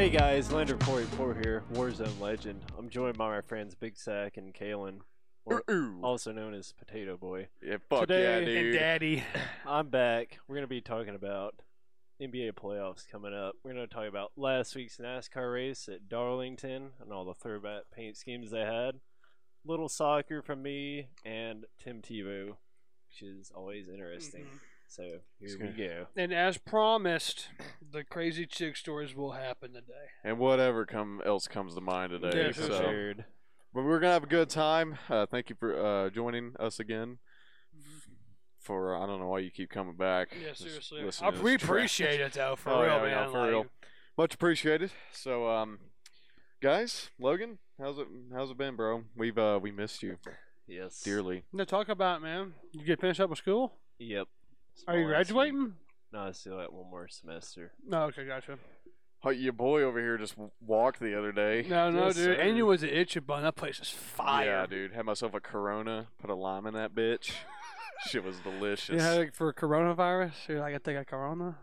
Hey guys, Lander44 here, Warzone Legend. I'm joined by my friends Big Sack and Kalen, also known as Potato Boy. Yeah, fuck Today- yeah, and dude. And daddy. I'm back. We're going to be talking about NBA playoffs coming up. We're going to talk about last week's NASCAR race at Darlington and all the throwback paint schemes they had. Little soccer from me and Tim Tebow, which is always interesting. Mhm. So It's here we go. And as promised, the crazy chick stories will happen today. and whatever come else comes to mind today. Yeah, so. sure. But we're gonna have a good time. Uh, thank you for uh, joining us again. For I don't know why you keep coming back. Yeah, Just seriously. I we trash. appreciate it though, for Oh, real, yeah, man. yeah, for like, real. Much appreciated. So, um, guys, Logan, how's it? How's it been, bro? We've uh, we missed you Yes. dearly. No, talk about it, man. You get finished up with school? Yep. Are you Small last week. graduating? No, I still got one more semester. No, okay, gotcha. Oh, your boy over here just walked the other day. No, no, Yes, dude. sir. And you was an Ichiban. That place is fire. Yeah, dude. Had myself a Corona. Put a lime in that bitch. Shit was delicious. You had it for coronavirus? You're like, I think I Corona.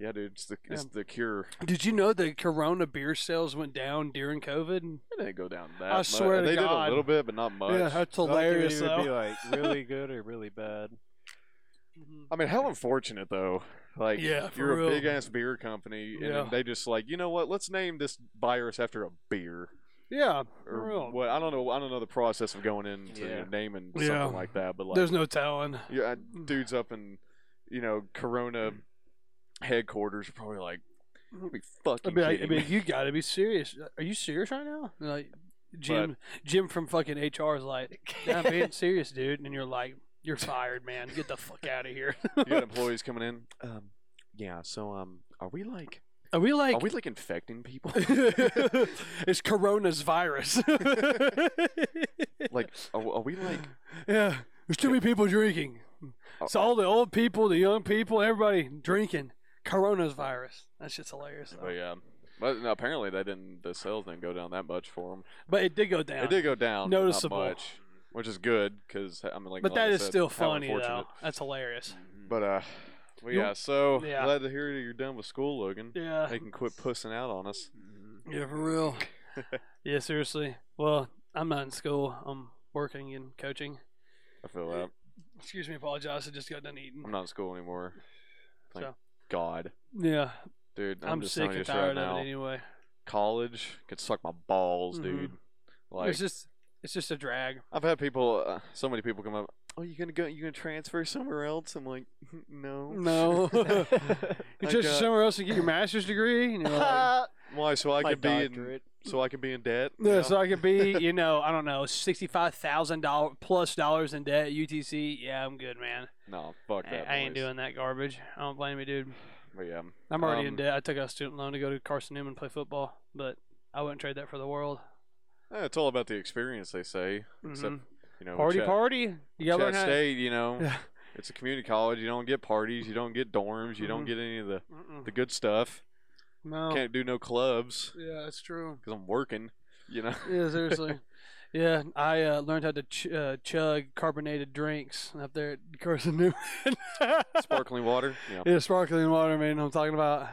Yeah, dude. It's the it's Yeah. the cure. Did you know the Corona beer sales went down during COVID? It didn't go down that. I much. swear to they did God. a little bit, but not much. Yeah, that's I thought would be though. like really good or really bad. Mhm. I mean, how unfortunate though. Like, Yeah, for you're a big ass beer company, and Yeah. then they just like, you know what? Let's name this virus after a beer. Yeah, Or real. what? I don't know. I don't know the process of going into you know, Yeah. naming Yeah. something like that. But like, There's no telling. yeah, dudes up in you know Corona headquarters are probably like, "You be I fucking mean, I, I mean, me." you gotta be serious. Are you serious right now? Like, Jim, Jim from fucking HR is like, "Yeah, I'm being serious, dude," and you're like, "You're fired, man. Get the fuck out of here." you got employees coming in. Um, yeah. So, um, are we like, Are we like? are we like infecting people? it's Corona's virus. like, are, are we like? yeah, there's too many people drinking. It's all the old people, the young people, everybody drinking. Corona's virus. That shit's hilarious. though. But yeah. But no, apparently they didn't. The sales didn't go down that much for them. But it did go down. It did go down, Noticeable. not much, which is good because I'm like. but like that I is said, still funny though. That's hilarious. But uh, well, yeah. So Yeah. glad to hear you're done with school, Logan. Yeah. They can quit pussing out on us. Yeah, for real. yeah, seriously. Well, I'm not in school. I'm working and coaching. I feel that. Excuse me, apologize. I just got done eating. I'm not in school anymore. Thank So. God, Yeah, dude. I'm, I'm, just sick telling you and this right tired now. of it anyway. College could suck my balls, Mhm. dude. Like it's just, it's just a drag. I've had people, uh, so many people come up. Oh, you gonna go? You gonna transfer somewhere else? I'm like, no. No, you just got- somewhere else to get your master's degree. And you're like, Why? So I could be in. So I could be in debt. yeah, so I could be, you know, I don't know, sixty-five thousand dollar plus dollars in debt. UTC. Yeah, I'm good, man. No, fuck I, that. I ain't boys. doing that garbage. I don't blame you, dude. But yeah, I'm already in Um, debt. I took out a student loan to go to Carson Newman and play football, but I wouldn't trade that for the world. Eh, it's all about the experience. They say. Except Mhm. you know, Party, Chat, party. You gotta. State. You know, Yeah. it's a community college. You don't get parties. You don't get dorms. You don't Mhm. get any of the Mm-mm. the good stuff. No. Can't do no clubs Yeah, that's true. because I'm working. You know. Yeah, seriously. yeah, I uh, learned how to ch- uh, chug carbonated drinks up there at Carson Newman. Sparkling water. Yeah. Yeah, sparkling water, man. I'm talking about.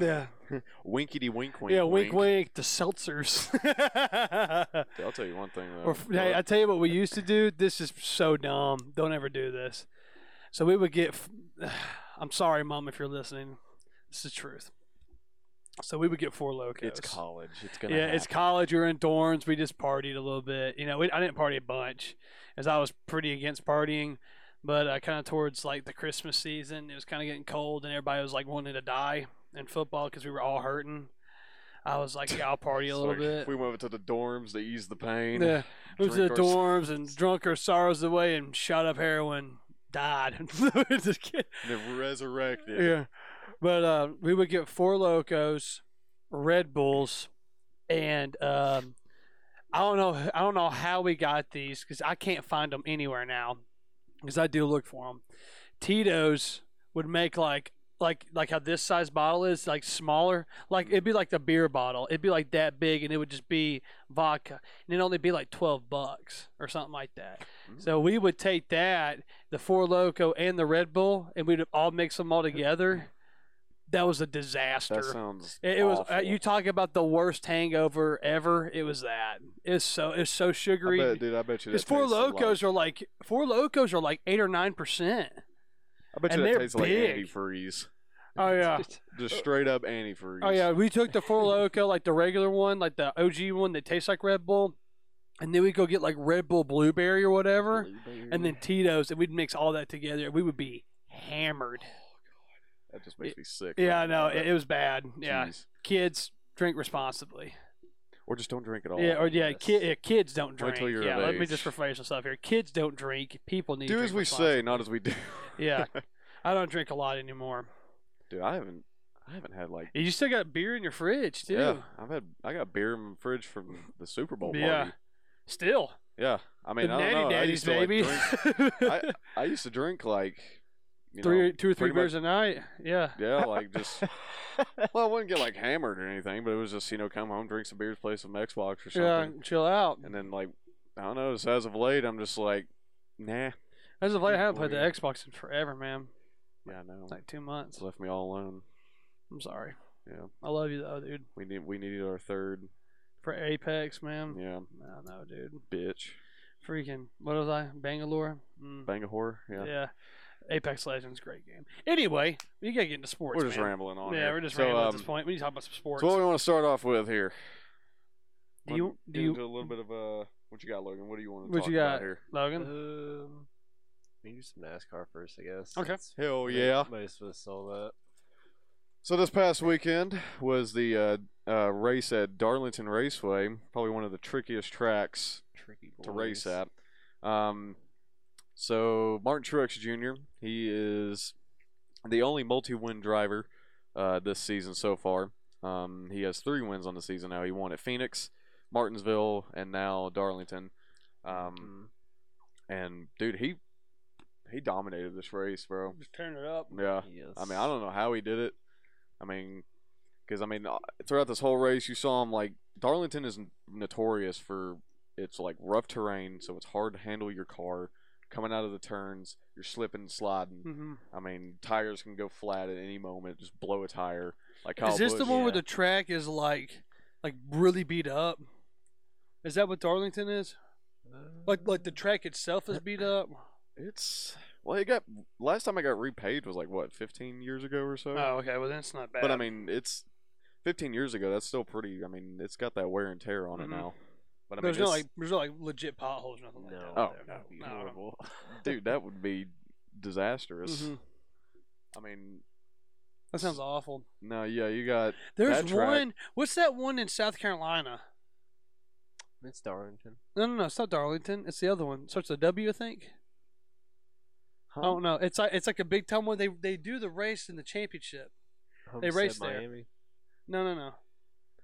Yeah. Winkety wink wink. yeah, wink, wink, the seltzers. I'll tell you one thing though. Or, hey, I tell you what we used to do. This is so dumb. Don't ever do this. So we would get. I'm sorry, mom, if you're listening. This is truth. So we would get four lokos. it's college. It's gonna. Yeah, it's happen. college. We were in dorms. We just partied a little bit. You know, we, I didn't party a bunch, as I was pretty against partying. But uh, kind of towards like the Christmas season, it was kind of getting cold, and everybody was like wanting to die in football because we were all hurting. I was like, yeah, I'll party a little bit. We went to the dorms to ease the pain. Yeah, we went to the dorms and drunk our sorrows away and shot up heroin. Died. And then resurrected. Yeah. But uh, we would get four lokos, Red Bulls, and um, I don't know. I don't know how we got these because I can't find them anywhere now. Because I do look for them. Tito's would make like like like how this size bottle is like smaller. Like it'd be like the beer bottle. It'd be like that big, and it would just be vodka, and it'd only be like twelve bucks or something like that. So we would take that, the Four Loko and the Red Bull, and we'd all mix them all together. that was a disaster. That sounds. It, it was. Uh, you talk about the worst hangover ever. It was that. It's so. It's so I sugary. bet, dude. I bet you. Because four lokos Like, are like four lokos are like eight or nine percent. I bet you and that they're tastes like antifreeze. Oh yeah. Just straight up antifreeze. Oh yeah. We took the four loko, like the regular one, like the OG one that tastes like Red Bull, and then we go get like Red Bull blueberry or whatever, and then Tito's, and we'd mix all that together. and We would be hammered. Oh, that just makes me sick. Yeah, I know it, it was bad. Yeah, Jeez. kids drink responsibly. Or just don't drink at all. Yeah, or yeah, ki- yeah kids don't drink. till you're yeah, of let me just age. rephrase myself here. Kids don't drink. People need to Do as we say, not as we do. Yeah, I don't drink a lot anymore. Dude, I haven't. I haven't had like. You still got beer in your fridge too. Yeah, I've had. I got beer in my fridge from the Super Bowl party. Yeah. Still, Yeah, I mean, the I don't know. I used to, like, drink- I, I used to drink like. Three, know, two or three pretty much- beers a night. Yeah. Yeah, like just. well, I wouldn't get like hammered or anything, but it was just you know come home, drink some beers, play some Xbox or something, Yeah, chill out. and then like I don't know. Just as of late, I'm just like, nah. As of late, I haven't played the Xbox in forever, man. Yeah, no. Like two months. It's left me all alone. I'm sorry. Yeah, I love you though, dude. we need we needed our third. For Apex, man. Yeah, I know, dude. bitch. Freaking. What was I? Bangalore. Mm. Bangahore. Yeah. Yeah. Apex Legends, great game. Anyway, you gotta get into sports. We're just man. rambling on. Yeah, here. we're just so, rambling um, at this point. We need to talk about some sports. So what do we want to start off with here? do you Wanna do get you into a little bit of uh what you got, Logan? What do you want to What talk you about got? here? Logan? Um, we can do some NASCAR first, I guess. Okay. since Hell yeah! Most of us saw that. So this past weekend was the uh, uh, race at Darlington Raceway, probably one of the trickiest tracks Tricky to race at. Um, so Martin Truex Jr. He is the only multi-win driver uh, this season so far. Um, he has three wins on the season now. He won at Phoenix, Martinsville, and now Darlington. Um, Mm, and dude, he he dominated this race, bro. Just turn it up. Yeah. yes. I mean, I don't know how he did it. I mean, because I mean, uh, throughout this whole race, you saw him like Darlington is notorious for its like rough terrain, so it's hard to handle your car coming out of the turns. You're slipping and sliding. hmm I mean, tires can go flat at any moment. Just blow a tire. Like Kyle Is this the Busch. one where the track is like, like really beat up? Is that what Darlington is? Like, like the track itself is beat up. It's well, it got last time I got repaved was like what 15 years ago or so. Oh, okay. Well, then it's not bad. But I mean, it's 15 years ago. That's still pretty. I mean, it's got that wear and tear on Mhm. it now. But I mean, there's no like, there's no like legit potholes, nothing like no. that. Oh, there. that'd be No, no. horrible. dude, that would be disastrous. Mhm. I mean, That sounds awful. no, yeah, you got There's That track- one. What's that one in South Carolina? It's Darlington. No, no, no. It's not Darlington. It's the other one. Starts with a W, I think. I don't know. It's like it's like a big time one. They they do the race in the championship. They race there. Miami. No, no, no.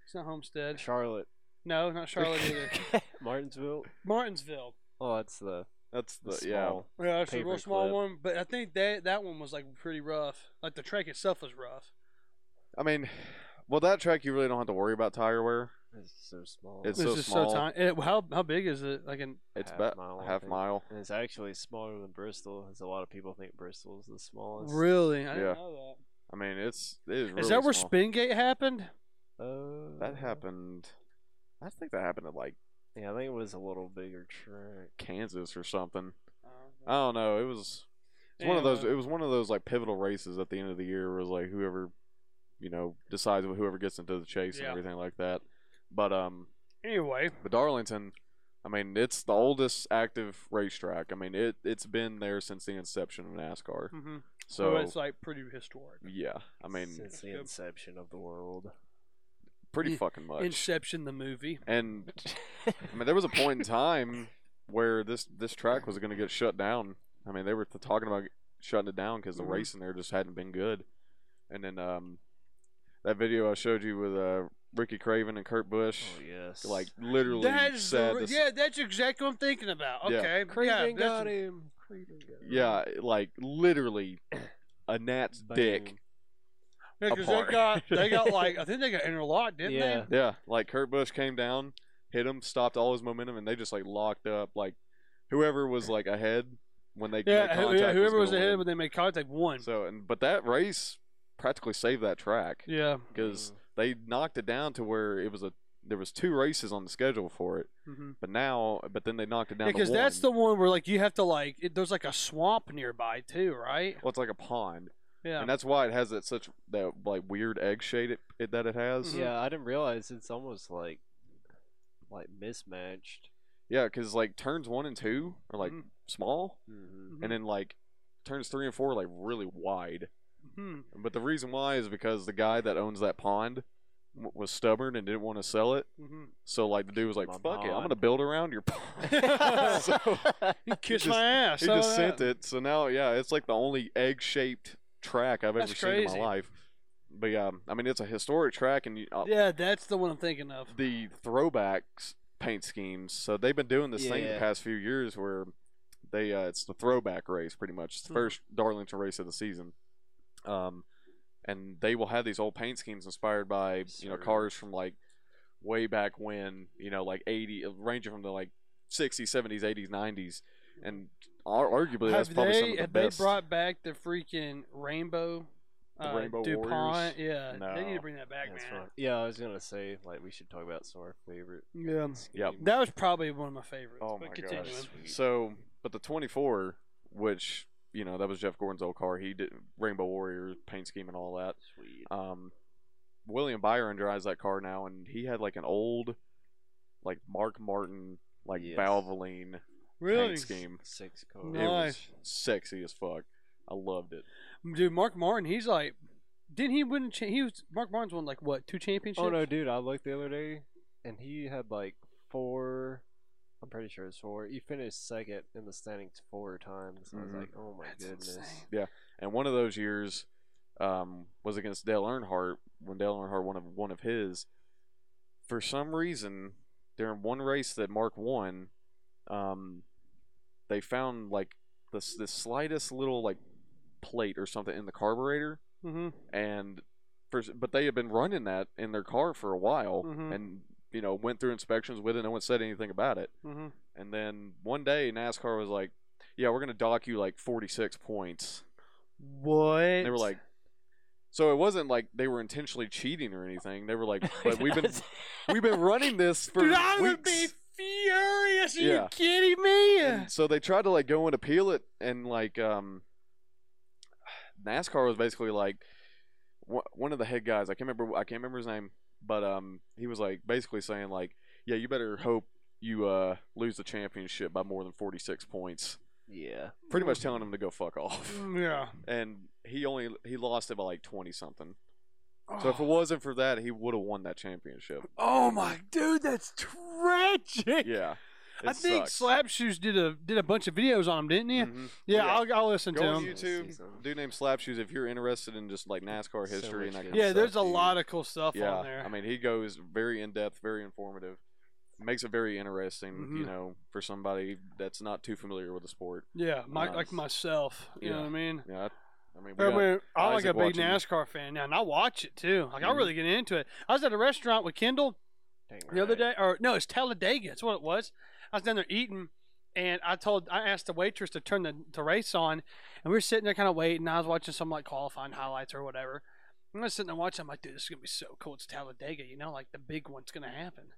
It's not Homestead. Charlotte. No, not Charlotte either. Martinsville. Martinsville. Oh, that's the, that's the, the yeah. small. Yeah, it's a real small clip. one, but I think that that one was like pretty rough. Like the track itself was rough. I mean, well, that track you really don't have to worry about tire wear. It's so small. It's It's so just small. so tiny. It, how how big is it? Like an It's Half about mile, I half mile. and it's actually smaller than Bristol, as a lot of people think Bristol is the smallest. really? I Yeah. didn't know I mean, it's it is. that. Really Is that where small. Spingate happened? Uh, that happened? I think that happened at like Yeah, I think it was a little bigger track. Kansas or something. I don't know. It was it's one of those. It was one of those like pivotal races at the end of the year. Was like whoever, you know, decides whoever gets into the chase and everything like that. But um, Anyway, but Darlington, I mean, it's the oldest active racetrack. I mean, it it's been there since the inception of NASCAR. hmm So so it's like pretty historic. yeah, I mean, since the inception of the world. Pretty fucking much. Inception, the movie. and I mean, there was a point in time where this this track was going to get shut down. I mean, they were talking about shutting it down because the Mhm. racing there just hadn't been good. And then um, that video I showed you with uh, Ricky Craven and Kurt Busch, oh yes. like literally That is said re- this, yeah, that's exactly what I'm thinking about. Yeah. Okay, Craven yeah, got him. Craven got him. yeah, like literally a gnat's dick. Bang. Yeah, because they got they got like I think they got interlocked, didn't Yeah. Yeah, like Kurt Busch came down, hit him, stopped all his momentum, and they just like locked up. Like whoever was like ahead when they they? Yeah, made who- contact yeah. Whoever was gonna ahead win. when they made contact won. So, and but that race practically saved that track Yeah. because they knocked it down to where it was a there was two races on the schedule for it, hmm but now but then they knocked it down Because to that's the one where like you have to like it, there's like a swamp nearby too, right? well, it's like a pond, Yeah. and that's why it has that such that like weird egg shade it, it, that it has. Mhm. Yeah, I didn't realize it's almost like like mismatched. Yeah, because like turns one and two are like Mhm. small, Mm-hmm. and then like turns three and four are like really wide. hmm But the reason why is because the guy that owns that pond w- was stubborn and didn't want to sell it. hmm So like the dude was like, My "Fuck it, I'm gonna build around your pond." so You kiss just- my ass. he just about sent it. So now, yeah, it's like the only egg-shaped track I've ever That's seen in my life. But yeah, I mean it's a historic track, and you, uh, Yeah, that's the one I'm thinking of. the throwbacks paint schemes. So they've been doing this thing the Yeah. past few years where they uh, it's the throwback race pretty much. It's the Mhm. first Darlington race of the season. Um, and they will have these old paint schemes inspired by you know cars from like way back when you know like 80 uh, ranging from the like 60s 70s 80s 90s and arguably that's have probably they some of the have best they brought back the freaking rainbow? The uh, Rainbow DuPont? Warriors? Yeah, they need to bring that back, That's man. fun. Yeah, I was gonna say like we should talk about some of our favorite. Yeah, Yep. that was probably one of my favorites. Oh but my continuing. gosh. Sweet. So, but the 24, which you know that was Jeff Gordon's old car. He did Rainbow Warrior paint scheme and all that. Sweet. Um, William Byron drives that car now, and he had like an old, like Mark Martin, like Yes. Valvoline Really, paint scheme. Six car. It Nice. was sexy as fuck. I loved it. dude. Mark Martin, he's like, didn't he win? a Cha- he was Mark Martin's won like what two championships? Oh no, dude! I looked the other day, and he had like four. I'm pretty sure it's four. He finished second in the standings four times. I was Mhm. like, oh my That's goodness. insane. And one of those years um, was against Dale Earnhardt when Dale Earnhardt won of one of his. For some reason, during one race that Mark won, um, they found like this the slightest little like plate or something in the carburetor, Mm-hmm. and for but they had been running that in their car for a while, Mhm. and you know went through inspections with it. No one said anything about it. Mm-hmm. And then one day NASCAR was like, "Yeah, we're gonna dock you like 46 points." What? And they were like, so it wasn't like they were intentionally cheating or anything. They were like, but we've been we've been running this for dude, I weeks. Furious. Are Yeah. you kidding me? And so they tried to like go and appeal it, and like um, NASCAR was basically like one one of the head guys. I can't remember. I can't remember his name, but um, he was like basically saying like, yeah, you better hope you uh lose the championship by more than 46 points. Yeah. Pretty much telling him to go fuck off. Mm, yeah. And he only he lost it by like 20 something. So if it Oh. wasn't for that, he would have won that championship. Oh my dude, that's tragic. Yeah. I it think sucks. Slap Shoes did a did a bunch of videos on him, didn't he? Mhm. Yeah, Yeah. I'll, I'll listen Go to on him. YouTube. Dude named Slapshoes. If you're interested in just like NASCAR So history and much that good kind Yeah, of there's stuff, a dude. lot of cool stuff yeah, on there. I mean, he goes very in depth, very informative. Makes it very interesting, you Mhm. know, for somebody that's not too familiar with the sport. yeah, my, like Nice. myself. You know Yeah. what I mean? Yeah, I, I mean, I mean, I'm like a big NASCAR fan now, and I watch it too. Like I Mhm. really get into it. I was at a restaurant with Kendall Dang the other day, or no, it's Talladega. That's what it was. I was down there eating, and I told, I asked the waitress to turn the, the race on, and we were sitting there kind of waiting. I was watching some like qualifying highlights or whatever. I'm just sitting there watching. I'm like, dude, this is gonna be so cool. It's Talladega, you know, like the big one's gonna happen.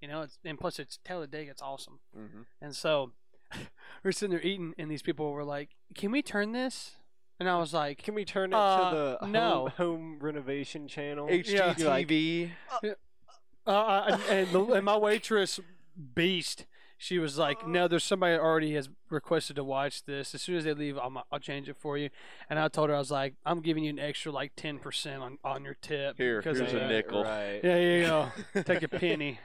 You know, it's, and plus it's Talladega. It's awesome. Mhm. And so we're sitting there eating, and these people were like, "Can we turn this?" And I was like, Can we turn it Uh, to the no. home, home renovation channel? Yeah. HGTV. Uh, and, and, the, and my waitress, Beast, she was like, "No, there's somebody already has requested to watch this. As soon as they leave, I'll, I'll change it for you." And I told her, I was like, "I'm giving you an extra like ten percent on on your tip Here, because here's of a that." nickel. Right. Yeah, yeah, you go. Take a penny.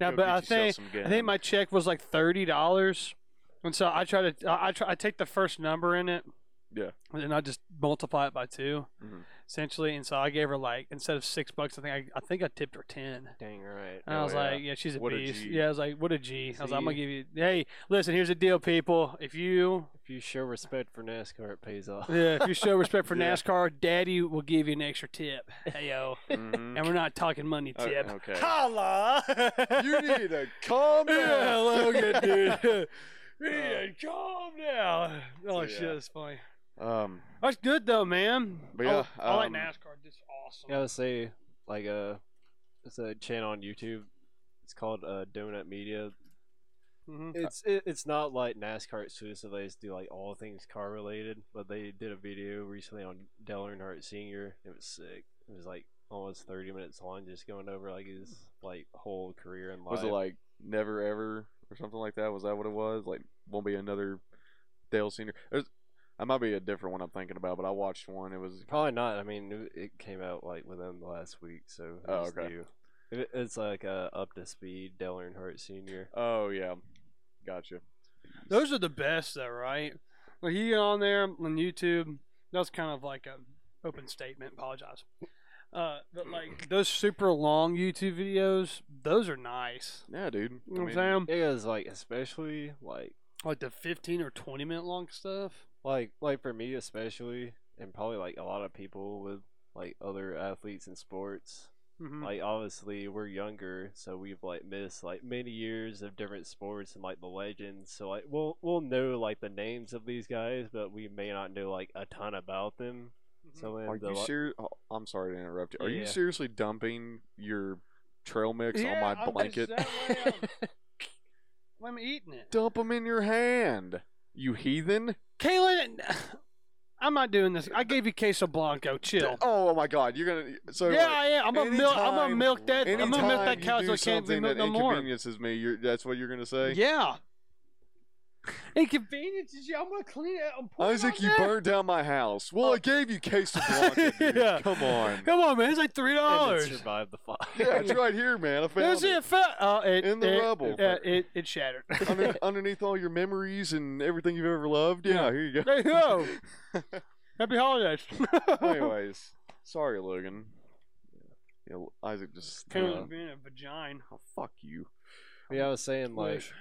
Now, Go but I think I think my check was like thirty dollars, and so I try to I, I try I take the first number in it. Yeah. And then I just multiply it by 2 Mhm. essentially. And so I gave her like instead of six bucks, I think I, I think I tipped her ten. Dang right. And I Oh, was yeah. like, yeah, she's a What beast. G. Yeah, I was like, what a G. I was like, I'm gonna give you. Hey, listen, here's the deal, people. If you, If you show respect for NASCAR, it pays off. yeah, if you show respect for Yeah. NASCAR, Daddy will give you an extra tip. Hey yo, Mhm. and we're not talking money Uh, tip. okay. Holla! you need a calm down. Yeah, Logan, dude. Uh, Man, calm down. Oh so, shit, yeah. that's funny. Um, That's good though, man. But yeah, I, like um, NASCAR. This is awesome. Yeah, I would say like uh, it's a channel on YouTube. It's called uh, Donut Media. Mhm. It's it, it's not like NASCAR exclusive. They just do like all things car related. But they did a video recently on Dale Earnhardt Sr. It was sick. It was like almost thirty minutes long, just going over like his like whole career and life. was it like never ever or something like that? Was that what it was? Like won't be another Dale Senior. There's, that might be a different one I'm thinking about, but I watched one. It was Probably not. I mean, it- it came out like within the last week, so it Oh, okay. new. It's like uh, up to speed Dale Earnhardt Sr. oh yeah, gotcha. Those are the best, though, right? Like he get on there on YouTube. That's kind of like a open statement. Apologize. Uh, but like those super long YouTube videos, those are nice. Yeah, dude. You know I what I'm saying? It is like especially like Like the 15 or 20 minute long stuff. Like like for me especially, and probably like a lot of people with like other athletes in sports. Mhm. Like obviously we're younger, so we've like missed like many years of different sports and like the legends. So like we'll we'll know like the names of these guys, but we may not know like a ton about them. Mhm. So then Are the you li- serious? Oh, I'm sorry to interrupt you. Are you seriously dumping your trail mix Yeah, on my I'm blanket? I'm- I'm eating it. Dump them in your hand, you heathen. Kaylin, I'm not doing this. I gave you queso blanco. Chill. Oh, oh my God, you're gonna. So yeah, I am. I'm gonna milk. I'm gonna milk that. I'm gonna milk that cow so it can't be milked no more. inconveniences me. You're, that's what you're gonna say. Yeah. Inconveniences you. I'm gonna clean it. I'm Isaac, you there. burned down my house. Well, I gave you queso blanca, dude. Yeah. Come on. Come on, man. It's like three and it dollars. survived the fire. Yeah, it's right here, man. I found That's it. it. Fa- uh, it In the it, rubble. Uh, it it shattered. Under, underneath all your memories and everything you've ever loved. Yeah, Yeah. here you go. there you go. Happy holidays. Anyways, sorry, Logan. Yeah, Isaac just. Kind uh, of being a vagina. oh, fuck you. Yeah, I was saying like Wish.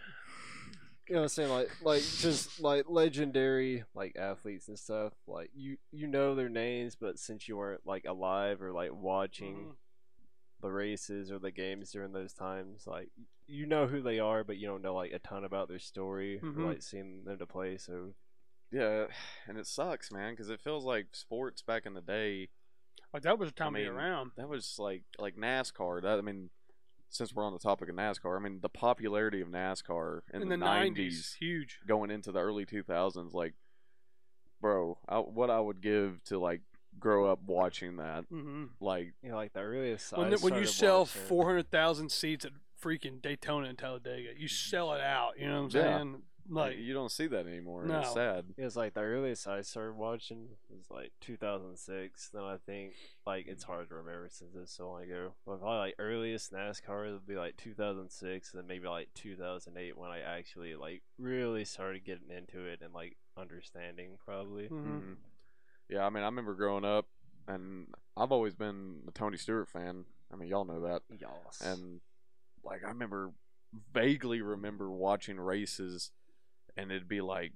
You know, what I'm saying like like just like legendary like athletes and stuff. Like you you know their names, but since you weren't like alive or like watching Mhm. the races or the games during those times, like you know who they are, but you don't know like a ton about their story Mhm. or like seeing them to play. So Yeah, and it sucks, man, because it feels like sports back in the day. Like that was the time I to mean, around. That was like like NASCAR. That I mean, since we're on the topic of NASCAR, I mean the popularity of NASCAR in, In the the '90s, huge. going into the early 2000s, like, bro, I, what I would give to like grow up watching that, hmm like, you know, like the earliest When, I the- when you sell four hundred thousand seats at freaking Daytona and Talladega, you sell it out. You know what I'm Yeah. saying? Like you don't see that anymore. and It's sad. It was like the earliest I started watching was like 2006. Then I think like it's hard to remember since it's so long ago. But probably like earliest NASCAR would be like 2006, and then maybe like 2008 when I actually like really started getting into it and like understanding probably. mhm. Mhm. Yeah, I mean, I remember growing up, and I've always been a Tony Stewart fan. I mean, y'all know that. Yas. and like I remember vaguely remember watching races and it'd be like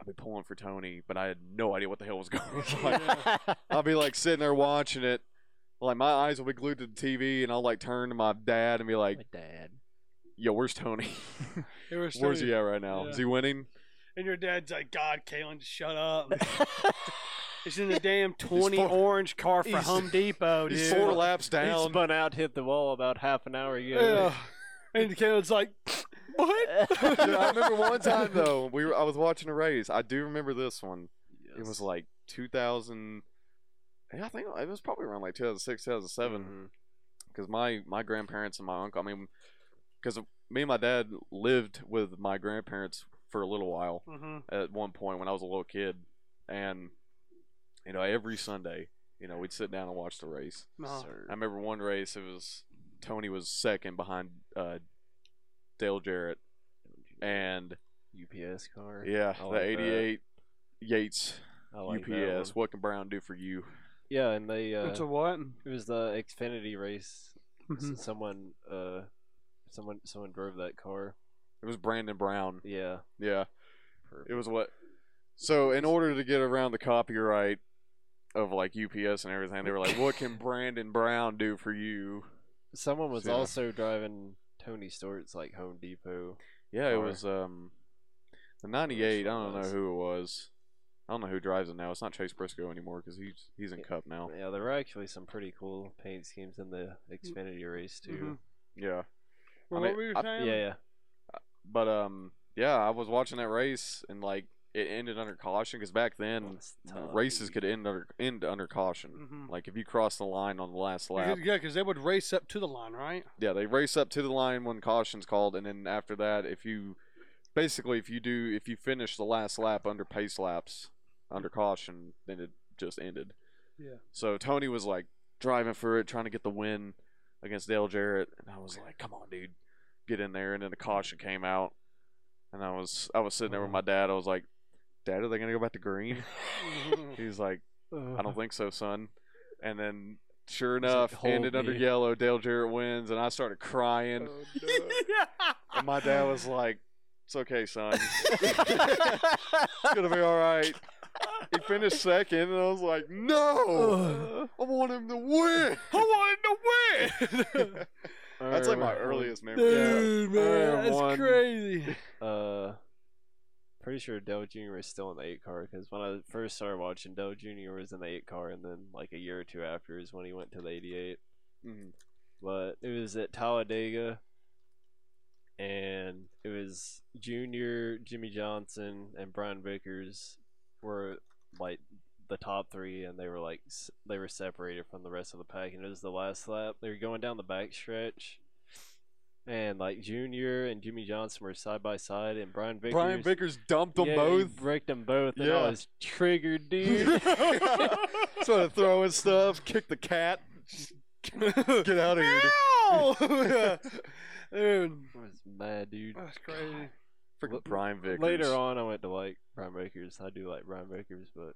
I'd be pulling for Tony, but I had no idea what the hell was going on. I'll be like sitting there watching it, like my eyes will be glued to the TV, and I'll like turn to my dad and be like, My dad. "Yo, where's Tony? It was Where's Tony- he at right now? Yeah. Is he winning?" And your dad's like, God, Kalen, just shut up. He's in the damn 20 four- orange car for he's- Home Depot, dude. He's four laps He down. spun out, hit the wall about half an hour ago. Yeah. And Kalen's like, what? Dude, I remember one time though, we were I was watching a race. I do remember this one. It was like 2000. Yeah, I think it was probably around like 2006, 2007. Mhm. because my my grandparents and my uncle. I mean, because me and my dad lived with my grandparents for a little while hmm at one point when I was a little kid, and you know every Sunday, you know we'd sit down and watch the race. No. Sir. I remember one race. It was Tony was second behind uh, Dale Jarrett, and UPS car. yeah, I the like '88 Yates like UPS. What can Brown do for you? Yeah, and they uh, It's a what? it was the Xfinity race. S- Mhm. Someone uh, someone someone drove that car. It was Brandon Brown. Yeah. Yeah. Perfect. It was what? So in order to get around the copyright of like UPS and everything, they were like, "What can Brandon Brown do for you?" Someone was Yeah. also driving Tony Stewart's like Home Depot. Yeah, it Car. was um the '98. I don't know who it was. I don't know who drives it now. It's not Chase Briscoe anymore because he's he's in Yeah. Cup now. Yeah, there were actually some pretty cool paint schemes in the Xfinity race too. Mhm. Yeah, Well, mean, what were you I- saying? Yeah, yeah. but um, yeah, I was watching that race and like it ended under caution because back then races could end under end under caution. Mhm. Like if you cross the line on the last lap, Yeah, because they would race up to the line, right? yeah, they race up to the line when caution's called, and then after that, if you basically if you do if you finish the last lap under pace laps under caution, then it just ended. Yeah. So Tony was like driving for it, trying to get the win against Dale Jarrett, and I was like, "Come on, dude, get in there!" And then the caution came out, and I was I was sitting there with my dad. I was like, "Dad, are they gonna go back to green?" He's like, "I don't think so, son." And then. Sure enough, "Hold ended under yellow. Dale Jarrett wins, and I started crying. And my dad was like, "It's okay, son. it's gonna be all right." He finished second, and I was like, "No, I want him to win." I wanted to win. That's like my earliest memory. Dude, man, that's one- crazy. Uh, pretty sure Dale Jr. is still in the eight car because when I first started watching, Dale Jr. was in the eight car, and then like a year or two after is when he went to the 88. Mhm. But it was at Talladega, and it was Junior, Jimmie Johnson, and Brian Vickers were like the top three, and they were like they were separated from the rest of the pack, and it was the last lap. They were going down the back stretch. And like Junior and Jimmie Johnson were side by side, and Brian Vickers. Brian Vickers dumped them yeah, both. wrecked them both, and Yeah. I was triggered, dude. Started throwing stuff, kicked the cat. Get out of here. dude. Ow! dude, I was mad, dude. that's crazy. Freaking L- Brian Vickers. Later on, I went to like Brian Vickers. I do like Brian Vickers, but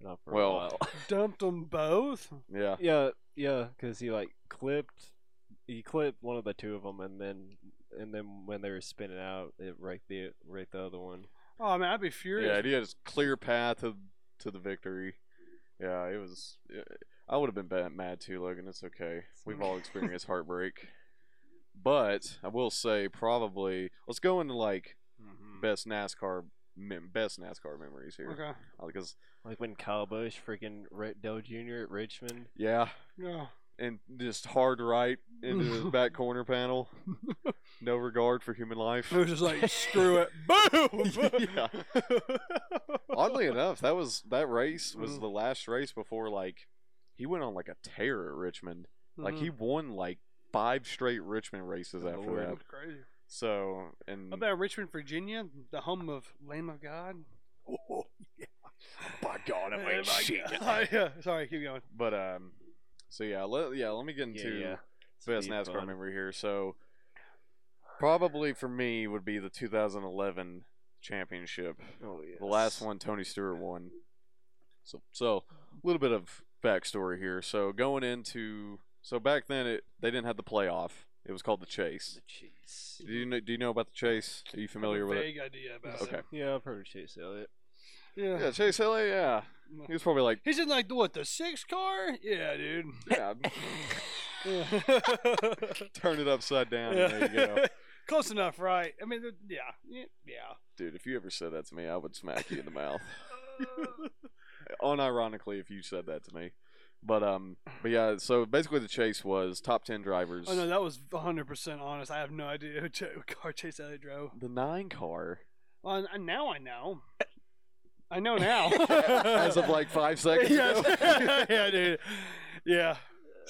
not for Well, a while. Dumped them both. Yeah. yeah, yeah, because he like clipped, he clipped one of the two of them, and then and then when they were spinning out, it wrecked the wrecked the other one. Oh man, I'd be furious. Yeah, he had a clear path to to the victory. Yeah, it was. I would have been bad, mad too, Logan. It's okay. We've all experienced heartbreak. But I will say, probably let's go into like Mhm. best NASCAR mem- best NASCAR memories here Okay. because Like when Kyle Busch freaking wrecked Dale Jr. at Richmond. yeah, Yeah. And just hard right into the back corner panel. No regard for human life. It was just like screw it. Boom. Yeah. Oddly enough, that was that race was Mm. the last race before like he went on like a tear at Richmond. Like Mm-hmm. he won like five straight Richmond races Good after lord. that. Crazy. So and How about Richmond, Virginia, the home of Lamb of God? Oh by God, I'm Oh, yeah. Sorry, keep going. But um, so yeah, let yeah, let me get into yeah. best NASCAR fun. memory here. So probably for me would be the 2011 championship. Oh yeah. The last one Tony Stewart won. So so a little bit of backstory here. So going into so back then it they didn't have the playoff. It was called the Chase. The cheese. Do you know, do you know about the Chase? Are you familiar with it? Vague idea about Okay. it. Yeah, I've heard of Chase Elliott. Yeah. Yeah, Chase Elliott. Yeah, he was probably like He's in like the what the six car? Yeah, dude. yeah, Yeah. turn it upside down. And there you go. Close enough, right? I mean, yeah, yeah, yeah. Dude, if you ever said that to me, I would smack you in the mouth. Unironically, if you said that to me. But um, but yeah. So basically, the chase was top ten drivers. Oh no, that was 100 percent honest. I have no idea who ch- what car Chase Elliott drove. the nine car. Well, and now I know. I know now. As of like five seconds yes. ago. yeah, dude. Yeah.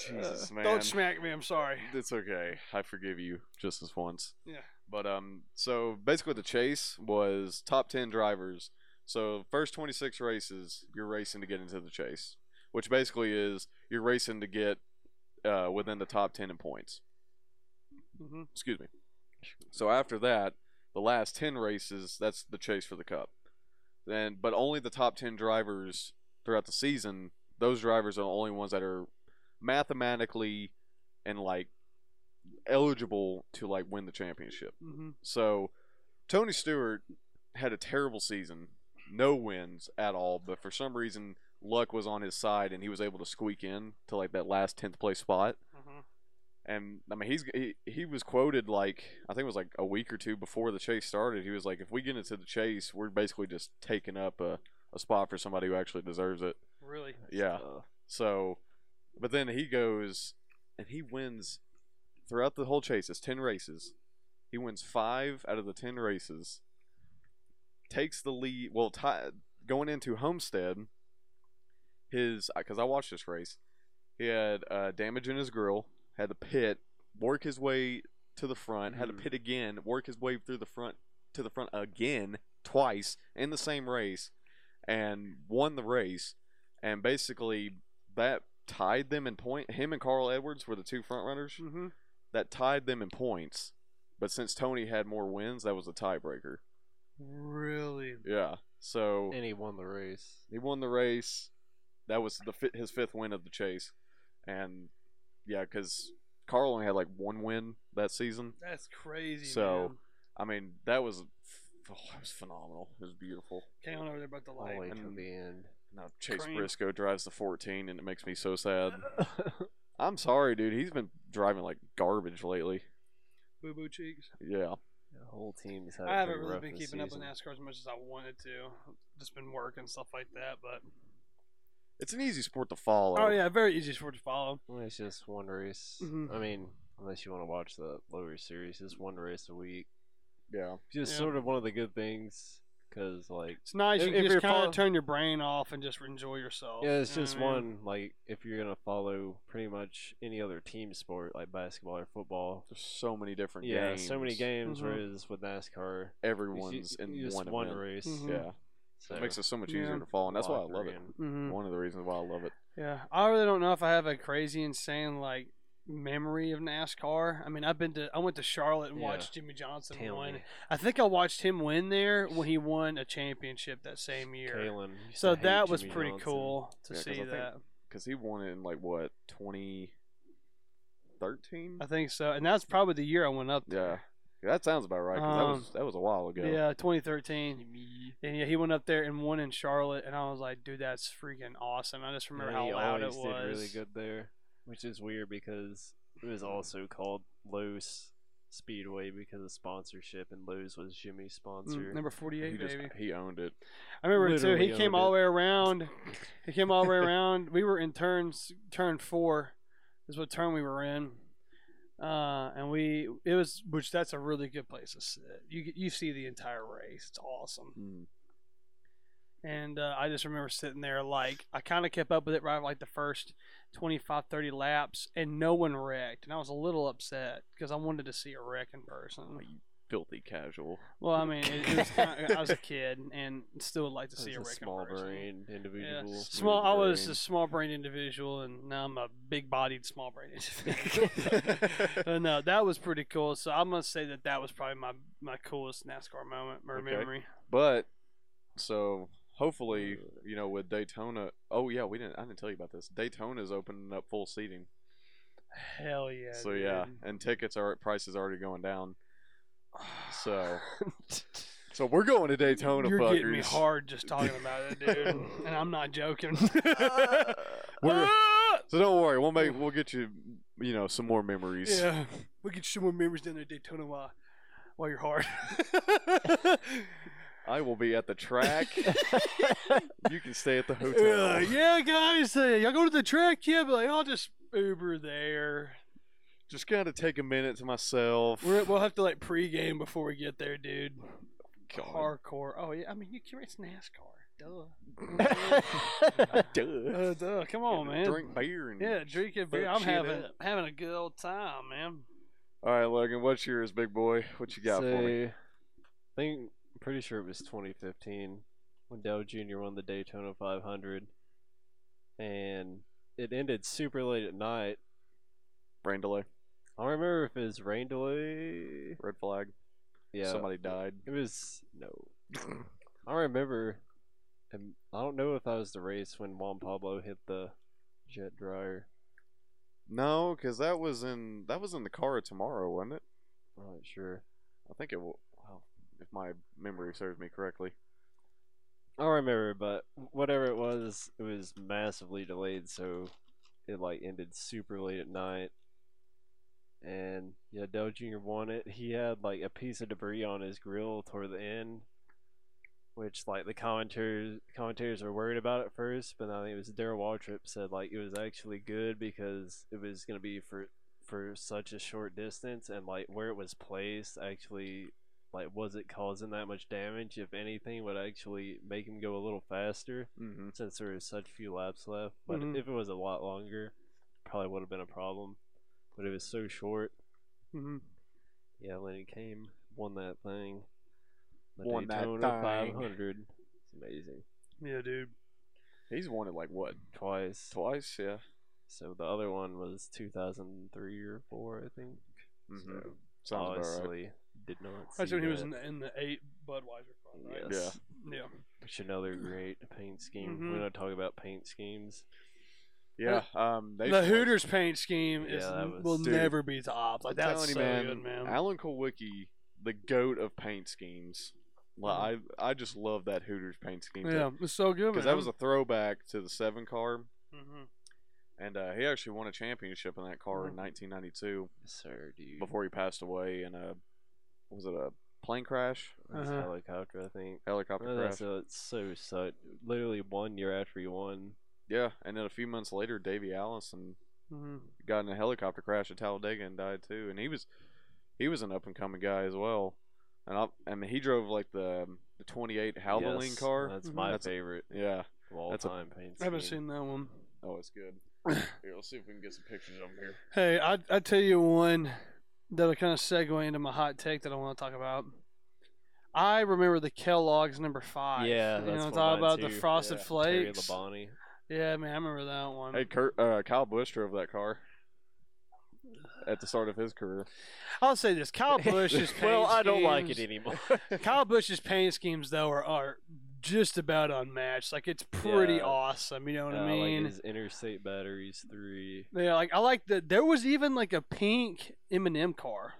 Jesus, man. Don't smack me. I'm sorry. It's okay. I forgive you just this once. Yeah. But um, so basically the chase was top ten drivers. So first twenty six races, you're racing to get into the chase, which basically is you're racing to get uh, within the top ten in points. hmm Excuse me. So after that, the last ten races, that's the chase for the cup. Then, but only the top ten drivers throughout the season. Those drivers are the only ones that are mathematically and like eligible to like win the championship. hmm So Tony Stewart had a terrible season, no wins at all, but for some reason luck was on his side and he was able to squeak in to like that last 10th place spot. hmm And I mean he's he, he was quoted like I think it was like a week or two before the chase started. He was like if we get into the chase, we're basically just taking up a, a a spot for somebody who actually deserves it. Really? Yeah. Uh, So, but then he goes and he wins throughout the whole chase. It's 10 races. He wins five out of the 10 races. Takes the lead. Well, ti going into Homestead, his, because I watched this race, he had uh, damage in his grill, had to pit, work his way to the front, had to Mhm. pit again, work his way through the front to the front again twice in the same race, and won the race. And basically, that tied them in point. Him and Carl Edwards were the two front runners. Mm-hmm. That tied them in points. But since Tony had more wins, that was a tiebreaker. Really? Yeah. So and he won the race. he won the race. That was the his fifth win of the chase, and yeah, because Carl only had like one win that season. That's crazy. So, man. I mean, that was oh, it was phenomenal. It was beautiful. came on over there about the All light. the way to and- the end. Now Chase Cream. Briscoe drives the 14, and it makes me so sad. I'm sorry, dude. He's been driving like garbage lately. Boo boo cheeks. Yeah. The whole team's had. I a haven't really been this keeping up with. NASCAR as much as I wanted to. Just been working stuff like that, but It's an easy sport to follow. oh yeah, very easy sport to follow. Well, it's just one race. Mhm. I mean, unless you want to watch the lower series, it's one race a week. Yeah. Just Yeah. sort of one of the good things, because like, It's nice. If- you if can just kind follow- of turn your brain off and just enjoy yourself. yeah, it's you just what I mean? one like if you're gonna follow pretty much any other team sport like basketball or football. There's so many different Yeah, games. so many games. Mhm. Whereas with NASCAR, Everyone's you, in you just one one event. race. Mhm. Yeah. So It makes it so much Yeah. easier to follow, and that's why I love it. Mhm. One of the reasons why I love it. Yeah, I really don't know if I have a crazy, insane like memory of NASCAR. I mean, I've been to, I went to Charlotte and Yeah. watched Jimmie Johnson Tell win. me. I think I watched him win there when he won a championship that same year. Kalen. So that was Jimmie pretty Johnson. cool to Yeah, 'cause see think- that. Because he won it in like what 2013. I think so, and that's probably the year I went up Yeah, there. That sounds about right. 'cause that Um, was that was a while ago. Yeah, 2013. And yeah, he went up there and won in Charlotte, and I was like, dude, that's freaking awesome. I just remember Yeah, how he loud it was. did really good there, which is weird because it was also called Lowe's Speedway because of sponsorship, and Lowe's was Jimmie's sponsor. Mm, number 48, he just he owned it. I remember too. He came owned all the way around. He came all the way around. We were in turns, turn four, is what turn we were in. Uh, and we it was which that's a really good place to sit. You you see the entire race. It's awesome. Mm. And uh, I just remember sitting there like I kind of kept up with it right like the first 25 30 laps and no one wrecked. And I was a little upset because I wanted to see a wreck in person. Like, filthy casual. Well, I mean, it, it was kind I was a kid and still would like to see a a small in person. brained Yeah, individual. small. I was a small-brained individual, and now I'm a big-bodied, small-brained individual. but no, that was pretty cool. So I must say that that was probably my my coolest NASCAR moment or Okay. memory. But so hopefully, uh, you know, with Daytona. Oh yeah, we didn't. I didn't tell you about this. Daytona's opening up full seating. Hell yeah. so yeah, and tickets are prices already going down. So so we're going to Daytona. You're fuckers. getting me hard just talking about it, dude, and I'm not joking. We're- So don't worry, we'll make we'll get you you know some more memories. yeah, we get some more memories down there at Daytona while while you're hard. I will be at the track. you can stay at the hotel. Uh, yeah, guys, uh, y'all go to the track? Yeah, but like, I'll just Uber there. Just gotta take a minute to myself. We're, we'll have to like pregame before we get there, dude. God. Hardcore. Oh yeah, I mean you can race NASCAR. Duh. Duh. Uh, duh. Come on, Gotta man. Drink beer and Yeah, drink a beer. I'm having up. having a good old time, man. All right, Logan. What's yours, big boy? What you got for me? I think I'm pretty sure it was 2015 when Dale Jr. won the Daytona 500, and it ended super late at night. Rain delay, I don't remember if it was rain delay. red flag. Yeah, Somebody died. It was no. I don't remember. And I don't know if that was the race when Juan Pablo hit the jet dryer. No, because that was in that was in the car tomorrow, wasn't it? I'm not sure. I think it. Will, well, if my memory serves me correctly. I don't remember, but whatever it was, it was massively delayed, so it like ended super late at night. And yeah, Dale Jr. won it. He had like a piece of debris on his grill toward the end, which like the commentators commentators were worried about at first, but I think it was Darrell Waltrip said like it was actually good because it was gonna be for for such a short distance and like where it was placed actually like was it causing that much damage? If anything, would actually make him go a little faster Mm-hmm. since there was such few laps left. But Mhm. if it was a lot longer, probably would have been a problem. But it was so short. hmm Yeah, Lenny came, won that thing. The Won that Daytona thing. 500. It's amazing. Yeah, dude. He's won it like what Twice. twice? Yeah. So the other one was 2003 or 4, I think. Mm-hmm. So Sounds about right. did not That's see when he was in the, in the eight Budweiser car, right? Yes. Yeah. Which another great paint scheme. Mhm. We're going to talk about paint schemes. Yeah. Um. They the should- Hooters paint scheme is Yeah, that was- will Dude, never be top. Like I'm that's telling you, so man, good, man. Alan Kulwicki, the goat of paint schemes. Like, I I just love that Hooters paint scheme. yeah, it's so good, Because that was a throwback to the seven car, hmm and uh, he actually won a championship in that car in Mhm. 1992 Yes, sir, dude. before he passed away in a was it a plane crash, It was Uh-huh. helicopter, I think. helicopter Well, crash? that's so it's so such. Literally one year after he won. Yeah, and then a few months later, Davey Allison hmm got in a helicopter crash at Talladega and died too. And he was he was an up and coming guy as well. And I, I mean, he drove like the the 28 Havoline Yes, car. That's Mhm. my That's a- favorite Yeah. of all that's a- time paint I haven't seen that one. Oh, it's good. Here, let's see if we can get some pictures of him here. Hey, I I tell you one that'll kind of segue into my hot take that I want to talk about. I remember the Kellogg's number five. Yeah, you that's know, one talk of mine about the frosted Yeah. Terry flakes. Labonte. Yeah, man, I remember that one. Hey, Kurt, uh, Kyle Busch drove that car at the start of his career. I'll say this: Kyle Busch's paint well, I don't like it anymore. Kyle Busch's paint schemes though are, are just about unmatched. Like it's pretty Yeah. awesome. You know what Uh, I mean? like his interstate batteries three. yeah, like I like the. There was even like a pink M&M car.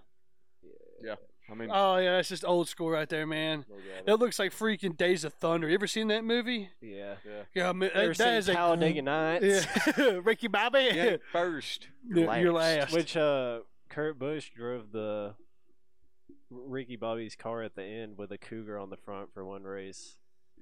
I mean, Oh yeah, that's just old school right there, man. look at It it. looks like freaking Days of Thunder. You ever seen that movie? Yeah. yeah. Yeah, I mean, Ever that, seen that is a Talladega Nights? Yeah, Ricky Bobby. Yeah, first. Yeah, you're last. Which uh, Kurt Busch drove the Ricky Bobby's car at the end with a Cougar on the front for one race.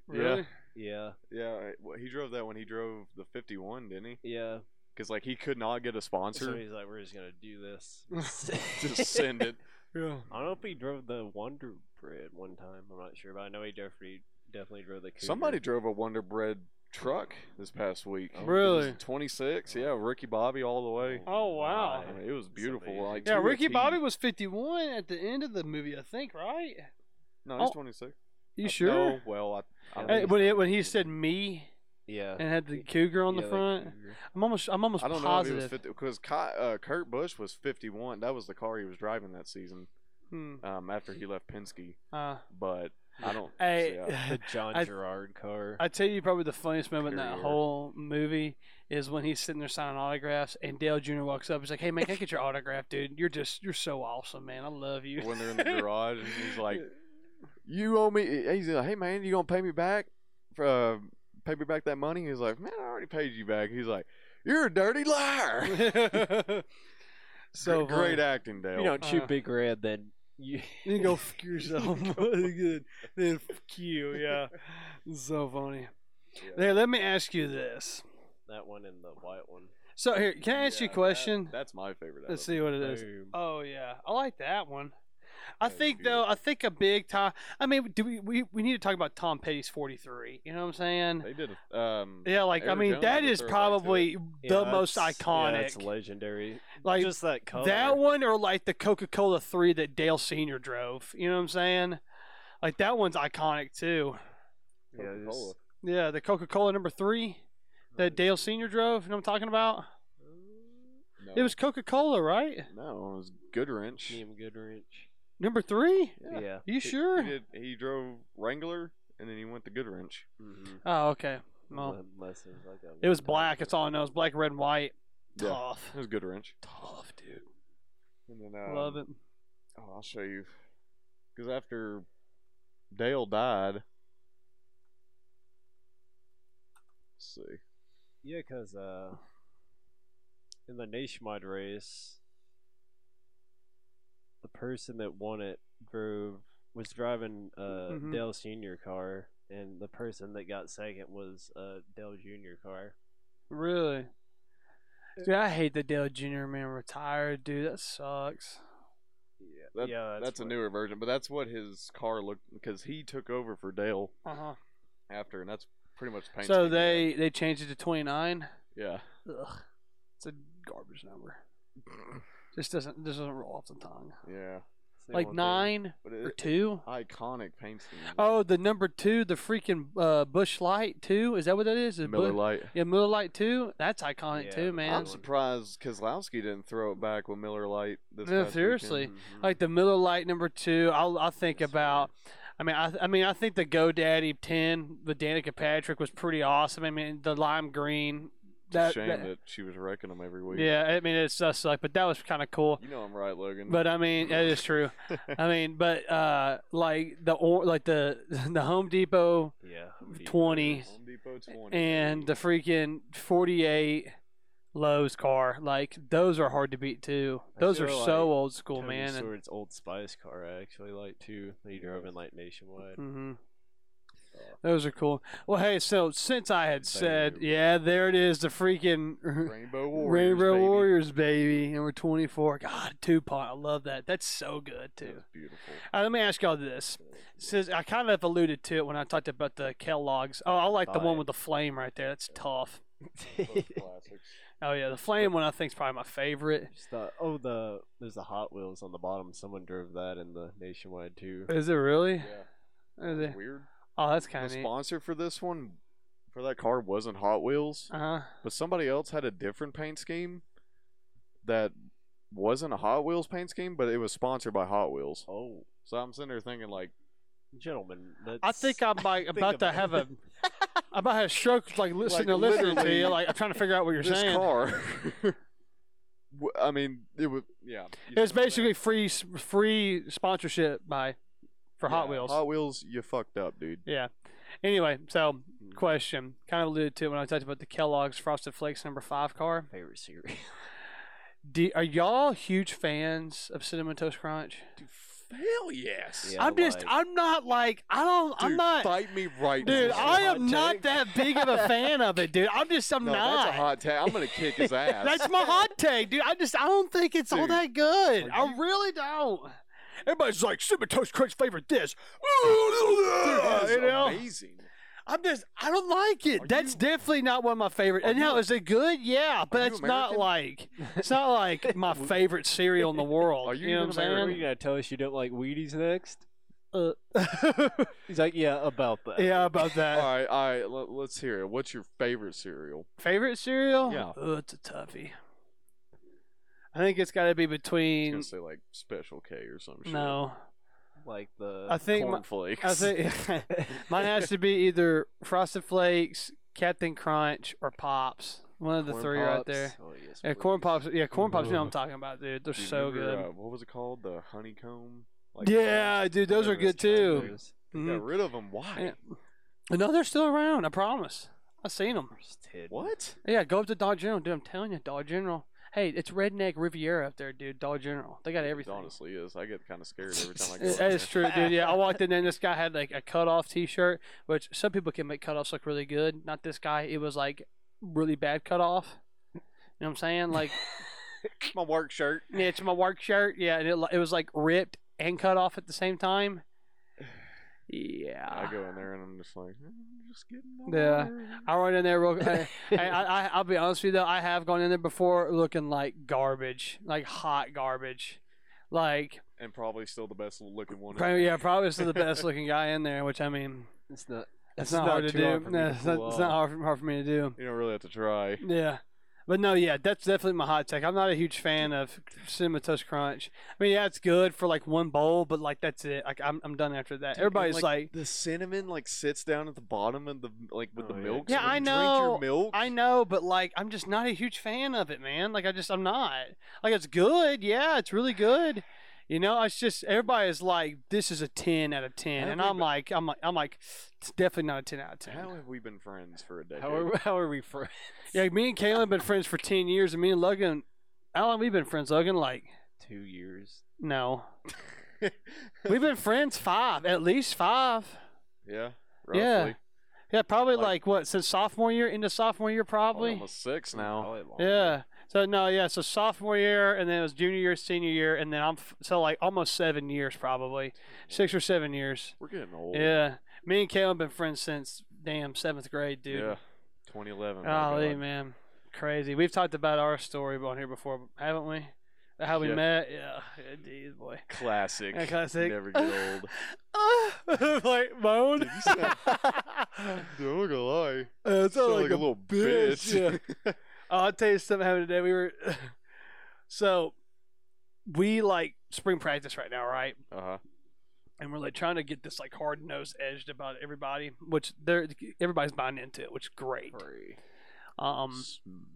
really? Yeah, Yeah, well, he drove that when he drove the 51, didn't he? yeah. Because like he could not get a sponsor. So sponsor. he's like, we're just gonna do this. Just send it. Yeah. I don't know if he drove the Wonder Bread one time. I'm not sure, but I know he definitely definitely drove the Cougar. Somebody drove a Wonder Bread truck this past week. Oh, Really? 26, yeah, Ricky Bobby all the way. Oh, wow. I mean, it was beautiful. amazing. Like Yeah, Ricky Bobby was 51 at the end of the movie, I think, right? No, he's Oh, 26. You Uh, sure? No, well, I, I Hey, when, he, when he said me Yeah. and had the cougar on Yeah, the the front, Cougar. I'm almost I'm almost I don't positive. know if he was 50 because uh, Kurt Busch was 51. That was the car he was driving that season. Hmm. Um, after he left Penske, Uh, but I don't. hey, yeah. The John I- Girard car. I tell you, probably the funniest moment in that whole movie is when he's sitting there signing autographs, and Dale Jr. walks up. He's like, "Hey man, can I get your autograph, dude? You're just you're so awesome, man. I love you." when they're in the garage, and he's like, "You owe me." He's like, "Hey man, you gonna pay me back? For, uh, pay me back that money?" He's like, "Man, I already paid you back." He's like, "You're a dirty liar." so Great- great acting, Dale. you don't shoot Uh, Big Red, then you. You go fuck yourself. Good. Then fuck you. Yeah. So funny. Yeah. Hey, let me ask you this. that one and the white one. So here, can I ask you a question? that- that's my favorite. Let's see what it is. Boom. Oh yeah, I like that one. I That is think though, I think a big time. I mean, do we, we we need to talk about Tom Petty's forty three? You know what I'm saying? They did. Um, Yeah, like I mean, Jones that had a is throwback to probably Yeah, the most that's- Yeah, iconic. it's legendary. like Just that color. that one, or like the Coca Cola three that Dale Senior drove. You know what I'm saying? Like that one's iconic too. Yeah, Coca-Cola. Yeah, the Coca Cola number three that Dale Senior drove. You know what I'm talking about? No. It was Coca Cola, right? no, it was Goodwrench. GM Goodwrench. Number three? Yeah. Yeah. You He- sure? He, did, he drove Wrangler, and then he went to Goodwrench. Mm-hmm. Oh, okay. Well, Unless it was like a it was black. That's all I thing. know. It's black, red, and white. Yeah. Tough. It was Good Goodwrench. Tough, dude. And then, um, Love it. Oh, I'll show you. Because after Dale died, let's see. Yeah, because uh, in the nationwide race, the person that won it drove was driving a Mhm. Dale Senior car, and the person that got second was a Dale Jr. car. Really? Dude, I hate the Dale Jr. man retired, dude. That sucks. Yeah, That- yeah, That's, a newer version, but that's what his car looked because he took over for Dale Uh huh. after, and that's pretty much the paint So they they changed it to twenty nine. yeah. Ugh, it's a garbage number. Just doesn't this doesn't roll off the tongue. Yeah, it's Like one thing. nine but or two. iconic paint scheme. Oh, the number two, the freaking uh, Busch Light two. Is that what that is? Is Miller Bu- Lite. Yeah, Miller Lite two. That's iconic Yeah, too, man. I'm surprised Keselowski didn't throw it back with Miller Lite. this Yeah, seriously. weekend. Mhm. like the Miller Lite number two. I'll I'll think That's about. I mean, I I mean, I think the GoDaddy ten the Danica Patrick was pretty awesome. I mean, the lime green. It's a That, shame that- that she was wrecking them every week. yeah, I mean, it's just like, but that was kind of cool. You know I'm right, Logan. But I mean, that is true. I mean, but uh, like the or like the the Home Depot Yeah, Home 20 is- Home Depot 20. and the freaking forty eight Lowe's car, like those are hard to beat too. Those are feel so old school, Tony man. And, Stewart's Old Spice car I actually like too. that He drove in like nationwide. hmm Oh. Those are cool. Well, hey, so since I had said, yeah, there it is, the freaking Rainbow Warriors. Rainbow baby. Warriors, baby, and we're 24. God, Tupac, I love that. That's so good too. That's beautiful. All right, let me ask y'all this. Since I kind of alluded to it when I talked about the Kellogg's. Oh, I like the one with the flame right there. That's tough. Oh yeah, the flame one I think is probably my favorite. Just thought, oh, the there's the Hot Wheels on the bottom. Someone drove that in the nationwide too. Is it really? Yeah. Is it? weird. Oh, that's kind of neat. sponsor for this one, for that car, wasn't Hot Wheels, Uh huh. but somebody else had a different paint scheme that wasn't a Hot Wheels paint scheme, but it was sponsored by Hot Wheels. Oh, So I'm sitting there thinking, like, gentlemen, that's, I think I'm like Think about to about have a. I'm about to have a stroke, like listening Like, to listening to you. Like I'm trying to figure out what you're this saying. car. I mean, it was yeah. you It was see what I'm basically free free sponsorship by for saying? Hot Wheels. Hot Wheels, you fucked up, dude. Yeah. Anyway, so Hmm. question, kind of alluded to when I talked about the Kellogg's Frosted Flakes number five car. favorite cereal. Do, are y'all huge fans of Cinnamon Toast Crunch? Hell yes. Yeah, I'm just, like- I'm not like, I don't, I'm not, Fight me right dude. now. I hot am not take? that big of a fan of it, dude. I'm just, I'm no, not. that's a hot take. I'm gonna kick his ass. That's my hot take, dude. I just, I don't think it's all that good. are I really don't. Everybody's like, Cinnamon Toast Crunch favorite this. Dude, that is you know? amazing. I'm just, I don't like it. Are That's you- definitely not one of my favorite. And now, is it good? Yeah, but you it's not like, it's not like my favorite cereal in the world. Are you, you know even what I'm Are saying? you gonna tell us you don't like Wheaties next? Uh, He's like, yeah, about that. yeah, about that. All right, all right. Let, let's hear it. What's your favorite cereal? Favorite cereal? Yeah. Oh, it's a toughie. I think it's got to be I was between. gonna say like Special K or some shit. No, Like the I think my, cornflakes. I think mine has to be either Frosted Flakes, Captain Crunch, or Pops. One of the Corn three right Pops. there. Oh, yes, Yeah, corn please. pops. Yeah, corn pops. You know what I'm talking about, dude. They're Do you so remember, good. Uh, what was it called? The honeycomb. Like, yeah, dude, those are Whatever good it's too. called is. They Mhm. got rid of them. Why? Yeah. No, they're still around. I promise. I seen them. Just hidden. What? Yeah, go up to Dollar General, dude. I'm telling you, Dollar General. Hey, it's Redneck Riviera up there, dude. Dollar General. They got It everything. honestly is. I get kind of scared every time I go. It- That is true, dude. Yeah, I walked in there and this guy had like a cutoff T-shirt, which some people can make cutoffs look really good. Not this guy. It was like really bad cutoff. You know what I'm saying? Like, My work shirt. yeah, it's my work shirt. Yeah, and it, it was like ripped and cut off at the same time. Yeah. I go in there and I'm just like, "Mm, just getting Yeah. over it." I went in there real. I, I, I, I'll be honest with you though. I have gone in there before looking like garbage, like hot garbage, like and probably still the best looking one. probably, yeah, probably still the best looking guy in there. Which I mean, It's not. it's It's not, not hard to do. hard No, to it's not, it's not hard, for- hard for me to do. You don't really have to try. Yeah. But no, yeah, that's definitely my hot take. I'm not a huge fan of cinnamon toast crunch. I mean, yeah, it's good for like one bowl, but like that's it. Like I'm, I'm done after that. Dude, Everybody's like, the cinnamon like sits down at the bottom of the like with Oh, the yeah. milk. Yeah, so when I you know. Drink your milk. I know, but like I'm just not a huge fan of it, man. Like I just I'm not. Like it's good, yeah, it's really good. You know, it's just everybody is like, this is a ten out of ten, and I'm been- like, I'm like, I'm like, it's definitely not a ten out of ten. How have we been friends for a decade? How are, how are we friends? Yeah, me and have been friends for ten years, and me and Logan, how long have we been friends, Logan? Like, Two years. no, we've been friends five, at least five. yeah. roughly. Yeah, probably Like- like, what since sophomore year into sophomore year, probably. Almost six now. Probably. Yeah. So no, yeah. So sophomore year, and then it was junior year, senior year, and then I'm f- so like almost seven years, probably six or seven years. We're getting old. Yeah. Me and Caleb been friends since damn seventh grade, dude. Yeah. 2011. my Golly, God. man, crazy. We've talked about our story on here before, haven't we? How we Yeah. met? Yeah, indeed, boy. Classic. Yeah, classic. Never get old. like moan. Did you say- Dude, I'm not gonna lie. Uh, it sounded Sound like, a little bitch, bitch. Oh, I'll tell you something happened today. We were so we like spring practice right now, right? uh huh. And we're like trying to get this like hard nosed edged about everybody, which they're everybody's buying into it, which is great. Free. Um,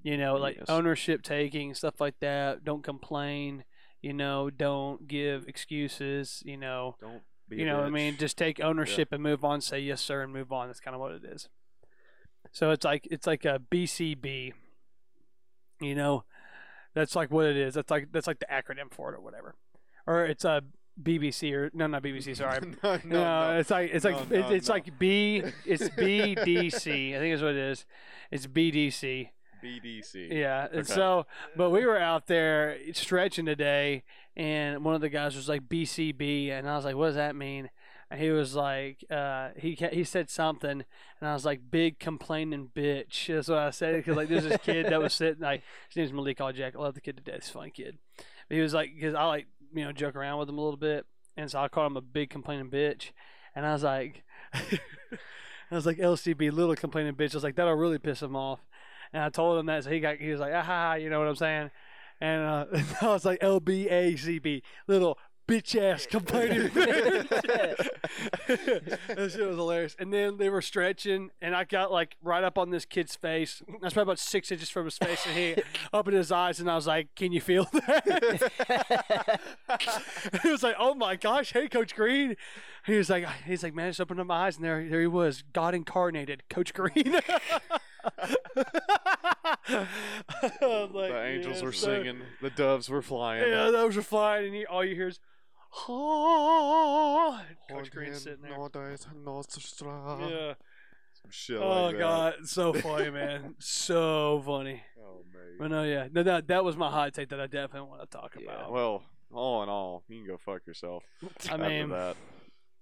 you know, like Yes. ownership taking stuff like that. Don't complain. You know, don't give excuses. You know, Don't be. you know what I mean? Just take ownership and move on. Say yes, sir, and move on. That's kind of what it is. So it's like it's like a BCB. You know, that's like what it is. That's like that's like the acronym for it or whatever, or it's uh, a BBC or no, not BBC. Sorry. no, no, No, it's like it's like it's, no, it's no. like B. It's BDC. I think is what it is. It's BDC. BDC. Yeah. And Okay. so, but we were out there stretching today, and one of the guys was like BCB, and I was like, "What does that mean?" And he was like, uh, he he said something, and I was like, "Big complaining bitch." That's what I said because like there's this kid that was sitting like his name's Malik All Jack. I love the kid to death. He's a funny kid. But he was like, because I like you know joke around with him a little bit, and so I called him a big complaining bitch, and I was like. I was like LCB, little complaining bitch. I was like that'll really piss him off, and I told him that, so he got he was like, ah, ha, ha, you know what I'm saying? And uh, I was like LBACB, little bitch ass complaining that shit was hilarious. And then they were stretching, and I got like right up on this kid's face. I was probably about six inches from his face, and he opened his eyes, and I was like, "Can you feel that?" he was like, "Oh my gosh, hey, Coach Green." He was like, "He's like, man, I just opened up my eyes, and there, there he was, God incarnated, Coach Green." Like, the angels "Yeah, were so- singing. The doves were flying. Yeah, those were flying, and you, all you hear is, "Oh." Coach Green's sitting there. Yeah. Some shit Oh like that. God, so funny, man. so funny. Oh man. But no, yeah, no, that that was my hot take that I definitely want to talk Yeah. about. Well, all in all, you can go fuck yourself. I mean, that.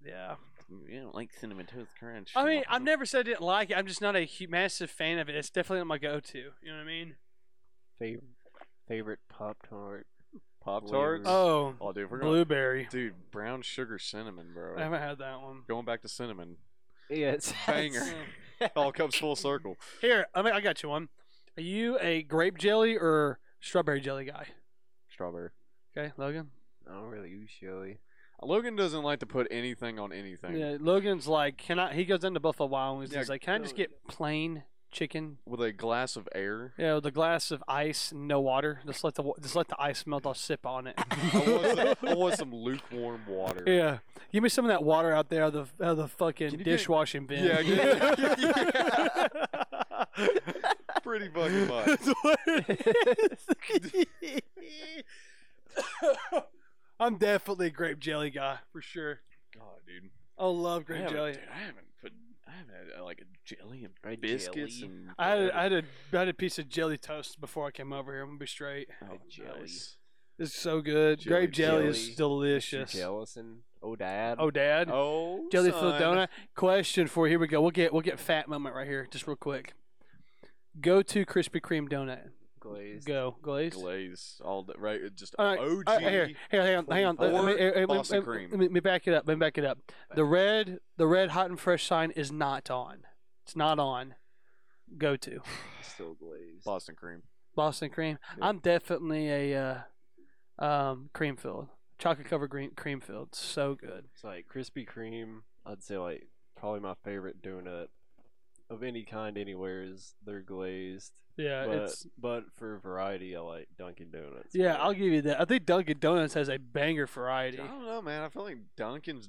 yeah. You don't like cinnamon toast crunch. I mean, I've never said I didn't like it. I'm just not a massive fan of it. It's definitely not my go-to. You know what I mean? Favorite favorite Pop Tart. Pop tarts. Oh, Oh, dude, we're going. blueberry. Dude, brown sugar cinnamon, bro. I haven't had that one. Going back to cinnamon. Yeah, it's Banger. All comes full circle. Here, I mean, I got you one. Are you a grape jelly or strawberry jelly guy? Strawberry. Okay, Logan. I don't really use jelly. Logan doesn't like to put anything on anything. Yeah, Logan's like, can I? He goes into Buffalo Wild Wings. Yeah, he's like, can I just get plain chicken? With a glass of air. Yeah, with a glass of ice and no water. Just let the wa- just let the ice melt. I'll sip on it. I, want some, I want some lukewarm water. Yeah, give me some of that water out there out of the, out of the fucking you get- dishwashing bin. Yeah, yeah, Pretty fucking much. That's what it is. I'm definitely a grape jelly guy for sure. God, dude. I love I grape haven't, jelly. dude, I haven't put. I haven't had uh, like a jelly and A biscuits jelly. and. I had, a, I had a I had a piece of jelly toast before I came over here. I'm gonna be straight. oh, jelly. nice. It's so good. Jelly grape jelly, jelly. is delicious. Mr. Jellison. Oh, Dad. Oh, Dad. Oh, jelly filled son. donut. Question for. Here we go. We'll get we'll get fat moment right here, just real quick. Go to Krispy Kreme donut. Glazed. Go glaze. Glaze all day, right? it Just All right, OG. all right, here, here, hang on, hang on. Let, me, let me- let me- Let me, let me back it up. Let me back it up. The red, the red hot and fresh sign is not on. It's not on. Go to Still glazed. Boston cream. Boston cream. Yeah. I'm definitely a uh, um, cream filled, chocolate covered green cream filled. So good. It's like Krispy Kreme. I'd say like probably my favorite donut of any kind anywhere is they're glazed. Yeah, but it's but for variety, I like Dunkin' Donuts. yeah. better. I'll give you that. I think Dunkin' Donuts has a banger variety. I don't know, man. I feel like Dunkin's.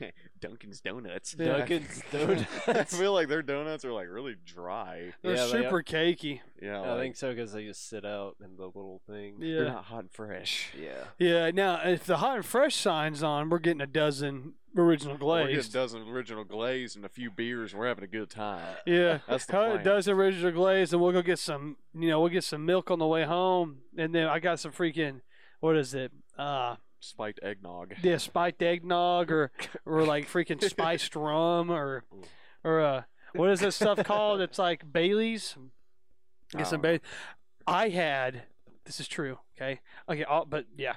Dunkin's Donuts. Yeah. Dunkin's I Donuts. feel like their donuts are like really dry. They're Yeah, they- super cakey. Yeah, I like, think so because they just sit out in the little thing. they're not hot and fresh. Yeah. Yeah. Now, if the hot and fresh sign's on, we're getting a dozen original glaze. We're getting a dozen original glaze and a few beers, and we're having a good time. Yeah, That's the Cut a dozen original glaze, and we'll go get some. You know, we'll get some milk on the way home, and then I got some freaking what is it? Uh, Spiked eggnog. yeah, spiked eggnog or or like freaking spiced rum or or uh, what is this stuff called? It's like Bailey's. I Get some don't. Bailey's. I had. This is true. Okay. Okay. I'll, but yeah,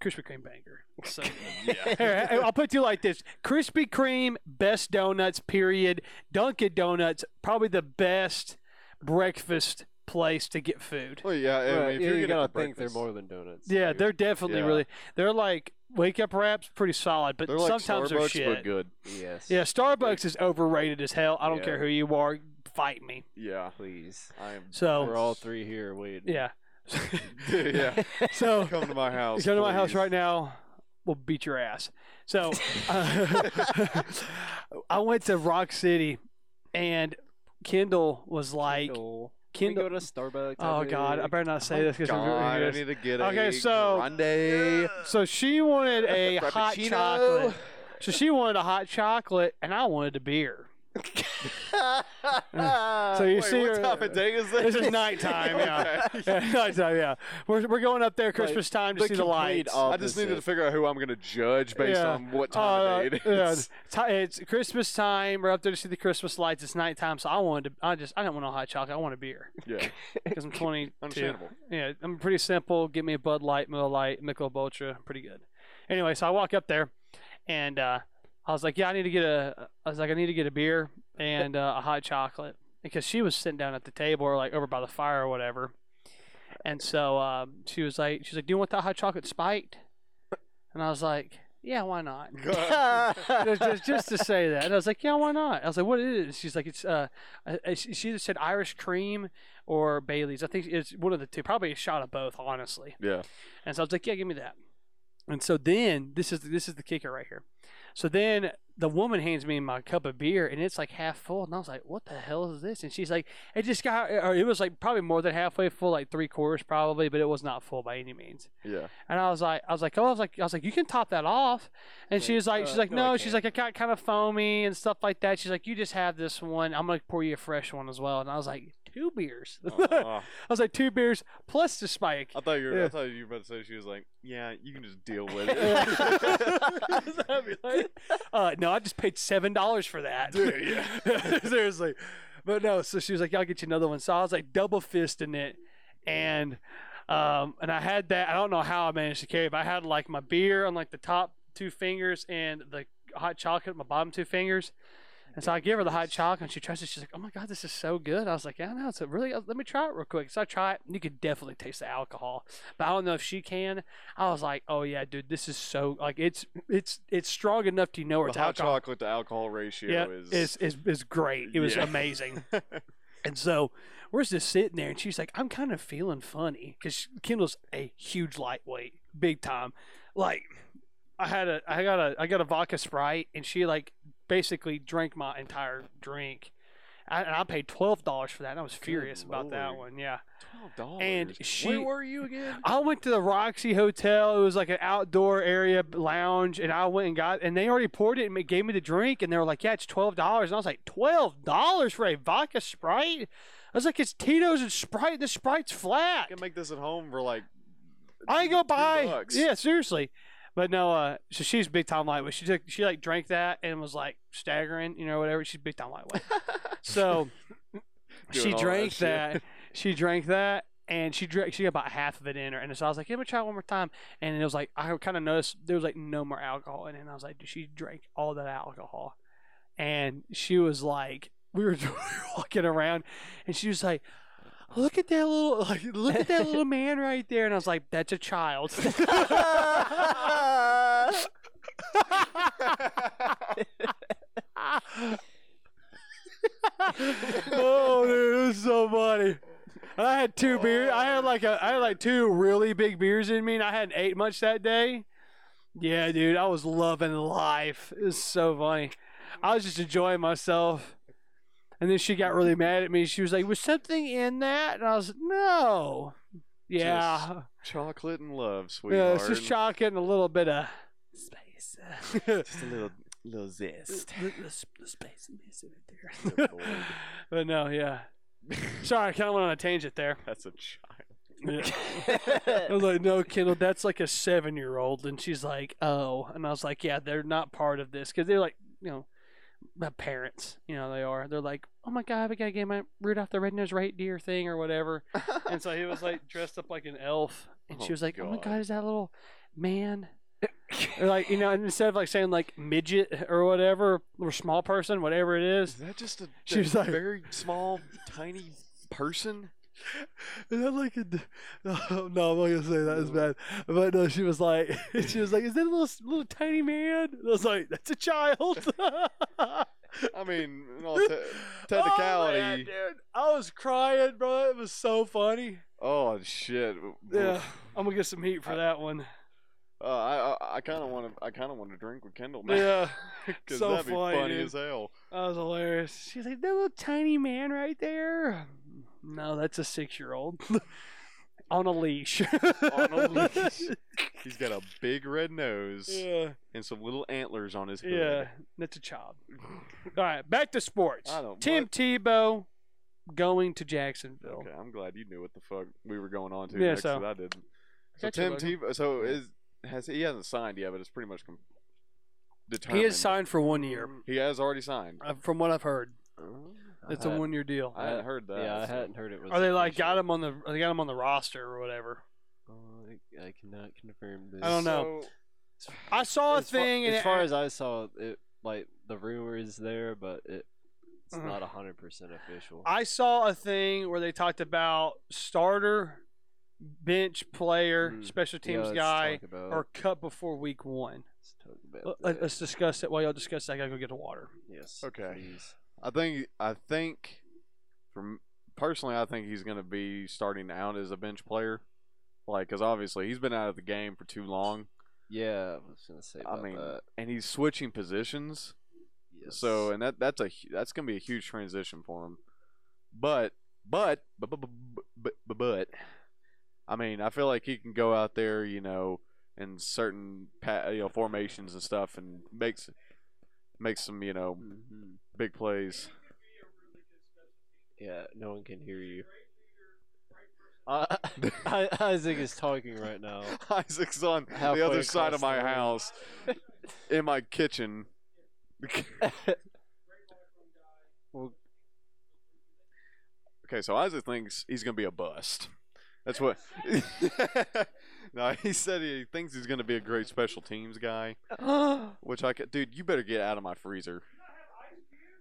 Krispy Kreme banger. So. Yeah. I- I'll put it to you like this: Krispy Kreme, best donuts. Period. Dunkin' Donuts, probably the best breakfast place to get food. Well, yeah. I mean, Right, if yeah, you're you getting gotta think they're more than donuts. Yeah, dude. they're definitely Yeah. really. They're like wake up wraps, pretty solid, but They're like sometimes they're Starbucks, shit. but good. yes. Yeah, Starbucks is overrated as hell. I don't Yeah. care who you are, fight me. Yeah. please. I am. So We're all three here waiting. yeah, yeah. so Come to my house. come to my house right now. We'll beat your ass. So uh, I went to Rock City, and Kendall was like, Kindle. Can we Kindle. go to Starbucks? "Oh I God, I better not say Oh, this because God, I we're need to get a Okay, so- grande. So she wanted a hot chocolate. So she wanted a hot chocolate, and I wanted a beer. So you Wait, see what her- time of day is this? This is nighttime, yeah. Okay. Yeah, nighttime, yeah. We're, we're going up there Christmas time to the see the complete lights. I just needed to figure out who I'm going to judge based Yeah. on what Uh, time of day it yeah, it's Christmas time. We're up there to see the Christmas lights. It's nighttime, so I wanted to. I just I didn't want no hot chocolate. I want a beer Yeah, because I'm 22. understandable. Yeah, I'm pretty simple. Give me a Bud Light, Miller Lite, Michelob Ultra, pretty good. Anyway, so I walk up there, and uh, I was like, "Yeah, I need to get a. I was like, "I need to get a beer and uh, a hot chocolate," because she was sitting down at the table or like over by the fire or whatever. And so um, she was like, "She's like, do you want that hot chocolate spiked?" And I was like, "Yeah, why not?" just, just, just to say that. And I was like, yeah, why not? I was like, what is it? She's like, it's uh, uh, she she either said Irish cream or Bailey's. I think it's one of the two. Probably a shot of both, honestly. Yeah, And so I was like, yeah, give me that. And so then this is this is the kicker right here. So then the woman hands me my cup of beer and it's like half full, and I was like, what the hell is this? And she's like, it just got, or it was like probably more than halfway full, like three quarters probably, but it was not full by any means. yeah. And I was like, I was like, oh, I was like, I was like, you can top that off. And she was like, uh, she's like, no, no, she's like, it got kind of foamy and stuff like that. She's like, you just have this one. I'm gonna pour you a fresh one as well. And I was like, two beers. Uh, I was like, two beers plus the spike. I thought you were. Yeah. I thought you were about to say she was like, "Yeah, you can just deal with I'd like, uh, no, I just paid seven dollars for that. Dude, yeah. Seriously. But no, so she was like, yeah, I'll get you another one. So I was like double fisting it. And um and I had that I don't know how I managed to carry it, but I had like my beer on like the top two fingers and the hot chocolate on my bottom two fingers. And so I give her the hot chocolate, and she tries it. She's like, "Oh my god, this is so good!" I was like, "Yeah, no, it's a really. uh, Let me try it real quick." So I try it, and you could definitely taste the alcohol, but I don't know if she can. I was like, "Oh yeah, dude, this is so like it's it's it's strong enough to know where the it's hot alcohol." chocolate to alcohol ratio yeah, is. is is is great. It was Yeah. amazing. And so we're just sitting there, and she's like, "I'm kind of feeling funny because Kendall's a huge lightweight, big time. Like, I had a, I got a, I got a vodka sprite, and she like basically drank my entire drink, I, and I paid twelve dollars for that. And I was furious about that one. Yeah, Twelve dollars. and she- Where were you again? I went to the Roxy Hotel. It was like an outdoor area lounge, and I went and got, and they already poured it and gave me the drink, and they were like, "Yeah, it's twelve dollars." And I was like, 12 dollars for a vodka Sprite?" I was like, "It's Tito's and Sprite. The Sprite's flat. I can make this at home for like. I ain't gonna buy." bucks. Yeah, seriously. But no, uh, so she's big time lightweight. She took, she like drank that and was like staggering, you know, whatever. She's big time lightweight. So she all that drank that. She drank that, and she drank. She got about half of it in her, and so I was like, "Yeah, let me try it one more time." And it was like I kind of noticed there was like no more alcohol in it. And I was like, "She drank all that alcohol," and she was like, "We were walking around, and she was like." Look at that little, like, look at that little man right there, and I was like, "That's a child." oh, dude, it was so funny. I had two beers. I had like a, I had like two really big beers in me, and I hadn't ate much that day. Yeah, dude, I was loving life. It was so funny. I was just enjoying myself. And then she got really mad at me. She was like, "Was something in that?" And I was, like, "No." Yeah, Chocolate and love, yeah, sweetheart. it's just chocolate and a little bit of space. Just a little, little zest. the space in this right there. but no, yeah. Sorry, I kind of went on a tangent there. That's a child. Yeah. I was like, no, Kendall, that's like a seven year old. And she's like, oh. And I was like, yeah, they're not part of this because they're like, you know, Uh, parents, you know, they are. They're like, oh my God, we got to get my Rudolph the Red-Nosed Reindeer thing or whatever. And so he was like dressed up like an elf. And oh she Oh, was like, oh my God. Is that little man? or like, you know, and instead of like saying like midget or whatever, or small person, whatever it Is is, that just a, She a was like- very small, tiny person? Is that like a? No, I'm not gonna say that is bad. But no, she was like, she was like, "Is that a little little tiny man?" And I was like, "That's a child." I mean, in all te- technicality. oh, man, dude, I was crying, bro. It was so funny. Oh shit! Yeah, I'm gonna get some heat for that one. Uh, I I, I kind of want to I kind of want to drink with Kendall now. Yeah, because so that'd be funny, funny as hell. that was hilarious. She's like, "That little tiny man right there." No, that's a six year old on a leash. On a leash. He's got a big red nose yeah. and some little antlers on his head. Yeah, that's a child. All right, back to sports. I don't- Tim what? Tebow going to Jacksonville. Okay, I'm glad you knew what the fuck we were going on to Yeah, next. so- 'cause I didn't. So Got you, Tim Logan. Tebow. So is has he hasn't signed yet, but it's pretty much com- determined. He is signed for one year, He has already signed. uh, from what I've heard. I It's a hadn't- one year deal. I hadn't heard that. Yeah, I so- hadn't heard it was. Or they like got official. him on the they got him on the roster or whatever. Uh, I- I cannot confirm this. I don't know. So- I saw a As far- thing and as it- far as I saw it, like the rumor is there, but it, it's Uh-huh. not hundred percent official. I saw a thing where they talked about starter, bench player, Mm. special Yeah, teams let's guy, talk about, or cut before week one. let's talk about Let- that. Let's discuss it while y'all discuss that. I gotta go get the water. Yes. Okay. please. I think I think from personally, I think he's going to be starting out as a bench player, like because obviously he's been out of the game for too long. Yeah, I was gonna say I mean, that. and he's switching positions, Yes. so and that that's a that's going to be a huge transition for him. But but but but but, but, but I mean, I feel like he can go out there, you know, in certain pa- you know formations and stuff, and makes makes some you know Mhm. big plays. Yeah, no one can hear you. Uh, Isaac is talking right now. Isaac's on Halfway the other side of my house, in my kitchen. well, okay, so Isaac thinks he's gonna be a bust. That's what. no, he said he thinks he's gonna be a great special teams guy, which I could. Dude, you better get out of my freezer.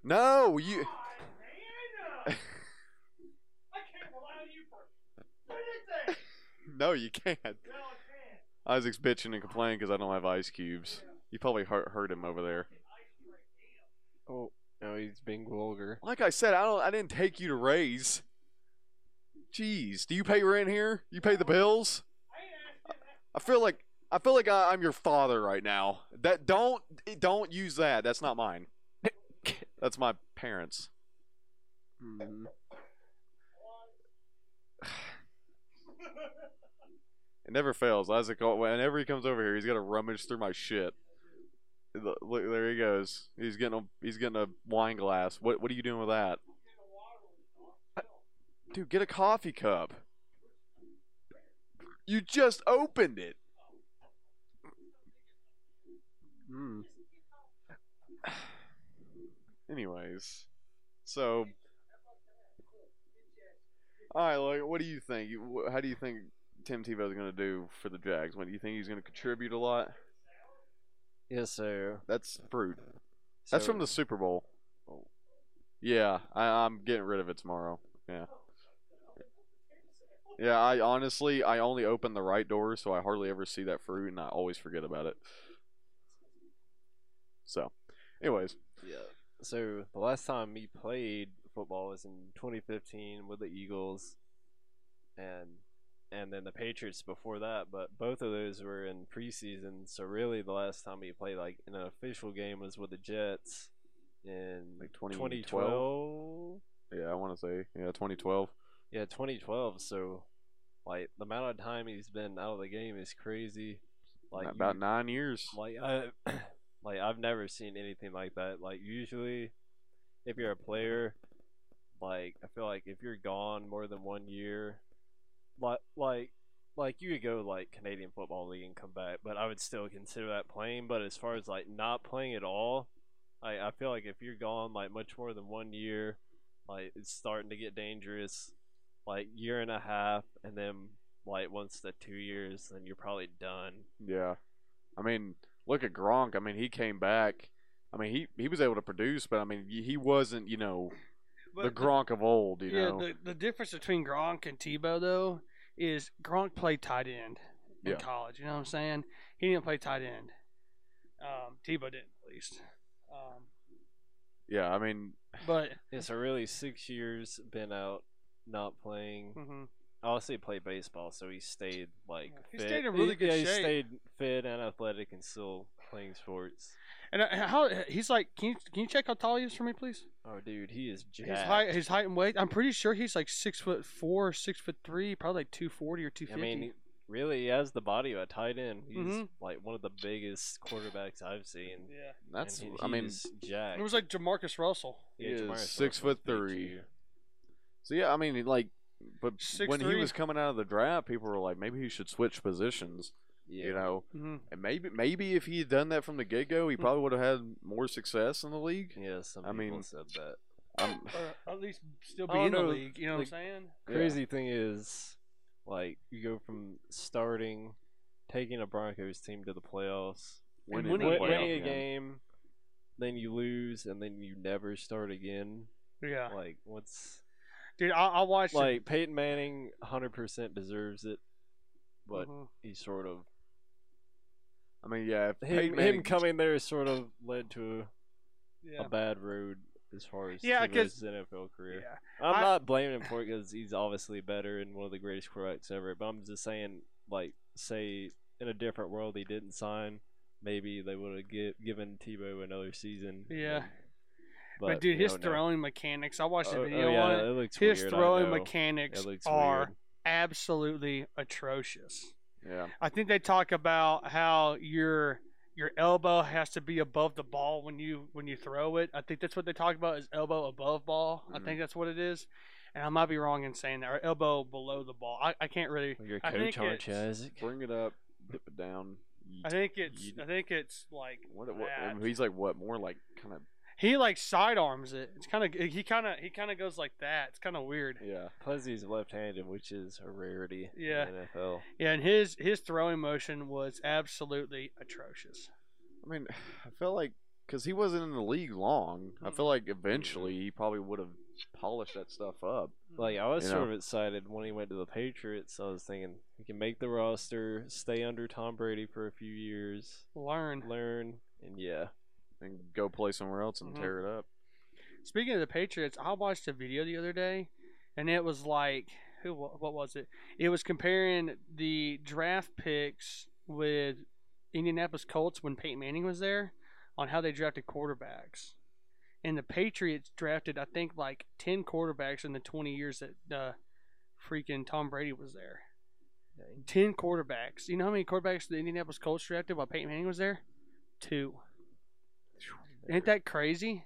No, you. no, you can't. Isaac's bitching and complaining because I don't have ice cubes. You probably hurt, hurt him over there. oh, no, he's being vulgar. Like I said, I don't. I didn't take you to raise. Jeez, do you pay rent here? You pay the bills? I feel like I feel like I, I'm your father right now. That don't don't use that. That's not mine. That's my parents. Mhm. It never fails. Isaac, whenever he comes over here, he's got to rummage through my shit. Look, look, there he goes. He's getting a he's getting a wine glass. What what are you doing with that? Dude, get a coffee cup. You just opened it. Mm. Anyways, so all right, like, what do you think? How do you think Tim Tebow's going to do for the Jags? What do you think he's going to contribute a lot? Yes, sir. That's fruit. That's from the Super Bowl. Yeah, I, I'm getting rid of it tomorrow. Yeah. Yeah, I honestly, I only open the right doors, so I hardly ever see that fruit, and I always forget about it. So, anyways, Yeah. So the last time he played football was in 2015 with the Eagles, and and then the Patriots before that. But both of those were in preseason. So really, the last time he played like in an official game was with the Jets in Like 2012? 2012. yeah, I want to say, yeah, 2012. Yeah, 2012. So like the amount of time he's been out of the game is crazy. Like About you- nine years. like I Like I've never seen anything like that. Like usually, if you're a player, like I feel like if you're gone more than one year, like like like you could go like Canadian Football League and come back, but I would still consider that playing. But as far as like not playing at all, I I feel like if you're gone like much more than one year, like it's starting to get dangerous. Like year and a half, and then like once the two years, then you're probably done. Yeah. I mean, look at Gronk. I mean, he came back. I mean, he he was able to produce, but I mean, he wasn't, you know, the But Gronk of old, you yeah, know. the, the difference between Gronk and Tebow though is Gronk played tight end in Yeah. college. You know what I'm saying? He didn't play tight end. Um, Tebow didn't at least. Um, yeah, I mean, but Yeah, so really six years been out, not playing. mhm. Obviously played baseball, so he stayed like Yeah, he fit. stayed in really good yeah, he stayed fit and athletic and still playing sports. and uh, how he's like, can you can you check how tall he is for me, please? Oh, dude, he is jacked. His height, his height and weight. I'm pretty sure he's like six foot four, six foot three, probably like two forty or two fifty. I mean, really, he has the body of a tight end. He's Mhm. like one of the biggest quarterbacks I've seen. yeah, that's. and he- I mean, he's jacked. it was like Jamarcus Russell. he is Jamarcus six Russell's foot three. Too. so yeah, I mean, like, but Six when he was coming out of the draft, people were like, maybe he should switch positions, Yeah. you know. hmm And maybe maybe if he had done that from the get go, he Hmm. probably would have had more success in the league. Yeah, some I people mean, said that. Um, Or at least still I be don't in the league. You know like- what I'm saying? Yeah. Crazy thing is, like, you go from starting, taking a Broncos team to the playoffs, And winning, winning a playoff winning a game. game, then you lose, and then you never start again. Yeah, Like, what's dude, I, I watched. like Peyton Manning, hundred percent deserves it, but Mhm. he sort of I mean, yeah, if him, him coming there sort of led to yeah, a bad road as far as Yeah, 'cause- NFL career. yeah. I'm I- not blaming him for it because he's obviously better and one of the greatest quarterbacks ever. But I'm just saying, like, say in a different world he didn't sign, maybe they would have gi- given Tebow another season. Yeah. And- But, dude, you his know, no. throwing mechanics. I watched the Oh, video oh, yeah, on it it. looks His weird, throwing mechanics It looks are weird. absolutely atrocious. yeah, I think they talk about how your your elbow has to be above the ball when you when you throw it. I think that's what they talk about is elbow above ball. I Mhm. think that's what it is. And I might be wrong in saying that. Or elbow below the ball. I, I can't really. Your I coach, think aren't you, Isaac? bring it up, dip it down. I think it's. You- I think it's like What, what, that. he's like what more like kind of He like sidearms it. It's kind of he kind of he kind of goes like that. It's kind of weird. yeah. Plus, he's left-handed, which is a rarity Yeah. in the NFL. Yeah, and his his throwing motion was absolutely atrocious. I mean, I felt like because he wasn't in the league long, I feel like eventually mm-hmm. he probably would have polished that stuff up. Like I was You sort know? of excited when he went to the Patriots. I was thinking he can make the roster, stay under Tom Brady for a few years, Learn. learn, and yeah, and go play somewhere else and Mhm. tear it up. Speaking of the Patriots, I watched a video the other day, and it was like, who? What was it? It was comparing the draft picks with Indianapolis Colts when Peyton Manning was there, on how they drafted quarterbacks. And the Patriots drafted, I think, like ten quarterbacks in the twenty years that uh, freaking Tom Brady was there. Ten quarterbacks. You know how many quarterbacks the Indianapolis Colts drafted while Peyton Manning was there? Two. Ain't that crazy?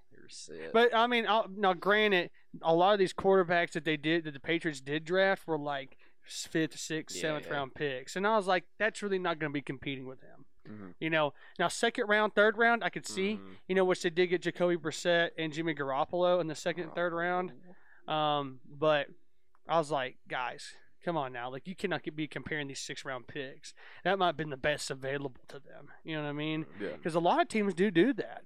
But I mean, I'll, now granted, a lot of these quarterbacks that they did that the Patriots did draft were like fifth, sixth, seventh Yeah. round picks, and I was like, that's really not going to be competing with him. Mm-hmm. You know, now second round, third round, I could see. Mm-hmm. You know, which they did get Jacoby Brissett and Jimmy Garoppolo in the second and third round. Um, but I was like, guys, come on now, like you cannot be comparing these six round picks. That might have been the best available to them. You know what I mean? Yeah. Because a lot of teams do do that.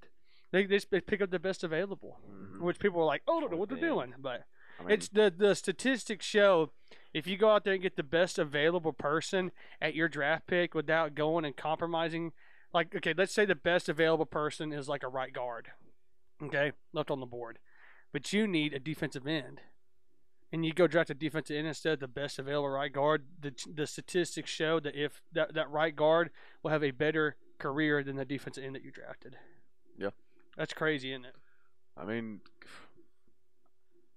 They, they, they pick up the best available Mhm. which people are like, oh, I don't know what they're doing. But I mean, it's the the statistics show if you go out there and get the best available person at your draft pick without going and compromising, like okay, let's say the best available person is like a right guard, okay, left on the board, but you need a defensive end. And you go draft a defensive end instead of the best available right guard. The, the statistics show that if that, that right guard will have a better career than the defensive end that you drafted. Yeah. That's crazy, isn't it? I mean,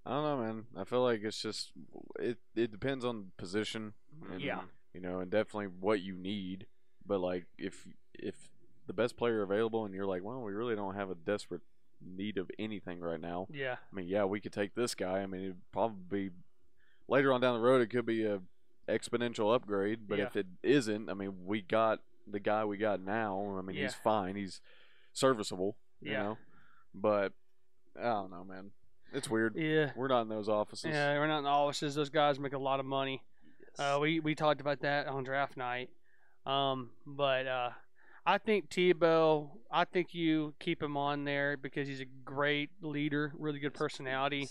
I don't know, man. I feel like it's just it. It depends on position. And, Yeah. You know, and definitely what you need. But like, if if the best player available, and you're like, well, we really don't have a desperate need of anything right now. Yeah. I mean, yeah, we could take this guy. I mean, it'd probably be later on down the road. It could be a exponential upgrade, but Yeah. if it isn't, I mean, we got the guy we got now. I mean, he's Yeah. fine. He's serviceable. You Yeah. know, but I don't know, man. It's weird. Yeah. We're not in those offices. Yeah, we're not in the offices. Those guys make a lot of money. Uh, we we talked about that on draft night. Um, but uh, I think Tebow. I think you keep him on there because he's a great leader, really good personality,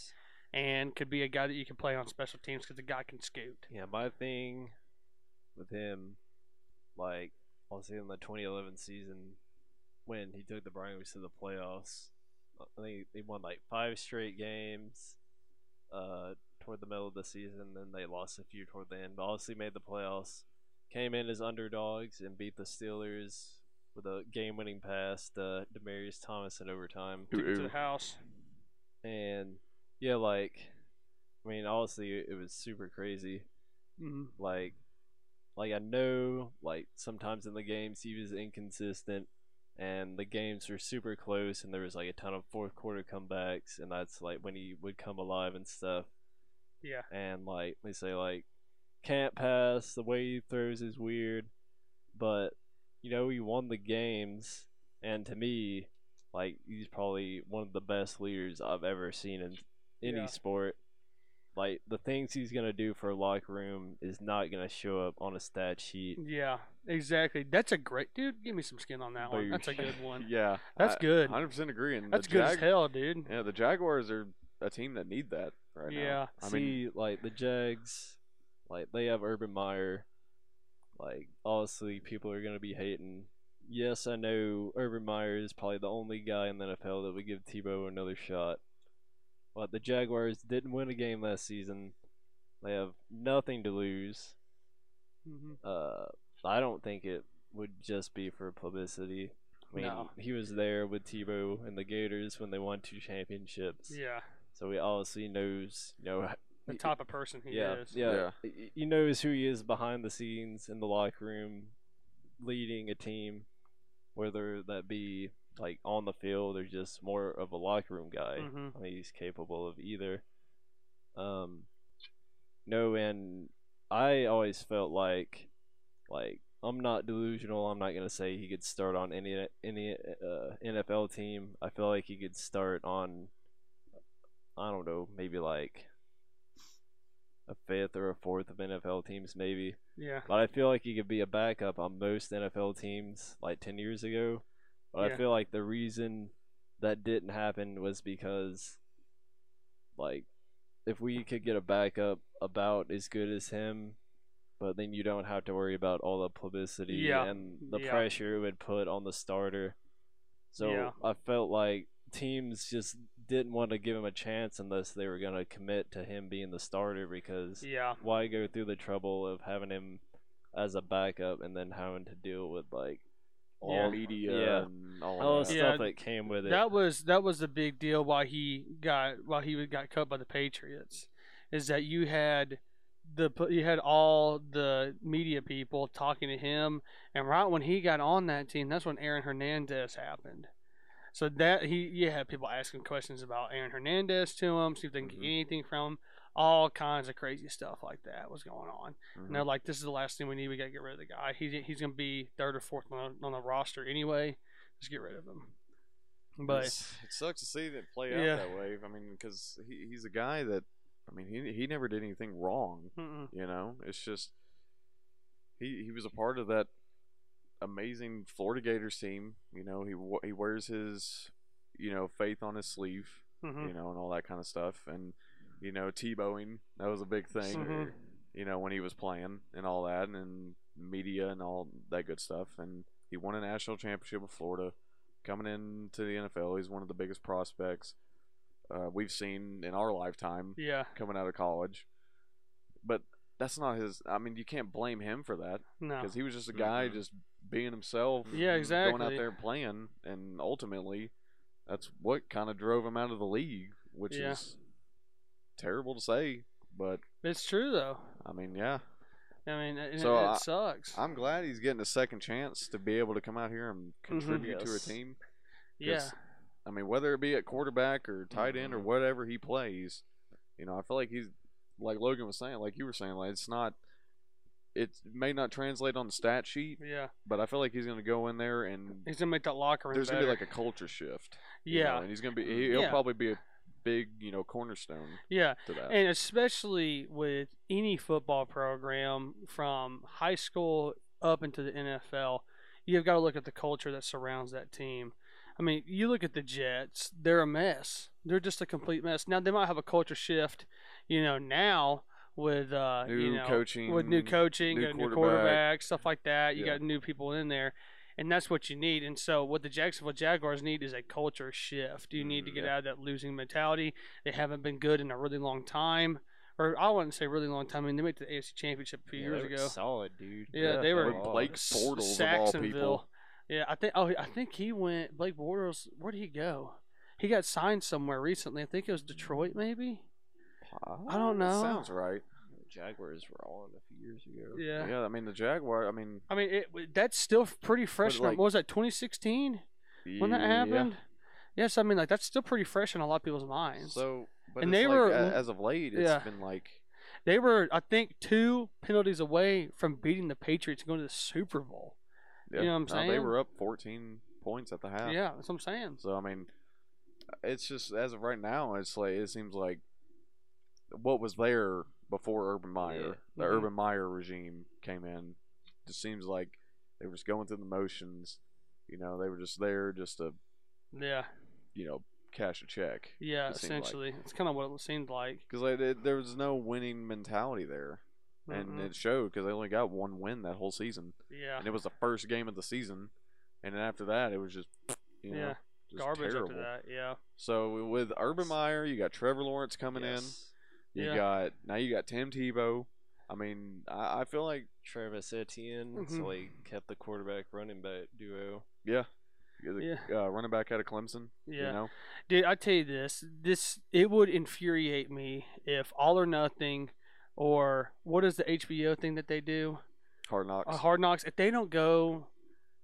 and could be a guy that you can play on special teams because the guy can scoot. Yeah, my thing with him, like, obviously in the 2011 season, when he took the Broncos to the playoffs, I think they won like five straight games uh, toward the middle of the season. Then they lost a few toward the end, but obviously made the playoffs. Came in as underdogs and beat the Steelers with a game-winning pass to Demaryius Thomas in overtime. Ooh, Took to the house. And yeah, like, I mean, honestly, it was super crazy. hmm Like, like I know, like sometimes in the games he was inconsistent, and the games were super close, and there was like a ton of fourth quarter comebacks, and that's like when he would come alive and stuff. Yeah. And like they say, like can't pass. The way he throws is weird, but you know he won the games, and to me, like he's probably one of the best leaders I've ever seen in any Yeah. sport. Like the things he's gonna do for a locker room is not gonna show up on a stat sheet. Yeah. Exactly. That's a great dude. Give me some skin on that one. That's a good one. Yeah, That's good. Hundred percent agree. And That's good as hell, dude. Yeah, the Jaguars are a team that need that right now. Yeah. I See, mean, like the Jags, like they have Urban Meyer. Like obviously, people are gonna be hating. Yes, I know Urban Meyer is probably the only guy in the NFL that would give Tebow another shot. But the Jaguars didn't win a game last season. They have nothing to lose. hmm Uh, I don't think it would just be for publicity. I mean, No. he was there with Tebow and the Gators when they won two championships. Yeah. So he obviously knows, you know, The type of person he yeah, is. yeah, He- He knows who he is behind the scenes in the locker room, leading a team, whether that be like on the field or just more of a locker room guy. Mhm. I mean, he's capable of either. Um, no, and I always felt like, like I'm not delusional. I'm not gonna say he could start on any any uh, NFL team. I feel like he could start on, I don't know, maybe like a fifth or a fourth of NFL teams, maybe. Yeah. But I feel like he could be a backup on most NFL teams like 10 years ago. But Yeah. I feel like the reason that didn't happen was because, like, if we could get a backup about as good as him, but then you don't have to worry about all the publicity Yeah. and the Yeah. pressure it would put on the starter. So. I felt like teams just didn't want to give him a chance unless they were going to commit to him being the starter because Yeah. why go through the trouble of having him as a backup and then having to deal with like all Yeah. media yeah. and all, all the that. Yeah, stuff that came with it. That was that was the big deal why he got why he got cut by the Patriots, is that you had the you had all the media people talking to him, and right when he got on that team, that's when Aaron Hernandez happened. So that he you had people asking questions about Aaron Hernandez to him, see if they can Mhm. get anything from him. All kinds of crazy stuff like that was going on. Mhm. And they're like, "This is the last thing we need. We got to get rid of the guy. He's he's gonna be third or fourth on the, on the roster anyway. Just get rid of him." But It's- it sucks to see that play Yeah. out that way. I mean, because he, he's a guy that, I mean, he he never did anything wrong. mm-mm. You know, it's just he he was a part of that amazing Florida Gators team. You know, he he wears his you know faith on his sleeve. Mhm. You know, and all that kind of stuff. And you know, Tebowing that was a big thing. Mhm. You know, when he was playing and all that, and media and all that good stuff. And he won a national championship with Florida. Coming into the NFL, he's one of the biggest prospects uh, we've seen in our lifetime yeah, coming out of college. But that's not his. I mean, you can't blame him for that no, because he was just a guy Mhm. just being himself. Yeah, exactly. Going out there and playing, and ultimately, that's what kind of drove him out of the league, which Yeah. is terrible to say. But it's true though. I mean, yeah, I mean, it, So, it I- sucks. I'm glad he's getting a second chance to be able to come out here and contribute to a team. Yeah. I mean, whether it be at quarterback or tight end or Mhm. whatever he plays, you know, I feel like he's like Logan was saying, like you were saying, like it's not. It may not translate on the stat sheet, yeah. but I feel like he's going to go in there and He's gonna make that locker room. there's going to be like a culture shift. you know, yeah, and he's going to be. he- He'll Yeah. probably be a big, you know, cornerstone yeah. to that. And especially with any football program from high school up into the NFL, you've got to look at the culture that surrounds that team. I mean, you look at the Jets, they're a mess. They're just a complete mess. Now, they might have a culture shift, you know, now with, uh, New you know, coaching, with new coaching, new a new quarterback. quarterback, stuff like that. You Yeah. got new people in there. And that's what you need. And so, what the Jacksonville Jaguars need is a culture shift. You need to get yeah. out of that losing mentality. They haven't been good in a really long time, or I wouldn't say really long time. I mean, they made the AFC Championship a few Yeah, years they were ago. solid, dude. Yeah, they were Blake S- Bortles of all people. Yeah, I think. Oh, I think he went. Blake Bortles. Where did he go? He got signed somewhere recently. I think it was mm. Detroit, maybe. I don't know. Sounds right. Jaguars were all on a few years ago. Yeah. Yeah, I mean the Jaguar. I mean, I mean, it, that's still pretty fresh. like- what was that 2016 when that happened? Yes, I mean like that's still pretty fresh in a lot of people's minds. So, but And they like, were- as of late, it's yeah. been like they were, I think, two penalties away from beating the Patriots and going to the Super Bowl. yeah, You know what I'm no, They were up 14 points at the half. Yeah, that's what I'm saying. So I mean, it's just as of right now, it's like it seems like what was there before Urban Meyer, Yeah. the Mhm. Urban Meyer regime came in. Just seems like they were just going through the motions. You know, they were just there just to Yeah, you know cash a check. yeah. It seemed like. Essentially, it's kind of what it seemed like. Because like, it- there was no winning mentality there, and Mhm. it showed because they only got one win that whole season, yeah, and it was the first game of the season, and then after that it was just you know yeah. just Garbage terrible. after that. Yeah, So with Urban Meyer, you got Trevor Lawrence coming Yes. in. You Yeah. got now you got Tim Tebow. I mean, I, I feel like Travis Etienne, Mhm. so he kept the quarterback running back duo. yeah, the Yeah. uh, running back out of Clemson. yeah. You know, Dude, I tell you this, this it would infuriate me if All or Nothing, or what is the HBO thing that they do, Hard Knocks. uh, Hard Knocks. If they don't go,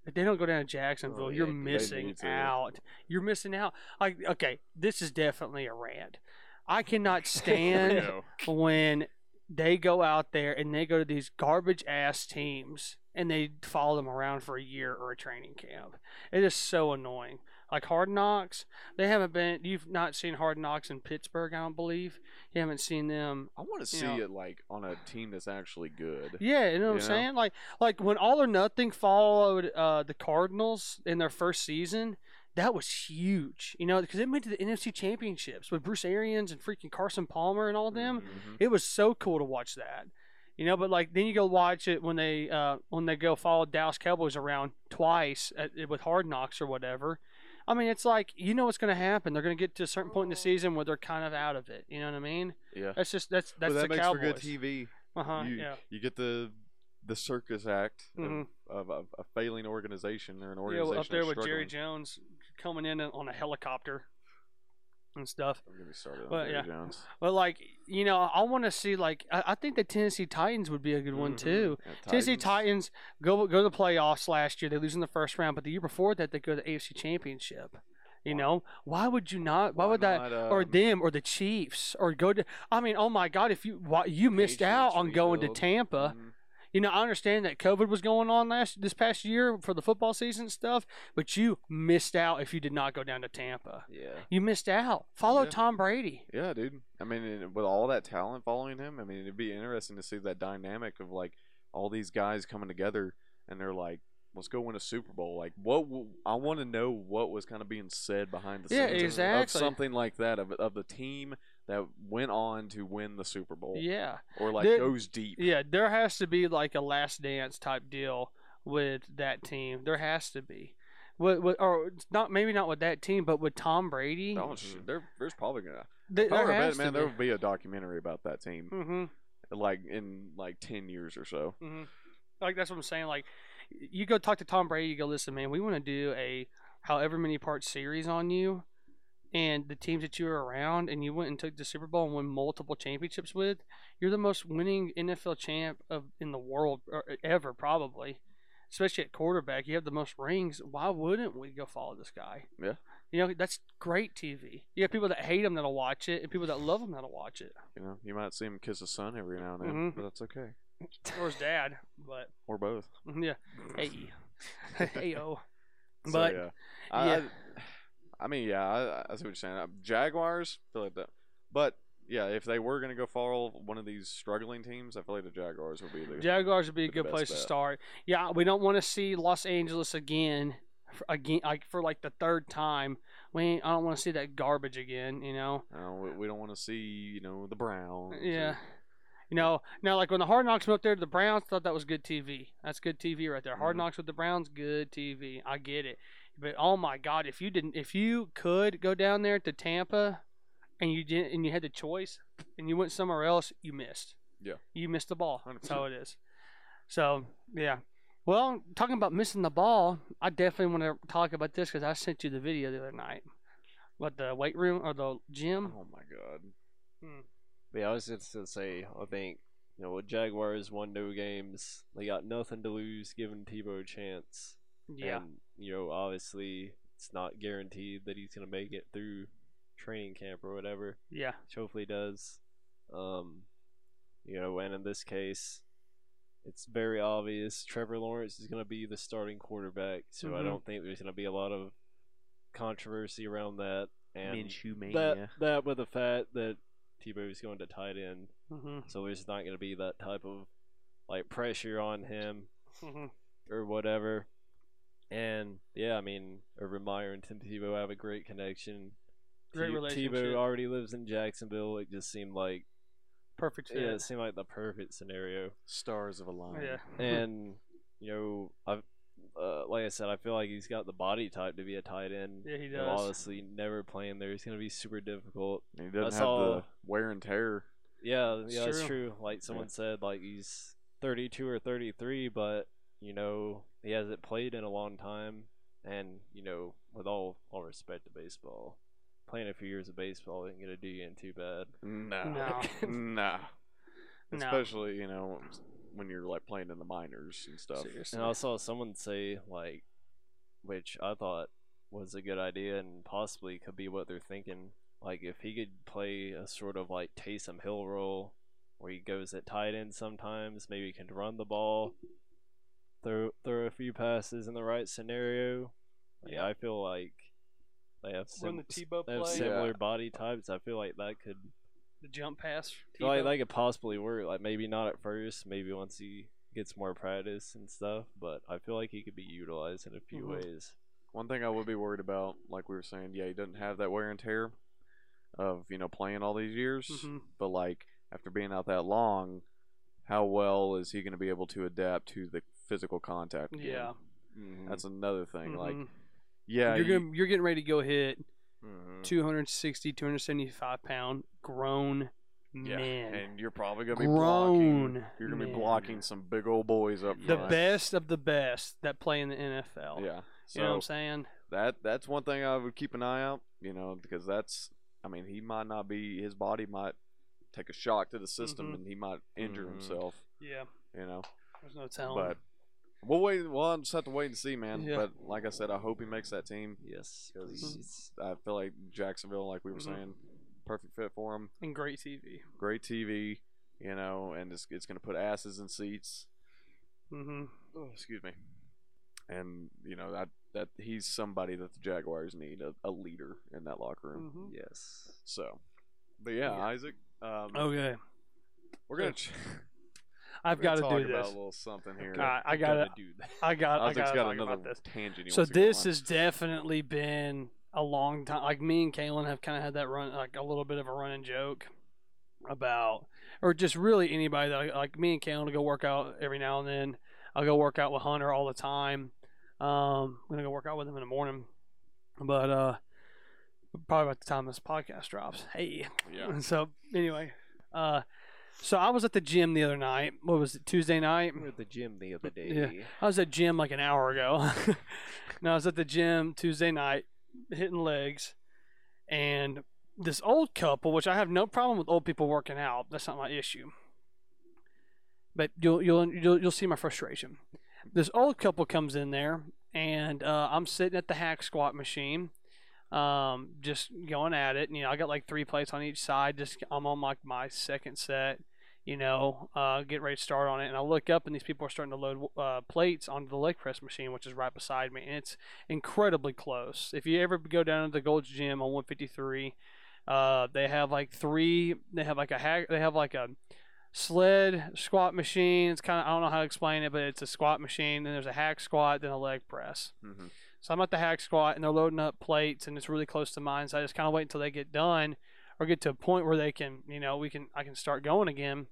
if they don't go down to Jacksonville, Oh, you're missing out. You're missing out. Like, okay, this is definitely a rant. I cannot stand when they go out there and they go to these garbage ass teams and they follow them around for a year or a training camp. It is so annoying. Like Hard Knocks, they haven't been. You've not seen Hard Knocks in Pittsburgh, I don't believe. You haven't seen them. I want to see know. it like on a team that's actually good. Yeah, you know what I'm know? saying? Like, like when All or Nothing followed uh, the Cardinals in their first season. That was huge, you know, because it went to the NFC Championships with Bruce Arians and freaking Carson Palmer and all them. Mhm. it was so cool to watch that you know but like then you go watch it when they uh when they go follow dallas cowboys around twice at, with hard knocks or whatever i mean it's like you know what's going to happen they're going to get to a certain point in the season where they're kind of out of it you know what i mean Yeah, that's just that's that's but that the makes cowboys for good TV. uh-huh you, yeah you get the the circus act Mhm. of, of, of a failing organization or an organization. yeah organization up there with jerry jones coming in on a helicopter and stuff I'm gonna on But, yeah. Jones. but like you know i want to see like I, I think the tennessee titans would be a good one Mhm. too Yeah, Tennessee Titans go go to the playoffs last year. They lose in the first round, but the year before that, they go to the AFC Championship. You Why- know, why would you not? Why, would that? not, or um, them, or the Chiefs, or go to? I mean, oh my God! If you why, you missed out Patriots on going to rebuild. Tampa, mhm. You know, I understand that COVID was going on last this past year for the football season and stuff, but you missed out if you did not go down to Tampa. Yeah. You missed out. Follow Yeah. Tom Brady. Yeah, dude. I mean, with all that talent following him, I mean, it'd be interesting to see that dynamic of like all these guys coming together and they're like, "Let's go win a Super Bowl." Like, what? w- I want to know what was kind of being said behind the Yeah, scenes of- of something like that of of the team that went on to win the Super Bowl Yeah. or like There- goes deep. Yeah, there has to be like a last dance type deal with that team. There has to be. With, with, or not maybe not with that team, but with Tom Brady. Oh, sh- there, there's probably gonna. th- If I there were has bet, man, to there be. would be a documentary about that team, Mm-hmm. like in like ten years or so. Mm-hmm. Like that's what I'm saying. Like you go talk to Tom Brady, you go listen, man. We want to do a however many part series on you, and the teams that you were around and you went and took the Super Bowl and won multiple championships with, you're the most winning NFL champ of in the world or ever probably. Especially at quarterback, you have the most rings. Why wouldn't we go follow this guy? Yeah. You know, that's great TV. You have people that hate him that'll watch it and people that love him that'll watch it. You know, you might see him kiss his son every now and then, Mhm. but that's okay. Or his dad, but Or both. yeah. Hey. hey. So, But yeah, I, yeah. I, I mean, yeah, I, I see what you're saying. Uh, Jaguars feel like that, but yeah, if they were gonna go follow one of these struggling teams, I feel like the Jaguars would be the. Jaguars would be a good place to start. Yeah, we don't want to see Los Angeles again, for, again like for like the third time. We I don't want to see that garbage again. You know. Uh, we, we don't want to see you know the Browns. Yeah. You know, now like when the Hard Knocks went up there to the Browns, thought that was good TV. That's good TV right there. Hard Mhm. Knocks with the Browns, good TV. I get it, but oh my God, if you didn't, if you could go down there to Tampa, and you didn't, and you had the choice, and you went somewhere else, you missed. Yeah. You missed the ball. That's 100%. how it is. So yeah. Well, talking about missing the ball, I definitely want to talk about this because I sent you the video the other night. What the weight room or the gym? Oh my god. But yeah, I was just gonna say, I think you know, with Jaguars won no games, they got nothing to lose, giving Tebow a chance. Yeah. And you know, obviously, it's not guaranteed that he's gonna make it through training camp or whatever. Yeah. Which hopefully does. Um, you know, and in this case, it's very obvious Trevor Lawrence is gonna be the starting quarterback. So I Mhm. don't think there's gonna be a lot of controversy around that. And Minshew that that with the fact that Tebow's going to tight end, Mm-hmm. so there's not going to be that type of like pressure on him Mm-hmm. or whatever. And yeah, I mean, Urban Meyer and Tim Tebow have a great connection. Great Te- relationship. Tebow already lives in Jacksonville. It just seemed like Perfect fit. yeah, it seemed like the perfect scenario. Stars of a line. Yeah. And you know, I've uh, like I said, I feel like he's got the body type to be a tight end. Yeah, he does. Obviously, never playing there is going to be super difficult. And he doesn't have saw- the wear and tear. Yeah, It's yeah, that's true. true. Like someone said, like he's 32 or 33, but you know he hasn't played in a long time, and you know, with all all respect to baseball, playing a few years of baseball ain't gonna do you in too bad. No. No. nah. No. Especially, you know, when you're like playing in the minors and stuff. Seriously. And I saw someone say like, which I thought was a good idea and possibly could be what they're thinking. Like if he could play a sort of like Taysom Hill role, where he goes at tight end sometimes, maybe he can run the ball, throw throw a few passes in the right scenario. Yeah, Yeah. I feel like they have Run sim- the Tebow they have play. similar Yeah. I types. I feel like that could the jump pass. I feel like Tebow. that could possibly work. Like maybe not at first, maybe once he gets more practice and stuff. But I feel like he could be utilized in a few Mhm. ways. One thing I would be worried about, like we were saying, yeah, he doesn't have that wear and tear of, you know, playing all these years. Mhm. But like after being out that long, how well is he going to be able to adapt to the physical contact? again? Yeah. Mm-hmm. That's another thing. Like, Mhm. yeah, you're you- gonna, you're getting ready to go hit mm-hmm. 260, 275 pound grown yeah, men. and you're probably going to be blocking. Grown You're going to be blocking some big old boys up the front. best of the best that play in the NFL. Yeah. So you know what I'm saying? that that's one thing I would keep an eye out, you know, because that's I mean, he might not be his body might take a shock to the system Mhm. and he might injure Mhm. himself, Yeah. you know. There's no telling. But we'll wait we'll just have to wait and see, man. Yeah. But like I said, I hope he makes that team Yes, please. I feel like Jacksonville, like we were Mhm. saying, perfect fit for him. and great TV. Great TV, you know, and it's it's gonna put asses in seats. Mm-hmm. Oh, excuse me. And you know that that he's somebody that the Jaguars need a, a leader in that locker room. Mm-hmm. Yes. So, but yeah, Yeah. Isaac. Um, Okay. we're gonna. ch- I've got to do about a little something here. Right, I got Gotta do that. I got. I got to got talk another about this. tangent. So to this has definitely been a long time. Like me and Kalen have kind of had that run, like a little bit of a running joke about, or just really anybody that like me and Kalen to go work out every now and then. I'll go work out with Hunter all the time. Um, I'm gonna go work out with him in the morning, but uh, probably about the time this podcast drops. Hey, Yeah. So anyway, uh, so I was at the gym the other night. What was it? Tuesday night. We were at the gym the other day. Yeah. I was at gym like an hour ago. no, I was at the gym Tuesday night, hitting legs, and this old couple, which I have no problem with old people working out. That's not my issue. But you'll you'll you'll, you'll see my frustration. This old couple comes in there, and uh, I'm sitting at the hack squat machine, um, just going at it. And, you know, I got like three plates on each side. Just I'm on like my second set. You know, uh, get ready to start on it, and I look up, and these people are starting to load uh, plates onto the leg press machine, which is right beside me, and it's incredibly close. If you ever go down to the Gold's Gym on 153, uh, they have like three. They have like a hack. They have like a sled squat machine. It's kind of I don't know how to explain it, but it's a squat machine. Then there's a hack squat, then a leg press. Mm-hmm. So I'm at the hack squat, and they're loading up plates, and it's really close to mine. So I just kind of wait until they get done, or get to a point where they can, you know, we can I can start going again,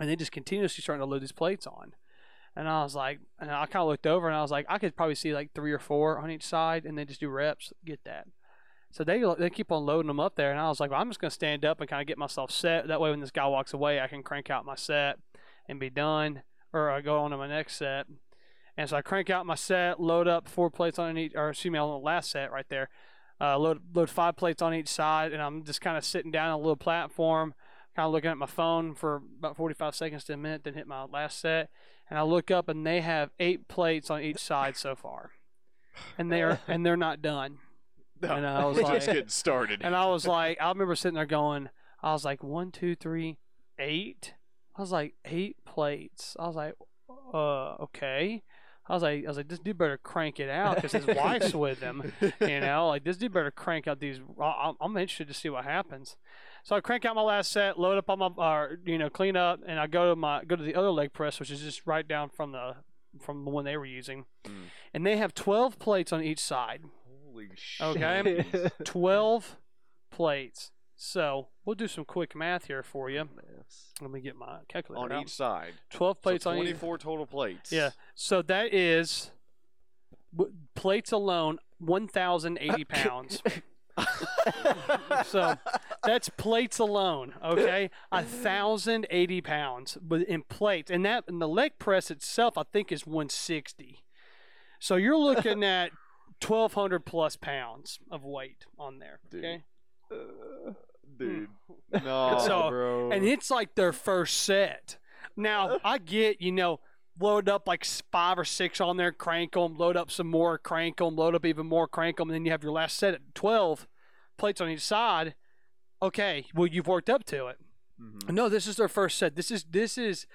and they just continuously starting to load these plates on. And I was like, and I kind of looked over, and I was like, I could probably see like three or four on each side, and they just do reps, get that. So they they keep on loading them up there, and I was like, well, I'm just gonna stand up and kind of get myself set. That way, when this guy walks away, I can crank out my set and be done, or I go on to my next set. And so I crank out my set, load up four plates on each, or excuse me, on the last set right there. Uh, load load five plates on each side, and I'm just kind of sitting down on a little platform, kind of looking at my phone for about 45 seconds to a minute, then hit my last set, and I look up and they have eight plates on each side so far, and they're and they're not done. And I was We're like- just getting started. And I was like, I remember sitting there going, I was like, one, two, three, eight. I was like, eight plates. I was like, uh, okay. I was like, I was like, this dude better crank it out because his wife's with him. You know, like this dude better crank out these. I'm, I'm interested to see what happens. So I crank out my last set, load up on my, uh, you know, clean up, and I go to my go to the other leg press, which is just right down from the from the one they were using, Mm. and they have 12 plates on each side. Holy shit. Okay. 12 plates. So we'll do some quick math here for you. Let me get my calculator on out. each side. 12 plates so on 24 total plates. Yeah. So that is plates alone 1,080 pounds. so that's plates alone, okay? A thousand eighty pounds, but in plates, and that and the leg press itself, I think, is one sixty. So you're looking at twelve hundred plus pounds of weight on there, okay? Dude. No, So- bro. and it's like their first set. Now I get you know load up like five or six on there, crank them, load up some more, crank them, load up even more, crank them, and then you have your last set at twelve plates on each side. Okay, well you've worked up to it. Mhm. No, this is their first set. This is this is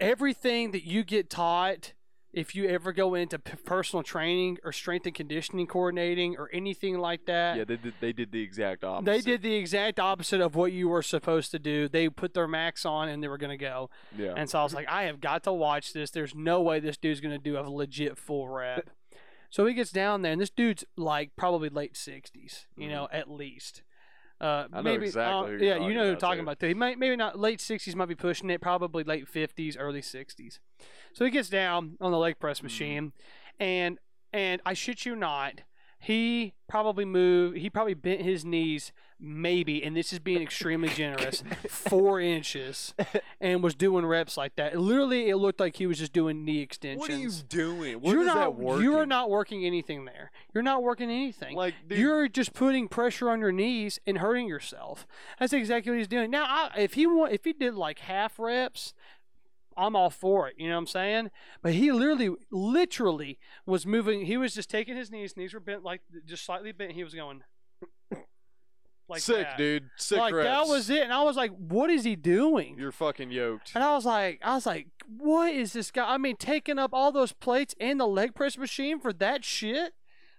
everything that you get taught if you ever go into p- personal training or strength and conditioning coordinating or anything like that. Yeah, they did, they did the exact opposite. They did the exact opposite of what you were supposed to do. They put their max on and they were going to go. Yeah. And so I was like, I have got to watch this. There's no way this dude's going to do a legit full rep. so he gets down there, and this dude's like probably late 60s, you know, at least. Uh, Mm-hmm. I know maybe, exactly uh, yeah, you know who I'm talking too. about too. He might maybe not late 60s, might be pushing it. Probably late 50s, early 60s. So he gets down on the leg Mm-hmm. press machine, and and I shit you not, he probably moved. He probably bent his knees, maybe, and this is being extremely generous, four inches, and was doing reps like that. Literally, it looked like he was just doing knee extensions. What are you doing? What You're is not. that working? You are not working anything there. You're not working anything. Like, dude, You're just putting pressure on your knees and hurting yourself. That's exactly what he's doing. Now, I, if he want, if he did like half reps, I'm all for it. You know what I'm saying? But he literally, literally was moving. He was just taking his knees. Knees were bent like just slightly bent. He was going like sick, that. dude. Sick like reps. that was it. And I was like, what is he doing? You're fucking yoked. And I was like, I was like, what is this guy? I mean, taking up all those plates and the leg press machine for that shit.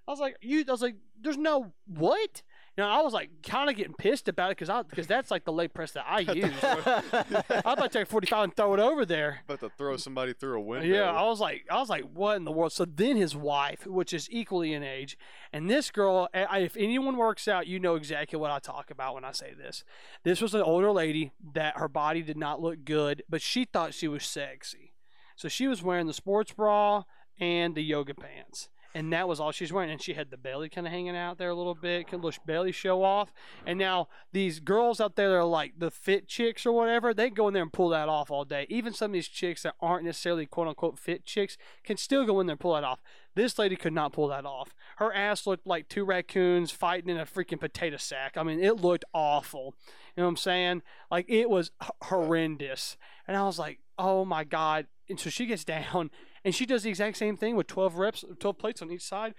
I was like, you. I was like, there's no what. You know, I was like, kind of getting pissed about it because I because that's like the leg press that I use. I'm about to take 45 and throw it over there. About to throw somebody through a window. Yeah, I was like, I was like, what in the world? So then his wife, which is equally in age, and this girl, I- if anyone works out, you know exactly what I talk about when I say this. This was an older lady that her body did not look good, but she thought she was sexy. So she was wearing the sports bra and the yoga pants. And that was all she's wearing. And she had the belly kind of hanging out there a little bit, of little belly show off. And now these girls out there that are like the fit chicks or whatever, they go in there and pull that off all day. Even some of these chicks that aren't necessarily quote unquote fit chicks can still go in there and pull that off. This lady could not pull that off. Her ass looked like two raccoons fighting in a freaking potato sack. I mean, it looked awful. You know what I'm saying? Like it was horrendous. And I was like, oh my god. And so she gets down and she does the exact same thing with 12 reps, 12 plates on each side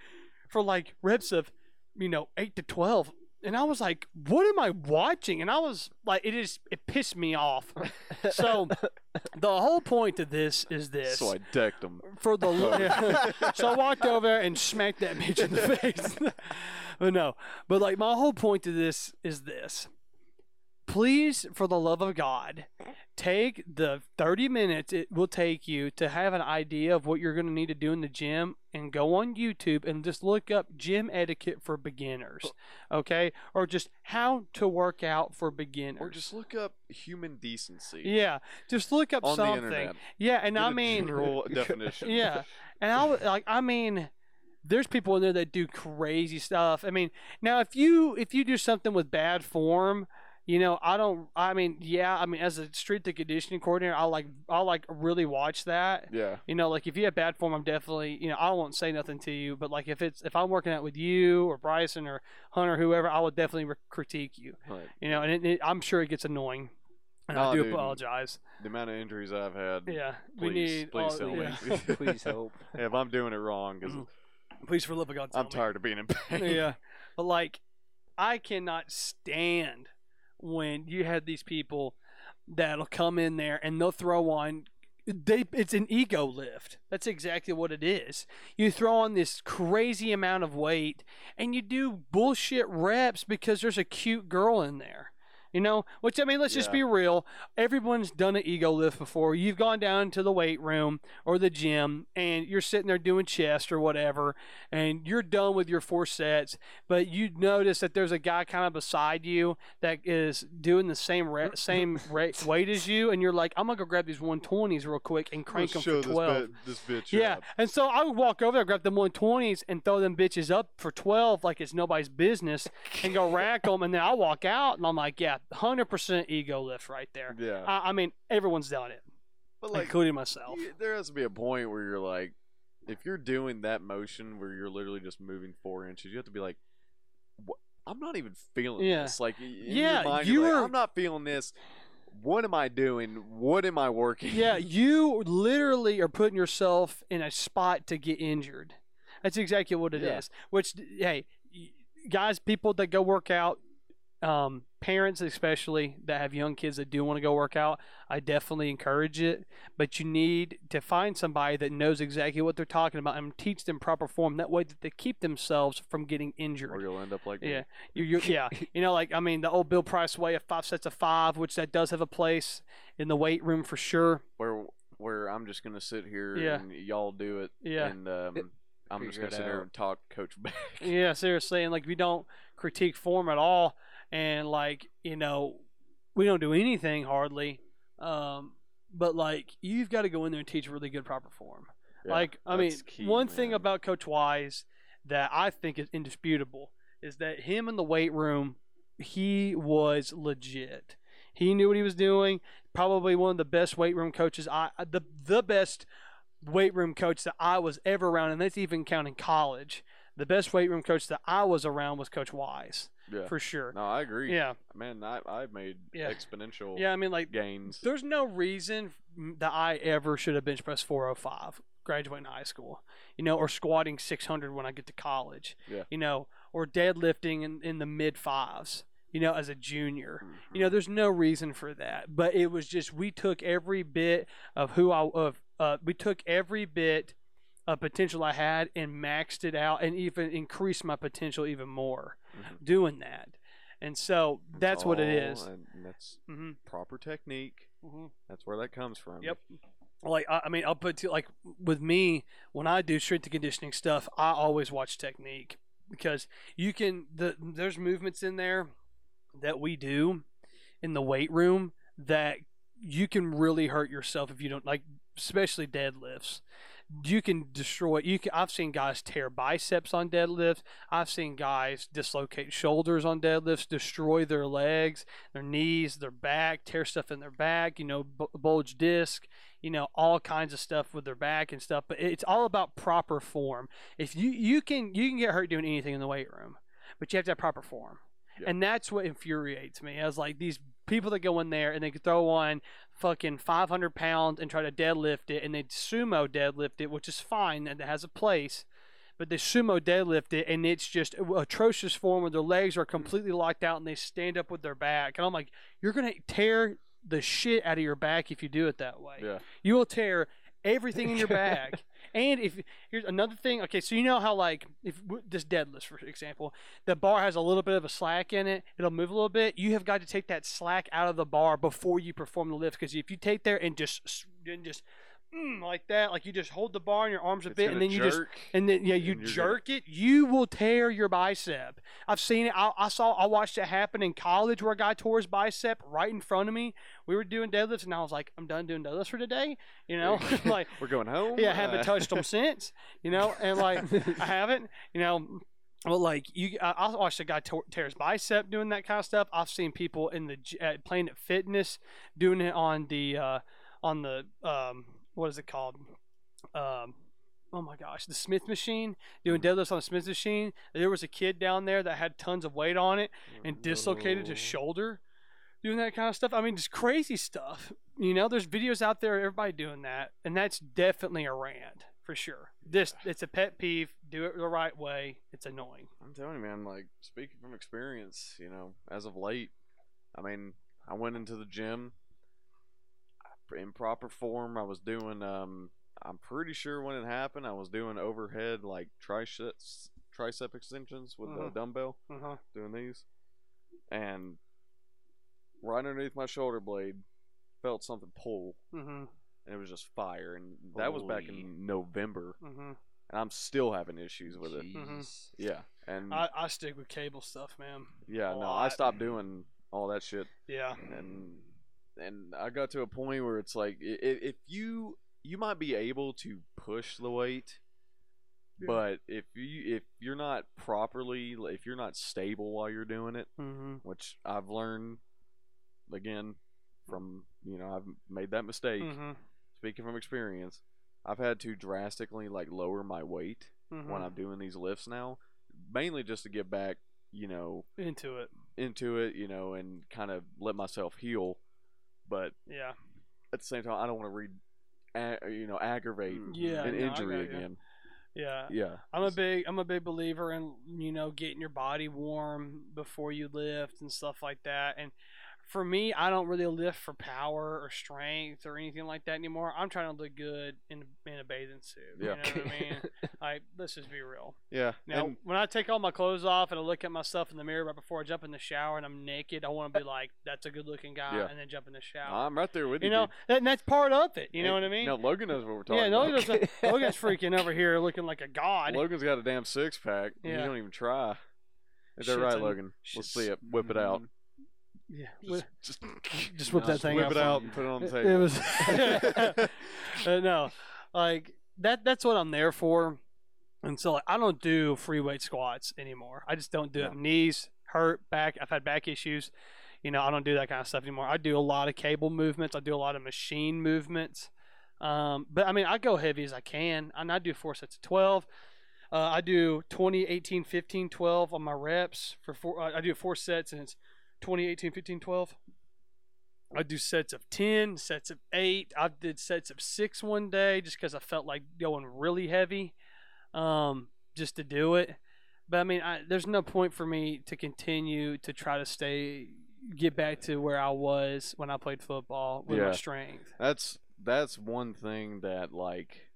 for like reps of, you know, 8 to 12. And I was like, what am I watching? And I was like, it is, it pissed me off. So the whole point of this is this So I decked him. for the so I walked over there and smacked that bitch in the face. but no, but like my whole point to this is this. Please, for the love of God, take the 30 minutes it will take you to have an idea of what you're going to need to do in the gym and go on YouTube and just look up gym etiquette for beginners, okay? Or just how to work out for beginners. Or just look up human decency yeah, just look up on something. Yeah, and Get I mean, general definition. yeah, and I like. I mean, there's people in there that do crazy stuff. I mean, now if you if you do something with bad form, you know, I don't. I mean, yeah. I mean, as a strength and conditioning coordinator, I like I like really watch that. Yeah. You know, like if you have bad form, I'm definitely you know I won't say nothing to you. But like if it's if I'm working out with you or Bryson or Hunter, whoever, I would definitely re- critique you. Right. You know, and it, it, I'm sure it gets annoying. And I do dude. apologize. The amount of injuries I've had. Yeah, we Please, need. please all- tell me. Please help. if I'm doing it wrong, because mm-hmm. Please, for the love of God, tell I'm me. tired of being in pain. yeah, but like, I cannot stand when you have these people that'll come in there and they'll throw on. They, it's an ego lift. That's exactly what it is. You throw on this crazy amount of weight and you do bullshit reps because there's a cute girl in there. You know, which I mean, let's just be real. Everyone's done an ego lift before. You've gone down to the weight room or the gym and you're sitting there doing chest or whatever, and you're done with your four sets, but you notice that there's a guy kind of beside you that is doing the same re- same rate, weight as you, and you're like, I'm gonna go grab these 120s real quick and crank them for 12. This, bitch Yeah, and so I would walk over there, grab the 120s, and throw them bitches up for 12 like it's nobody's business, and go rack them, and then I walk out, and I'm like, yeah, 100% ego lift right there. Yeah. I, I mean, everyone's done it, but like, including myself. there has to be a point where you're like, if you're doing that motion where you're literally just moving four inches, you have to be like, what? I'm not even feeling Yeah. this. Like, Yeah, mind, you you're like, I'm not feeling this. What am I doing? What am I working? Yeah, you literally are putting yourself in a spot to get injured. That's exactly what it is. Yeah. Which, hey, guys, people that go work out, um, parents especially that have young kids that do want to go work out, I definitely encourage it. But you need to find somebody that knows exactly what they're talking about and teach them proper form. That way, that they keep themselves from getting injured. Or you'll end up like me. Yeah, you, you, yeah. You know, like I mean, the old Bill Price way of five sets of five, which that does have a place in the weight room for sure. where where I'm just gonna sit here Yeah. and y'all do it. Yeah. And um, I'm just gonna it sit here and talk Coach back. Yeah, seriously, and like we don't critique form at all, and like you know, we don't do anything hardly. Um, but like you've got to go in there and teach really good proper form. Yeah, like I mean, key, one thing about Coach Wise that I think is indisputable is that him in the weight room, he was legit. He knew what he was doing. Probably one of the best weight room coaches I the the best weight room coach that I was ever around, and that's even counting college. The best weight room coach that I was around was Coach Wise, yeah. for sure. No, I agree. Yeah, Man, I I've made Yeah. exponential yeah. I mean, like, gains. there's no reason that I ever should have bench pressed 405 graduating high school, you know, or squatting 600 when I get to college, Yeah. you know, or deadlifting in, in the mid fives, you know, as a junior. Mhm. You know, there's no reason for that, but it was just we took every bit of who I of uh, we took every bit of potential I had and maxed it out, and even increased my potential even more Mhm. doing that. And so that's what it is. That's hmm proper technique. hmm That's where that comes from. Yep. Like I, I mean, I'll put to like with me when I do strength and conditioning stuff, I always watch technique because you can the there's movements in there that we do in the weight room that you can really hurt yourself if you don't like, especially deadlifts. You can destroy. You can. I've seen guys tear biceps on deadlifts. I've seen guys dislocate shoulders on deadlifts, destroy their legs, their knees, their back, tear stuff in their back. You know, bu- bulge disc. You know, all kinds of stuff with their back and stuff. But it's all about proper form. If you you can you can get hurt doing anything in the weight room, but you have to have proper form. Yeah. And that's what infuriates me. I was like these people that go in there and they can throw on fucking 500 pounds and try to deadlift it, and they sumo deadlift it, which is fine and it has a place. But they sumo deadlift it, and it's just atrocious form where their legs are completely locked out and they stand up with their back. And I'm like, you're gonna tear the shit out of your back if you do it that way. Yeah. You will tear everything in your back. And if here's another thing, okay, so you know how like if this deadlift, for example, the bar has a little bit of a slack in it, it'll move a little bit. You have got to take that slack out of the bar before you perform the lift because if you take there and just and just mm, like that, like you just hold the bar in your arms a It's bit, and then you just and then yeah, you you're gonna- jerk it, you will tear your bicep. I've seen it. I, I saw. I watched it happen in college where a guy tore his bicep right in front of me. We were doing deadlifts, and I was like, I'm done doing deadlifts for today. You know, like We're going home. yeah, I haven't Uh, touched them since. You know, and like I haven't. You know. Well, like you, I watched a guy tear his bicep doing that kind of stuff. I've seen people in the at Planet Fitness doing it on the uh, on the um, what is it called? Um, oh my gosh, the Smith machine doing deadlifts on the Smith machine. There was a kid down there that had tons of weight on it and dislocated his shoulder doing that kind of stuff. I mean, just crazy stuff. You know, there's videos out there, everybody doing that, and that's definitely a rant for sure. This it's a pet peeve. Do it the right way. It's annoying. I'm telling you, man. Like speaking from experience, you know, as of late, I mean, I went into the gym in proper form. I was doing. Um, I'm pretty sure when it happened, I was doing overhead like triceps tricep extensions with the Mhm. dumbbell, Uh-huh. doing these, and right underneath my shoulder blade, felt something pull, Mm-hmm. and it was just fire. And that was back in November, Mm-hmm. and I'm still having issues with it. Mhm. Yeah, and I, I stick with cable stuff, man. yeah, a no, I stopped doing all that shit, Yeah. and and I got to a point where it's like if you you might be able to push the weight, Yeah. but if you if you're not properly if you're not stable while you're doing it, Mm-hmm. which I've learned again from you know I've made that mistake. Mm-hmm. Speaking from experience, I've had to drastically like lower my weight Mm-hmm. when I'm doing these lifts now, mainly just to get back, you know, into it. into it, you know, and kind of let myself heal. But Yeah. at the same time, I don't want to read, a, you know, aggravate mm. Yeah, an no, injury again. Yeah. Yeah, I'm a big I'm a big believer in you know getting your body warm before you lift and stuff like that. And for me, I don't really lift for power or strength or anything like that anymore. I'm trying to look good in in a bathing suit. Yeah. You know what I mean? like let's just be real. yeah. Now, and when I take all my clothes off and I look at myself in the mirror right before I jump in the shower and I'm naked, I want to be like, "That's a good-looking guy," Yeah. and then jump in the shower. I'm right there with you. you know, that, and that's part of it. You know what I mean? No, Logan knows what we're talking yeah, no, about. Logan's, Logan's freaking over here looking like a god. Logan's got a damn six pack. Yeah. You don't even try. Is that right, Logan? Let's see it. Whip it mm-hmm. out. Yeah, Just, just, just whip that just thing whip out it out and put it on the table. It was Uh, no, like that. That's what I'm there for. And so like, I don't do free weight squats anymore. I just don't do it. Knees hurt, back. I've had back issues. You know, I don't do that kind of stuff anymore. I do a lot of cable movements. I do a lot of machine movements. Um, but I mean, I go heavy as I can, and I do four sets of twelve. Uh, I do 20, 18, 15, 12 on my reps for four. Uh, I do four sets, and it's 20, 18, 15, 12. I do sets of 10, sets of 8. I did sets of 6 one day just because I felt like going really heavy um, just to do it. But I mean, I, there's no point for me to continue to try to stay, get back to where I was when I played football with my strength. That's that's one thing that like,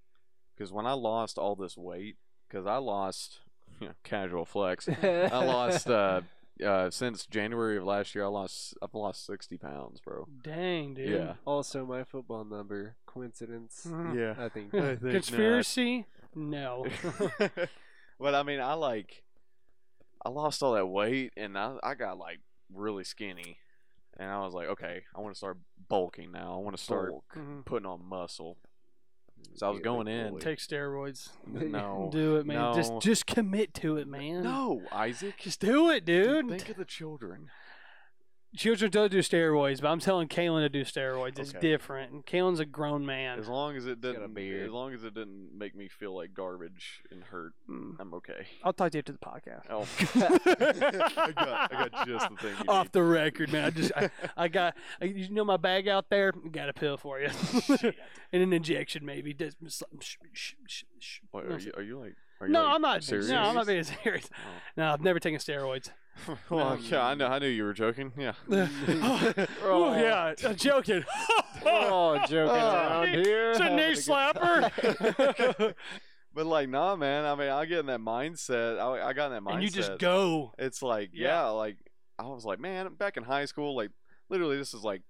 because when I lost all this weight, because I lost, you know, casual flex. I lost uh, uh, since January of last year. I lost I've lost sixty pounds, bro. Dang, dude. Yeah. Also, my football number. Coincidence? Mhm. Yeah. I think. I think. Conspiracy? No. but I mean, I like, I lost all that weight, and I I got like really skinny, and I was like, okay, I want to start bulking now. I want to start Bulk. Mhm. putting on muscle. So I was going in. Take steroids. No. Do it, man. Just no. just commit to it, man. No, Isaac. Just do it, dude. Think of the children. Children don't do steroids, but I'm telling Kalen to do steroids. It's Okay. different. And Kalen's a grown man. As long as it got a didn't, beard. as long as it didn't make me feel like garbage and hurt, Mm. I'm okay. I'll talk to you after the podcast. Oh, I got, I got just the thing. You Off need. the record, man. I just, I, I got, I, you know, my bag out there. Got a pill for you, and an injection maybe. Just something. Sh- sh- sh- sh- Wait, are you, are you like? Are you no, like I'm not. serious? No, I'm not being serious. Oh. No, I've never taken steroids. well, um, yeah, I know. I knew you were joking. Yeah. Oh, oh, yeah, I'm joking. Oh, joking uh, around here. It's a knee slapper. But like, nah, man. I mean, I get in that mindset. I, I got in that mindset. and you just go. It's like, Yeah. yeah. like I was like, man, back in high school, like literally, this is like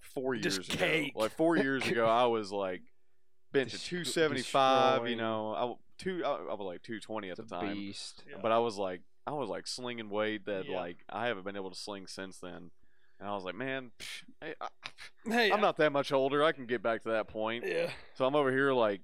four years Just ago. cake. Like four years ago, I was like bench at two seventy five. You know, I w- two, I, I was like two twenty at It's the time. beast. But I was like, I was like slinging weight that Yeah. like I haven't been able to sling since then. And I was like, man, psh, hey, I, Hey, I'm not that much older. I can get back to that point. Yeah. So I'm over here like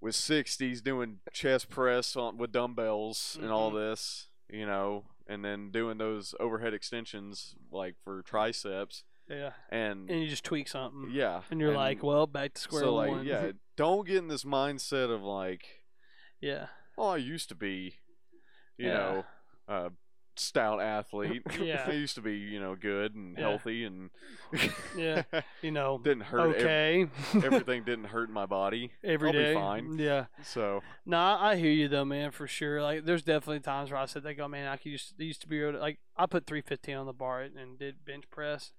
with 60s doing chest press on with dumbbells and all Mhm. this, you know, and then doing those overhead extensions like for triceps Yeah. and, And you just tweak something. yeah. And you're like, well, back to square so like one. yeah, don't get in this mindset of like, yeah. oh, I used to be, you Yeah. know, a stout athlete. Yeah. I used to be, you know, good and Yeah. healthy and Yeah. You know, didn't hurt ev- okay. everything didn't hurt my body. Every I'll be day. fine. Yeah. So Nah, I hear you though, man, for sure. Like, there's definitely times where I said, "They go, man, I could used they used to be able to like I put 315 on the bar and did bench press,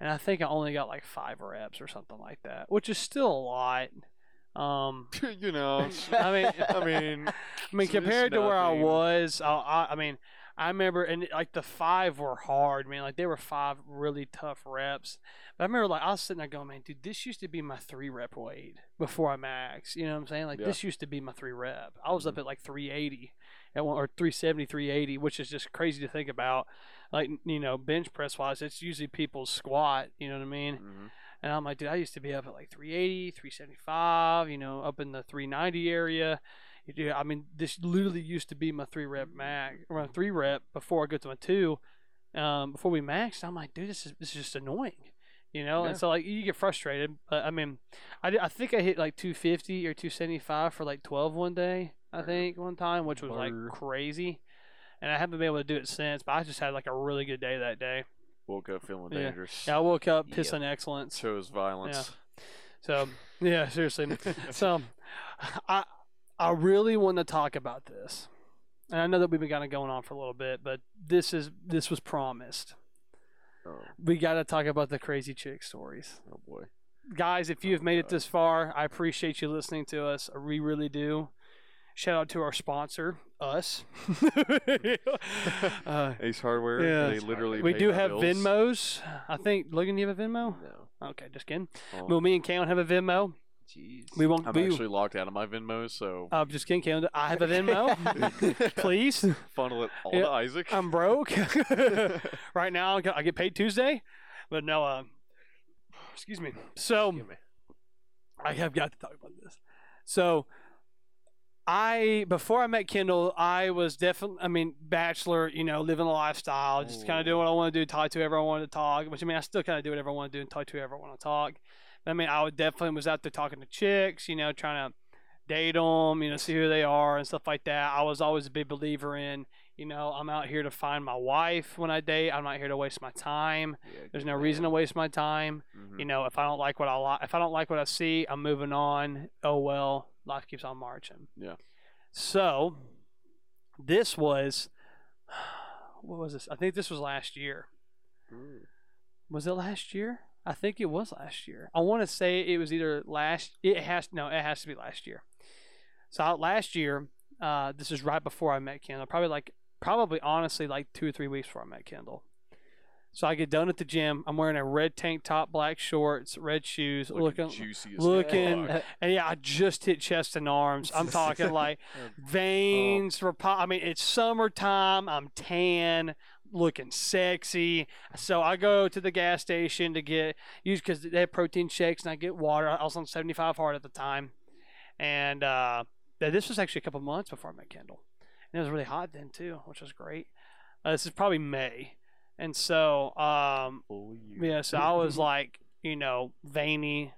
and I think I only got like five reps or something like that, which is still a lot. Um, you know, I mean, I mean, I mean, compared to where I was, I, I, I mean, I remember, and like the five were hard, man. Like they were five really tough reps. But I remember, like I was sitting there going, man, dude, this used to be my three rep weight before I max. You know what I'm saying? Like Yeah. this used to be my three rep. I was up Mhm. at like 380 at one or 370, 380, which is just crazy to think about. Like you know, bench press wise, it's usually people's squat. You know what I mean? mhm. And I'm like, dude, I used to be up at like 380, 375, you know, up in the 390 area. Do- I mean, this literally used to be my three rep max, or my three rep before I go to my two. Um, before we maxed, I'm like, dude, this is this is just annoying, you know. Yeah. And so like you get frustrated. But I mean, I, I think I hit like 250 or 275 for like 12 one day. I think one time, which was like crazy. And I haven't been able to do it since, but I just had like a really good day that day. Woke up feeling Yeah. dangerous. Yeah, I woke up Yep. pissing excellence. Chose violence. So yeah, seriously. so I I really want to talk about this, and I know that we've been kind of going on for a little bit, but this is this was promised. Oh, We got to talk about the crazy chick stories, oh boy. guys. If you have Oh, made it this far, I appreciate you listening to us. We really do. Shout out to our sponsor, us. uh, Ace Hardware. Yeah. They literally. we do have bills. Venmos. I think Logan, you have a Venmo? No. Okay, just kidding. Oh, Well, me and Kalen have a Venmo. Jeez. We won't. I'm we, actually locked out of my Venmo, so I'm just kidding, Kalen. I have a Venmo. Please. funnel it all Yeah, to Isaac. I'm broke. right now, I get- I get paid Tuesday, but no. Uh, excuse me. So Excuse me. I have got to talk about this. So I before I met Kendall, I was definitely. I mean, bachelor. You know, living a lifestyle, just kind of doing what I want to do, talk to whoever I wanted to talk. Which I mean, I still kind of do whatever I want to do and talk to whoever I want to talk. But, I mean, I would definitely was out there talking to chicks. You know, trying to date them. You know, see who they are and stuff like that. I was always a big believer in. You know, I'm out here to find my wife when I date. I'm not here to waste my time. Yeah, There's no man. reason to waste my time. Mhm. You know, if I don't like what I like, if I don't like what I see, I'm moving on. Oh well, life keeps on marching. Yeah. So, this was, what was this? I think this was last year. Mm. Was it last year? I think it was last year. I want to say it was either last. It has no. It has to be last year. So I- last year, uh, this is right before I met Kendall. Probably like, probably honestly like two or three weeks before I met Kendall. So I get done at the gym. I'm wearing a red tank top, black shorts, red shoes, Looking, looking, juicy as looking- fuck. and yeah, I just hit chest and arms. I'm talking like veins. were po- I mean, it's summertime. I'm tan, looking sexy. So I go to the gas station to get used because they have protein shakes and I get water. I was on 75 hard at the time, and uh, this was actually a couple months before I met Kendall, and it was really hot then too, which was great. Uh, this is probably May, and so um, Full year. yeah, so I was like, you know, veiny,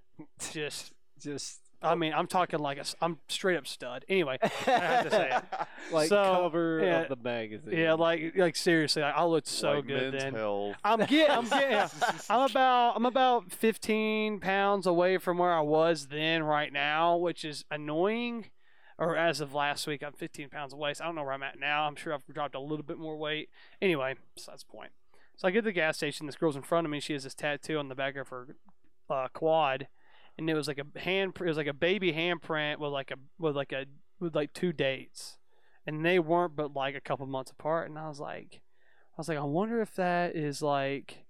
just. Just I mean, I'm talking like a, I'm straight up stud. Anyway, I have to say it. like So, cover yeah, of the magazine. yeah, like like seriously, I, I looked so like good then. health. I'm getting, I'm getting, yeah. I'm about, I'm about 15 pounds away from where I was then right now, which is annoying. Or as of last week, I'm 15 pounds away. So I don't know where I'm at now. I'm sure I've dropped a little bit more weight. Anyway, besides the point. So I get to the gas station. This girl's in front of me. She has this tattoo on the back of her uh, quad, and it was like a hand. It was like a baby handprint with like a with like a with like two dates, and they weren't but like a couple months apart. And I was like, I was like, I wonder if that is like,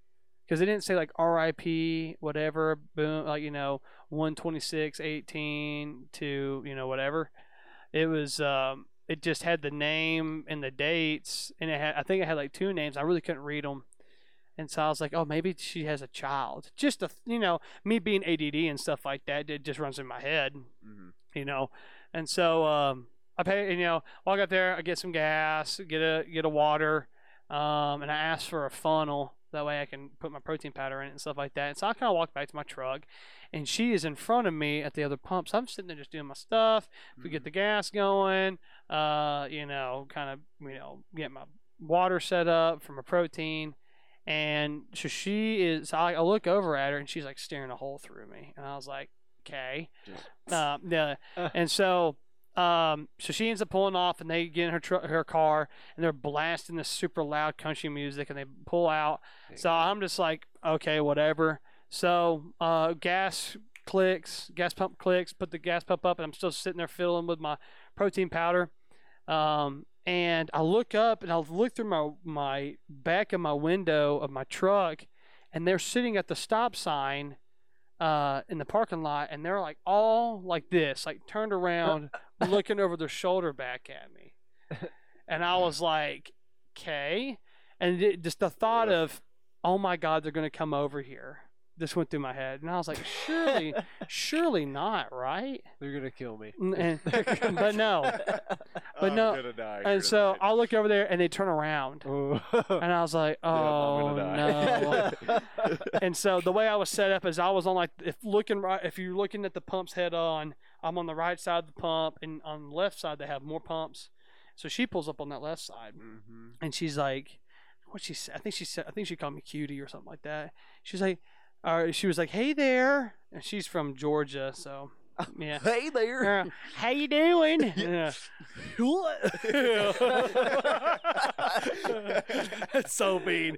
because they didn't say like R.I.P. whatever, boom, like you know, one twenty six eighteen to you know whatever. It was um, it just had the name and the dates, and it had I think it had like two names. I really couldn't read them. And so I was like, oh, maybe she has a child. Just a, you know, me being ADD and stuff like that, it just runs in my head Mhm. you know. And so um, I pay, you know, walk up there, I get some gas, get a get a water, um, and I ask for a funnel. That way I can put my protein powder in it and stuff like that. And so I kind of walk back to my truck, and she is in front of me at the other pump. So I'm sitting there just doing my stuff. We get the gas going, uh, you know, kind of, you know, get my water set up for my protein. And so she is, I, I look over at her and she's like staring a hole through me. And I was like, okay. Um, yeah. And so, um, so she ends up pulling off and they get in her tr- her car and they're blasting this super loud country music and they pull out. So I'm just like, okay, whatever. So, uh, gas clicks, gas pump clicks, put the gas pump up and I'm still sitting there filling with my protein powder. Um, and I look up and I look through my my back of my window of my truck, and they're sitting at the stop sign, uh, in the parking lot, and they're like all like this, like turned around, looking over their shoulder back at me, and I was like, okay, and it, just the thought of, oh my God, they're gonna come over here. This went through my head, and I was like, surely, surely not, right? They're gonna kill me. N- and- but no, But I'm no, gonna die and so tonight. I look over there, and they turn around, and I was like, oh gonna no. and so the way I was set up is I was on like if looking right if you're looking at the pumps head on, I'm on the right side of the pump and on the left side they have more pumps. So she pulls up on that left side Mhm. and she's like what she said I think she said I think she called me cutie or something like that. She's like or she was like, Hey there and she's from Georgia, so yeah. Hey there. Uh, how you doing? Yeah. That's so mean.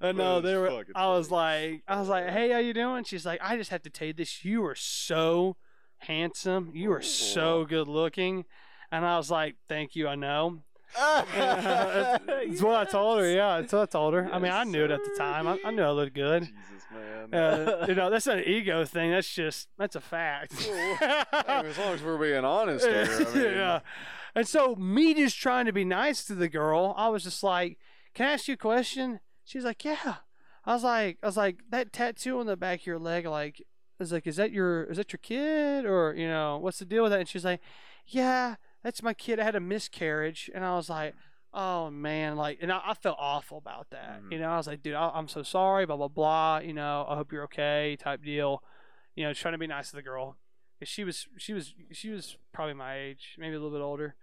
I know That they were. I was funny. like, I was like, hey, how you doing? She's like, I just have to tell you this. You are so handsome. You are so good looking. And I was like, thank you. I know. That's what I told her. Yeah, that's what I told her. I mean, I knew it at the time. I, I knew I looked good. Jesus, man. Uh, you know, that's not an ego thing. That's just that's a fact. As long as we're being honest here. I mean, yeah. And so me just trying to be nice to the girl, I was just like, "Can I ask you a question?" She's like, "Yeah." I was like, "I was like that tattoo on the back of your leg, like." I was like, "Is that your is that your kid or you know what's the deal with that?" And she's like, "Yeah, that's my kid. I had a miscarriage." And I was like, "Oh man!" Like, and I, I felt awful about that. Mhm. You know, I was like, "Dude, I, I'm so sorry." Blah blah blah. You know, I hope you're okay. Type deal. You know, trying to be nice to the girl. she was she was she was probably my age, maybe a little bit older.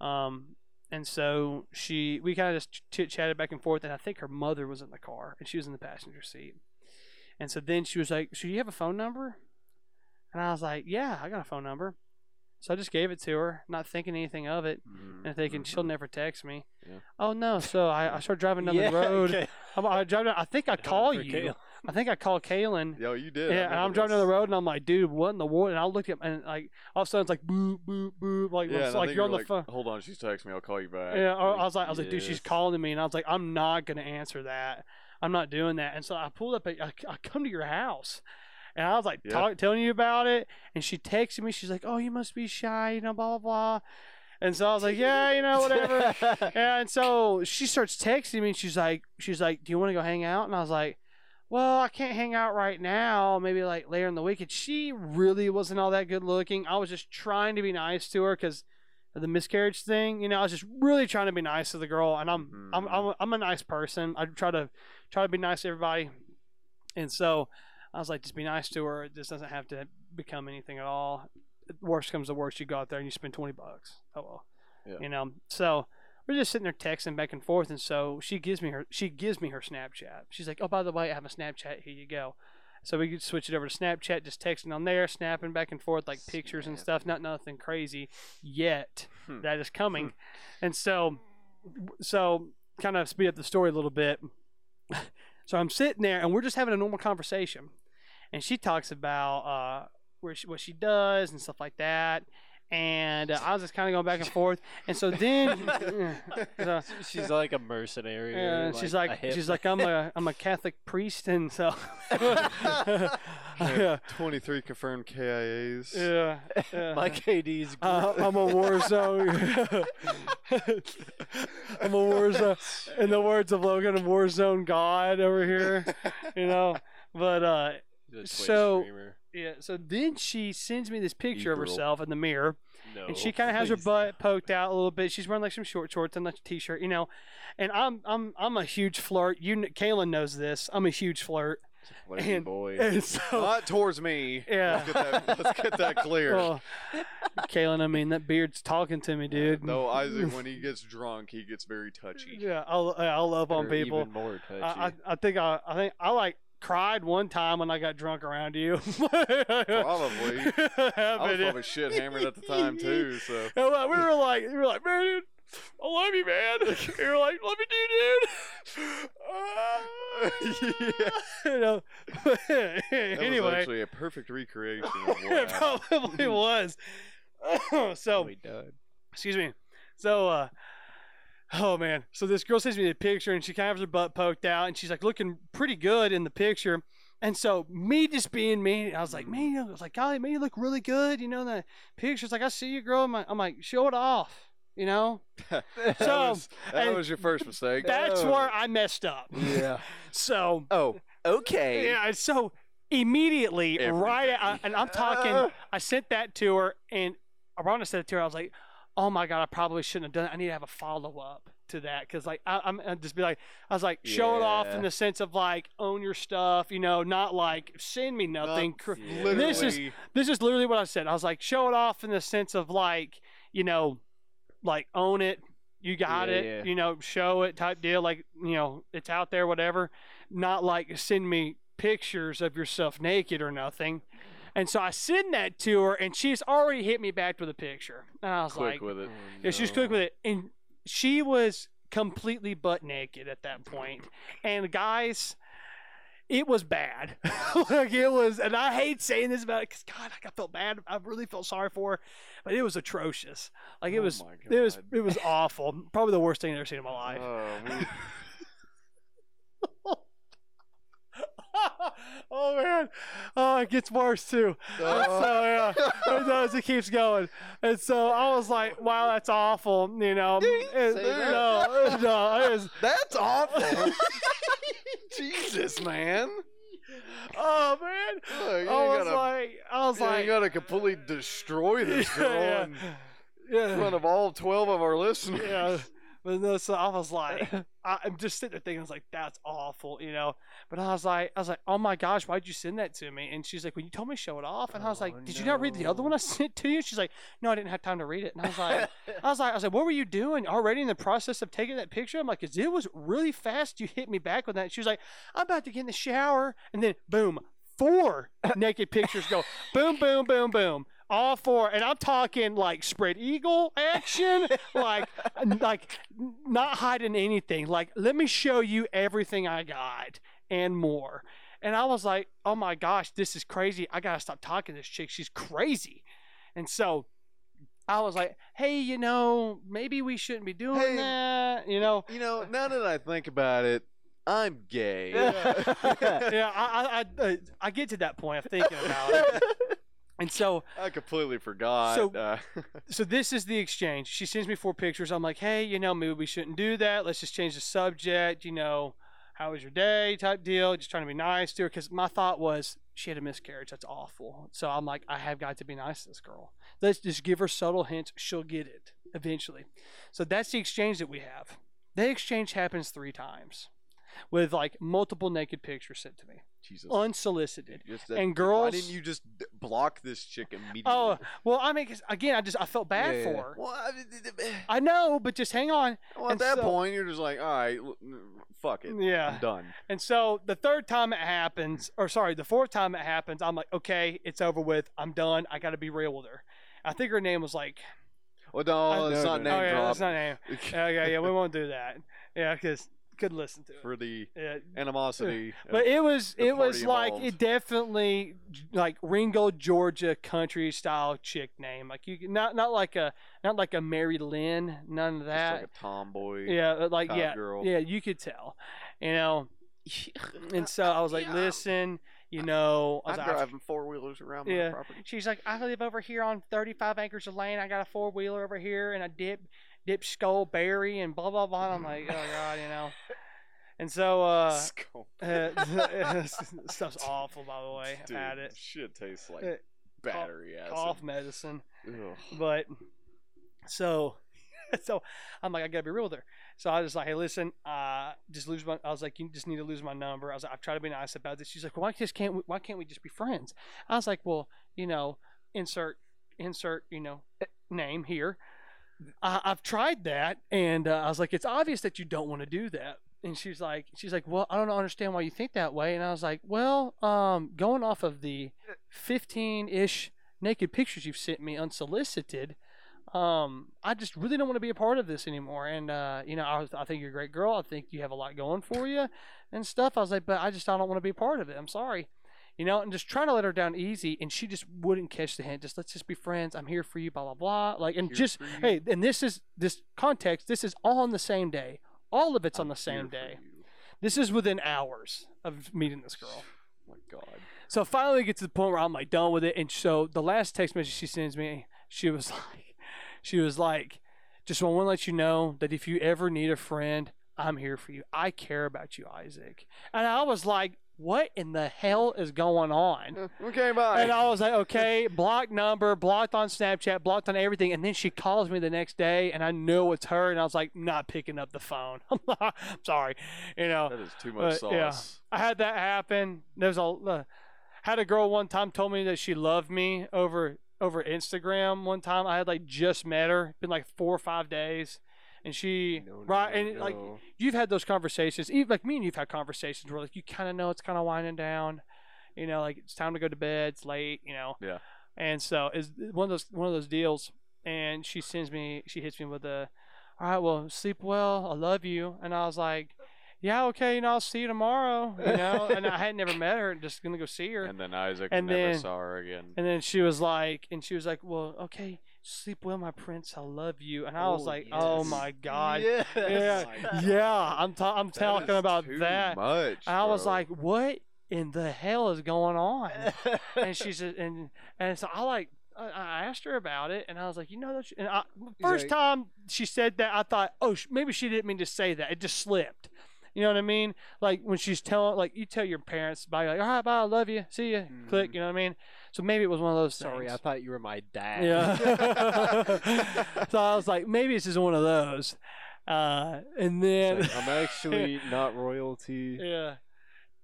Um, and so she we kind of just chit chatted back and forth, and I think her mother was in the car and she was in the passenger seat. And so then she was like, "So you have a phone number?" And I was like, "Yeah, I got a phone number." So I just gave it to her, not thinking anything of it, Mhm, and thinking she'll mhm. never text me. Yeah. Oh no! So I, I started driving down Yeah, the road. okay. I'm, I drive down, I think I call you. I think I called Kalen. Yo, you did. Yeah, and I'm driving down the road, and I'm like, dude, what in the world? And I looked at and like all of a sudden it's like boop boop boop, like Yeah, it's like you're you on the like, phone. Hold on, she's texting me. I'll call you back. Yeah, I was like, I was like, dude, she's calling me, and I was like, I'm not gonna answer that. I'm not doing that. And so I pulled up, I, I come to your house, and I was like, Yeah. talk, telling you about it, and she texted me. She's like, oh, you must be shy, you know, blah blah blah. And so I was like, yeah, you know, whatever. and so she starts texting me and she's like she's like, Do you want to go hang out? And I was like, Well, I can't hang out right now, maybe like later in the week. And she really wasn't all that good looking. I was just trying to be nice to her because the miscarriage thing, you know, I was just really trying to be nice to the girl and I'm I'm, mm-hmm. I'm a, I'm a nice person. I try to try to be nice to everybody. And so I was like, just be nice to her. It just doesn't have to become anything at all. Worst comes to worst, you go out there and you spend twenty bucks. Oh well, Yeah. you know. So we're just sitting there texting back and forth, and so she gives me her she gives me her Snapchat. She's like, "Oh, by the way, I have a Snapchat. Here you go." So we could switch it over to Snapchat, just texting on there, snapping back and forth like pictures and stuff. Not nothing crazy yet. Hmm. That is coming, and so so kind of speed up the story a little bit. So I'm sitting there, and we're just having a normal conversation, and she talks about uh, where she, what she does and stuff like that. And uh, I was just kind of going back and forth, and so then, so, She's like a mercenary. or, and she's like, a she's like, I'm a, I'm a Catholic priest, and so, yeah, 23 confirmed KIAs. yeah, yeah. my KD's. Uh, I'm a war zone. I'm a war zone. In the words of Logan, a war zone god over here. You know, but uh, She's so- streamer. yeah. So then she sends me this picture of E-girl. herself in the mirror, No, and she kind of has her butt poked out a little bit. She's wearing like some short shorts and a t-shirt, you know. And I'm I'm I'm a huge flirt. You, kn- Kalen knows this. I'm a huge flirt. Lady and- boy. And so, Not towards me. Yeah. Let's get that, let's get that clear. well, Kalen, I mean that beard's talking to me, dude. No, Isaac, when he gets drunk, he gets very touchy. Yeah, I'll I'll love on people. Even more touchy. I, I, I think I, I think I like cried one time when I got drunk around you. Probably. I I was probably shit hammered at the time too. So we were like, we were like, man, dude, I love you, man. You were like, love you, dude, dude. you know. that was actually a perfect recreation of it probably was. so we done. excuse me. So, uh, oh man. So this girl sends me the picture, and she kind of has her butt poked out, and she's like looking pretty good in the picture. And so me just being me, I was like, man, I was like, golly, man, you look really good. You know, in the pictures, like I see you, girl. I'm like, I'm like, show it off. You know, that So, was, that was your first mistake. that's Oh. where I messed up. Yeah. So oh, okay. yeah, so immediately, right, Everything. I, and I'm talking. I sent that to her, and Arana said it to her. I was like, "Oh my god, I probably shouldn't have done it. I need to have a follow up to that because, like, I, I'm I'd just be like, I was like, show it off in the sense of like own your stuff, you know, not like send me nothing. This is- this is literally what I said. I was like, show it off in the sense of like, you know, like own it. You got Yeah, it. yeah. You know, show it type deal. Like, you know, it's out there, whatever. Not like send me pictures of yourself naked or nothing. And so I send that to her, and she's already hit me back with a picture. And I was quick like, with it. Oh, yeah, she was quick with it, and she was completely butt naked at that point. And guys, it was bad. like it was, and I hate saying this about it because God, like, I felt bad. I really felt sorry for her, but it was atrocious. Like it Oh was, it was, it was awful. Probably the worst thing I've ever seen in my life. Oh, we- oh man, oh it gets worse too. Oh. so yeah, it does. It keeps going, and so I was like, "Wow, that's awful." You know, that. no, no, was, That's awful. Jesus, man. oh man. Uh, Look, I was gotta, like, I was like, you gotta completely destroy this girl yeah, in yeah, front of all 12 of our listeners. But no, so I was like, I, I'm just sitting there thinking, I was like, that's awful, you know. But I was like, I was like, oh my gosh, why'd you send that to me? And she's like, well, you told me to show it off, and I was Oh, like, did you not read the other one I sent to you? She's like, no, I didn't have time to read it. And I was like, I was like, I was like, what were you doing already in the process of taking that picture? I'm like, it was really fast. You hit me back with that. She was like, I'm about to get in the shower, and then boom, four naked pictures go, boom, boom, boom, boom. All four, and I'm talking like spread eagle action, like, like not hiding anything. Like, let me show you everything I got and more. And I was like, oh my gosh, this is crazy. I gotta stop talking to this chick. She's crazy. And so I was like, hey, you know, maybe we shouldn't be doing Hey. that. You know, You know, now that I think about it, I'm gay. yeah, I, I, I, uh, I get to that point of thinking about it. And so I completely forgot. So- uh, so this is the exchange. She sends me four pictures. I'm like, hey, you know, maybe we shouldn't do that. Let's just change the subject. You know, how was your day? Type deal. Just trying to be nice to her because my thought was she had a miscarriage. That's awful. So I'm like, I have got to be nice to this girl. Let's just give her subtle hints. She'll get it eventually. So that's the exchange that we have. The exchange happens three times with like multiple naked pictures sent to me, Jesus. unsolicited. Just and girls. Why didn't you just block this chick immediately? Oh, well, I mean, again, I just I felt bad Yeah. for her. Well, I, eh. I know, but just hang on. well, at and that so- point, you're just like, all right, fuck it. Yeah. I'm done. And so the third time it happens, or sorry, the fourth time it happens, I'm like, okay, it's over with. I'm done. I got to be real with her. I think her name was like, Well, no, it's no, not no. name oh yeah, that's not name. Yeah, yeah, yeah. We won't do that. Yeah, because could listen to it. for the Yeah. animosity. But it was it was like involved. it definitely like Ringgold Georgia country style chick name like you not not like a not like a Mary Lynn none of Just that like a tomboy. yeah like yeah girl. yeah you could tell you know and so I was like Yeah. listen you know I was I'm like, driving four wheelers around my Yeah. property. She's like, I live over here on 35 acres of land. I got a four wheeler over here, and I dip dip Skoal berry and blah blah blah. I'm like, oh god, you know. And so, uh, Skoal. uh stuff's awful, by the way. I've Dude, had it. shit tastes like Uh, battery acid. Cough medicine, Ugh. but so, so I'm like, I gotta be real with her. So I was like, hey, listen, uh, just lose my. I was like, you just need to lose my number. I was like, I've tried to be nice about this. She's like, why just can't we, why can't we just be friends? I was like, well, you know, insert insert you know eh, name here. I, I've tried that, and uh, I was like, it's obvious that you don't want to do that. And she's like, she's like, well, I don't understand why you think that way. And I was like, well, um, going off of the 15-ish naked pictures you've sent me unsolicited, um, I just really don't want to be a part of this anymore. And uh, you know, I, I think you're a great girl. I think you have a lot going for you and stuff. I was like, but I just I don't want to be a part of it. I'm sorry. You know, and just trying to let her down easy, and she just wouldn't catch the hint. Just let's just be friends. I'm here for you, blah blah blah. Like, and Here just hey, and this is this context. This is all on the same day. All of it's on I'm the same day. This is within hours of meeting this girl. Oh my god. So finally, get to the point where I'm like done with it. And so the last text message she sends me, she was like, she was like, just want to let you know that if you ever need a friend, I'm here for you. I care about you, Isaac. And I was like, what in the hell is going on? Okay, bye. And I was like, okay, blocked number, blocked on Snapchat, blocked on everything. And then she calls me the next day, and I know it's her. And I was like, not picking up the phone. I'm sorry, you know. that is too much But, yeah. I had that happen. There's a uh, had a girl one time told me that she loved me over over Instagram. One time I had like just met her, been like four or five days, and she No, no, right no, and like you've had those conversations, even like me and you've had conversations where like you kind of know it's kind of winding down, you know, like it's time to go to bed, it's late, you know. Yeah. And so it's one of those one of those deals, and she sends me, she hits me with a, all right, well, sleep well, I love you, and I was like. Yeah, okay, you know, I'll see you tomorrow. You know, and I had never met her, just gonna go see her. And then Isaac And never then- saw her again. And then she was like, and she was like, well, okay, sleep well, my prince. I love you. And I was Oh, like, oh my god, Yes. yeah, yeah. I'm ta- I'm That talking about that. Much, I was like, what in the hell is going on? and she said, and and so I like. I asked her about it, and I was like, you know, that and I, first like- time she said that, I thought, oh, maybe she didn't mean to say that. It just slipped. You know what I mean? Like when she's telling, like you tell your parents, bye, like, all right, bye, I love you, see you, click. Mhm. You know what I mean? So maybe it was one of those Sorry, I thought you were my dad. Yeah. so I was like, maybe it's just one of those. Uh, and then, like, I'm actually not royalty. yeah,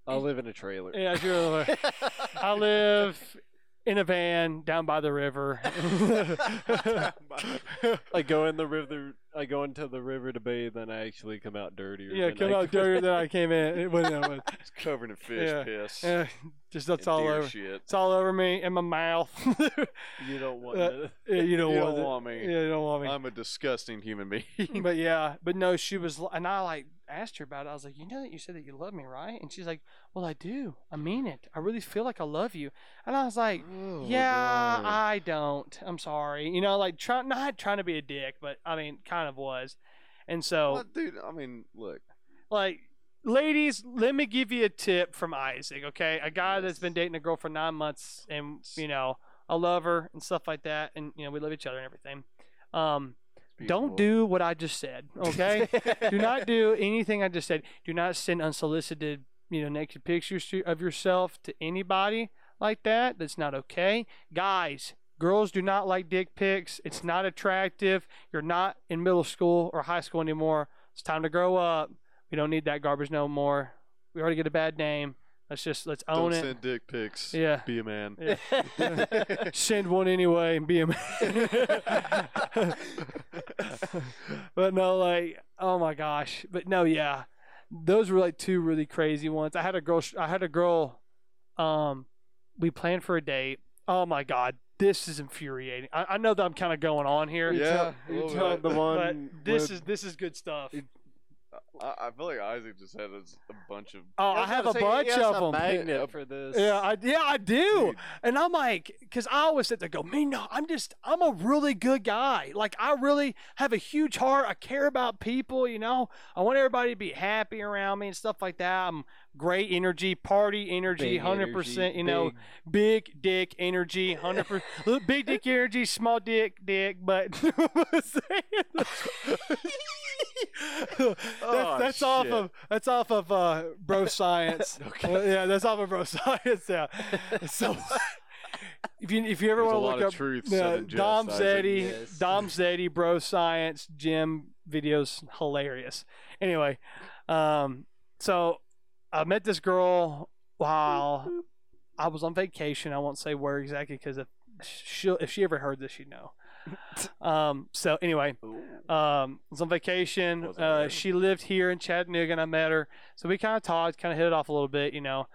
I live in a trailer. yeah, sure. I live in a van down by the river. I go in the river. I go into the river to bathe, then I actually come out dirtier. yeah, than come I out dirtier than I came in. It wasn't that much. it's covered in fish Yeah. piss. Yeah, just that's and all deer over. shit. It's all over me and my mouth. You don't want Uh, to. yeah, you don't You want don't it. want me. Yeah, you don't want me. I'm a disgusting human being. but yeah, but no, she was, and I like asked her about it. I was like, you know that you said that you love me, right? And she's like, well, I do. I mean it. I really feel like I love you. And I was like, Oh, yeah, God. I don't. I'm sorry. You know, like try, not trying to be a dick, but I mean, kind of was. And so, Well, dude, I mean, look. like, ladies, let me give you a tip from Isaac. Okay, a guy that's been dating a girl for nine months, and you know, I love her and stuff like that, and you know we love each other and everything. Um. Don't do what I just said, okay? do not do anything I just said. Do not send unsolicited, you know, naked pictures to, of yourself to anybody like that. That's not okay. Guys, girls do not like dick pics. It's not attractive. You're not in middle school or high school anymore. It's time to grow up. We don't need that garbage no more. We already get a bad name. Let's just let's own Don't it. send dick pics. Yeah. Be a man. Yeah. Send one anyway and be a man. but no, like, oh my gosh. But no, yeah, those were like two really crazy ones. I had a girl. I had a girl. Um, we planned for a date. Oh my god, this is infuriating. I, I know that I'm kind of going on here. Yeah, a You little tell bit. the But one. this with- is this is good stuff. I, I feel like Isaac just had a, a bunch of. Oh, I I have a say, he bunch has of a them. magnet for this. Yeah, I yeah I do, Dude. and I'm like, because I always sit there go, me no, I'm just I'm a really good guy. Like I really have a huge heart. I care about people. You know, I want everybody to be happy around me and stuff like that. I'm great energy, party energy, hundred percent. You know, big- big dick energy, hundred percent. Big dick energy, small dick dick, but. that's, Oh, that's off of that's off of uh, bro science. Okay. Uh, yeah, that's off of bro science. Yeah. So if you if you ever There's want to look up truth in Dom. Zeddy, Yes. Dom Zeddy, bro science, gym videos, hilarious. Anyway, um, so I met this girl while I was on vacation. I won't say where exactly because if she if she ever heard this, she'd know. um, so anyway, um, I was on vacation. Uh, she lived here in Chattanooga, and I met her. So we kind of talked, kind of hit it off a little bit, you know.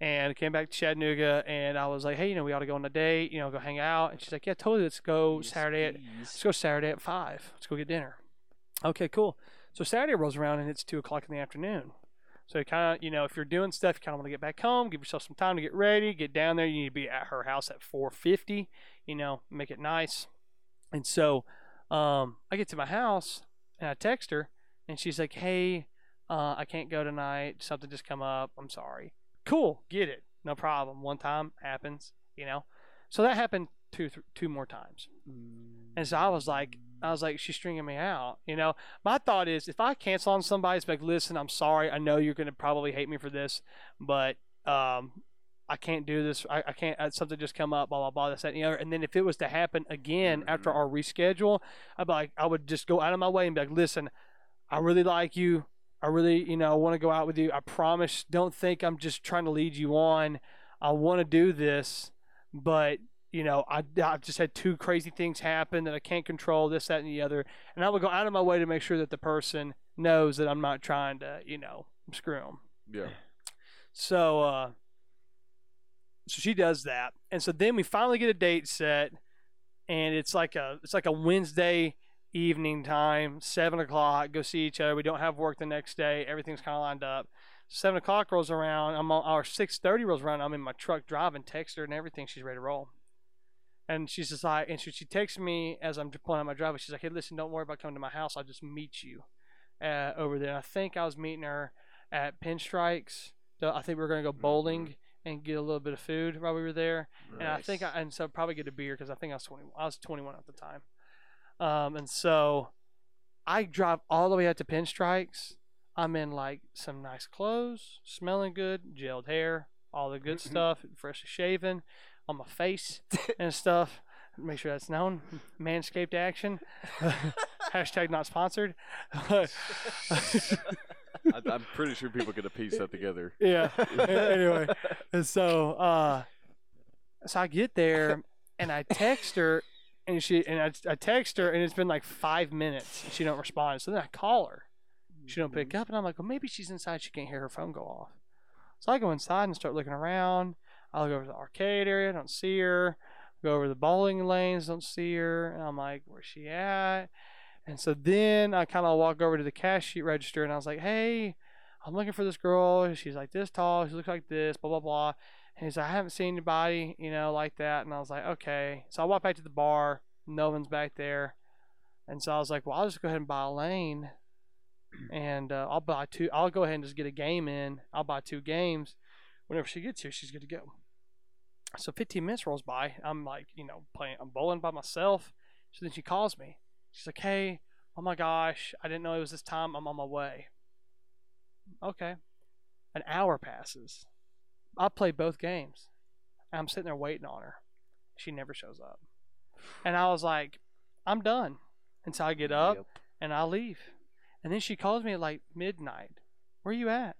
And came back to Chattanooga, and I was like, "Hey, you know, we ought to go on a date, you know, go hang out." And she's like, "Yeah, totally. Let's go Saturday at let's go Saturday at five. Let's go get dinner." Okay, cool. So Saturday rolls around, and it's two o'clock in the afternoon. So kind of, you know, if you're doing stuff, you kind of want to get back home, give yourself some time to get ready, get down there. You need to be at her house at 4:50. You know, make it nice. And so, um, I get to my house and I text her, and she's like, "Hey, uh, I can't go tonight. Something just come up. I'm sorry." Cool, get it, no problem. One time happens, you know. So that happened two th- two more times. And so I was like, I was like, she's stringing me out. You know, my thought is if I cancel on somebody, it's like, listen, I'm sorry. I know you're going to probably hate me for this, but um, I can't do this. I, I can't, uh, something just come up, blah, blah, blah, this, that, and the other. And then if it was to happen again after Mhm. our reschedule, I'd be like, I would just go out of my way and be like, listen, I really like you. I really, you know, want to go out with you. I promise. Don't think I'm just trying to lead you on. I want to do this, but you know, I, I've just had two crazy things happen that I can't control, this, that, and the other. And I would go out of my way to make sure that the person knows that I'm not trying to, you know, screw them. Yeah. So, uh, so she does that, and so then we finally get a date set, and it's like a it's like a Wednesday evening time, seven o'clock. Go see each other. We don't have work the next day. Everything's kind of lined up. Seven o'clock rolls around. I'm on, or six thirty rolls around. I'm in my truck driving. Text her and everything. She's ready to roll. And she's just like, and she, she texts me as I'm pulling out my driveway. She's like, "Hey, listen, don't worry about coming to my house. I'll just meet you uh, over there." And I think I was meeting her at Pinstrikes. I think we were gonna go bowling and get a little bit of food while we were there. And I think, I, and so probably get a beer because I think I was 21. I was 21 at the time. Um, and so I drive all the way out to Pinstrikes. I'm in like some nice clothes, smelling good, gelled hair, all the good stuff, freshly shaven, on my face and stuff. Make sure that's known. Manscaped action. Hashtag not sponsored. I, I'm pretty sure people could have pieced that together. yeah. anyway, and so uh, so I get there and I text her and she and I, I text her and it's been like five minutes and she don't respond. So then I call her. She don't pick up and I'm like, well, maybe she's inside. She can't hear her phone go off. So I go inside and start looking around. I look over the arcade area, don't see her. Go over the bowling lanes, don't see her. And I'm like, where's she at? And so then I kind of walk over to the cash sheet register and I was like, hey, I'm looking for this girl. She's like this tall. She looks like this, blah, blah, blah. And he's like, I haven't seen anybody, you know, like that. And I was like, okay. So I walk back to the bar. No one's back there. And so I was like, well, I'll just go ahead and buy a lane. And uh, I'll buy two. I'll go ahead and just get a game in. I'll buy two games. Whenever she gets here, she's good to go. So 15 minutes rolls by. I'm like, you know, playing, I'm bowling by myself. So then she calls me. She's like, hey, oh my gosh, I didn't know it was this time. I'm on my way. Okay. An hour passes. I play both games. And I'm sitting there waiting on her. She never shows up. And I was like, I'm done. And so I get up Yep. and I leave. And then she calls me at like midnight. Where are you at?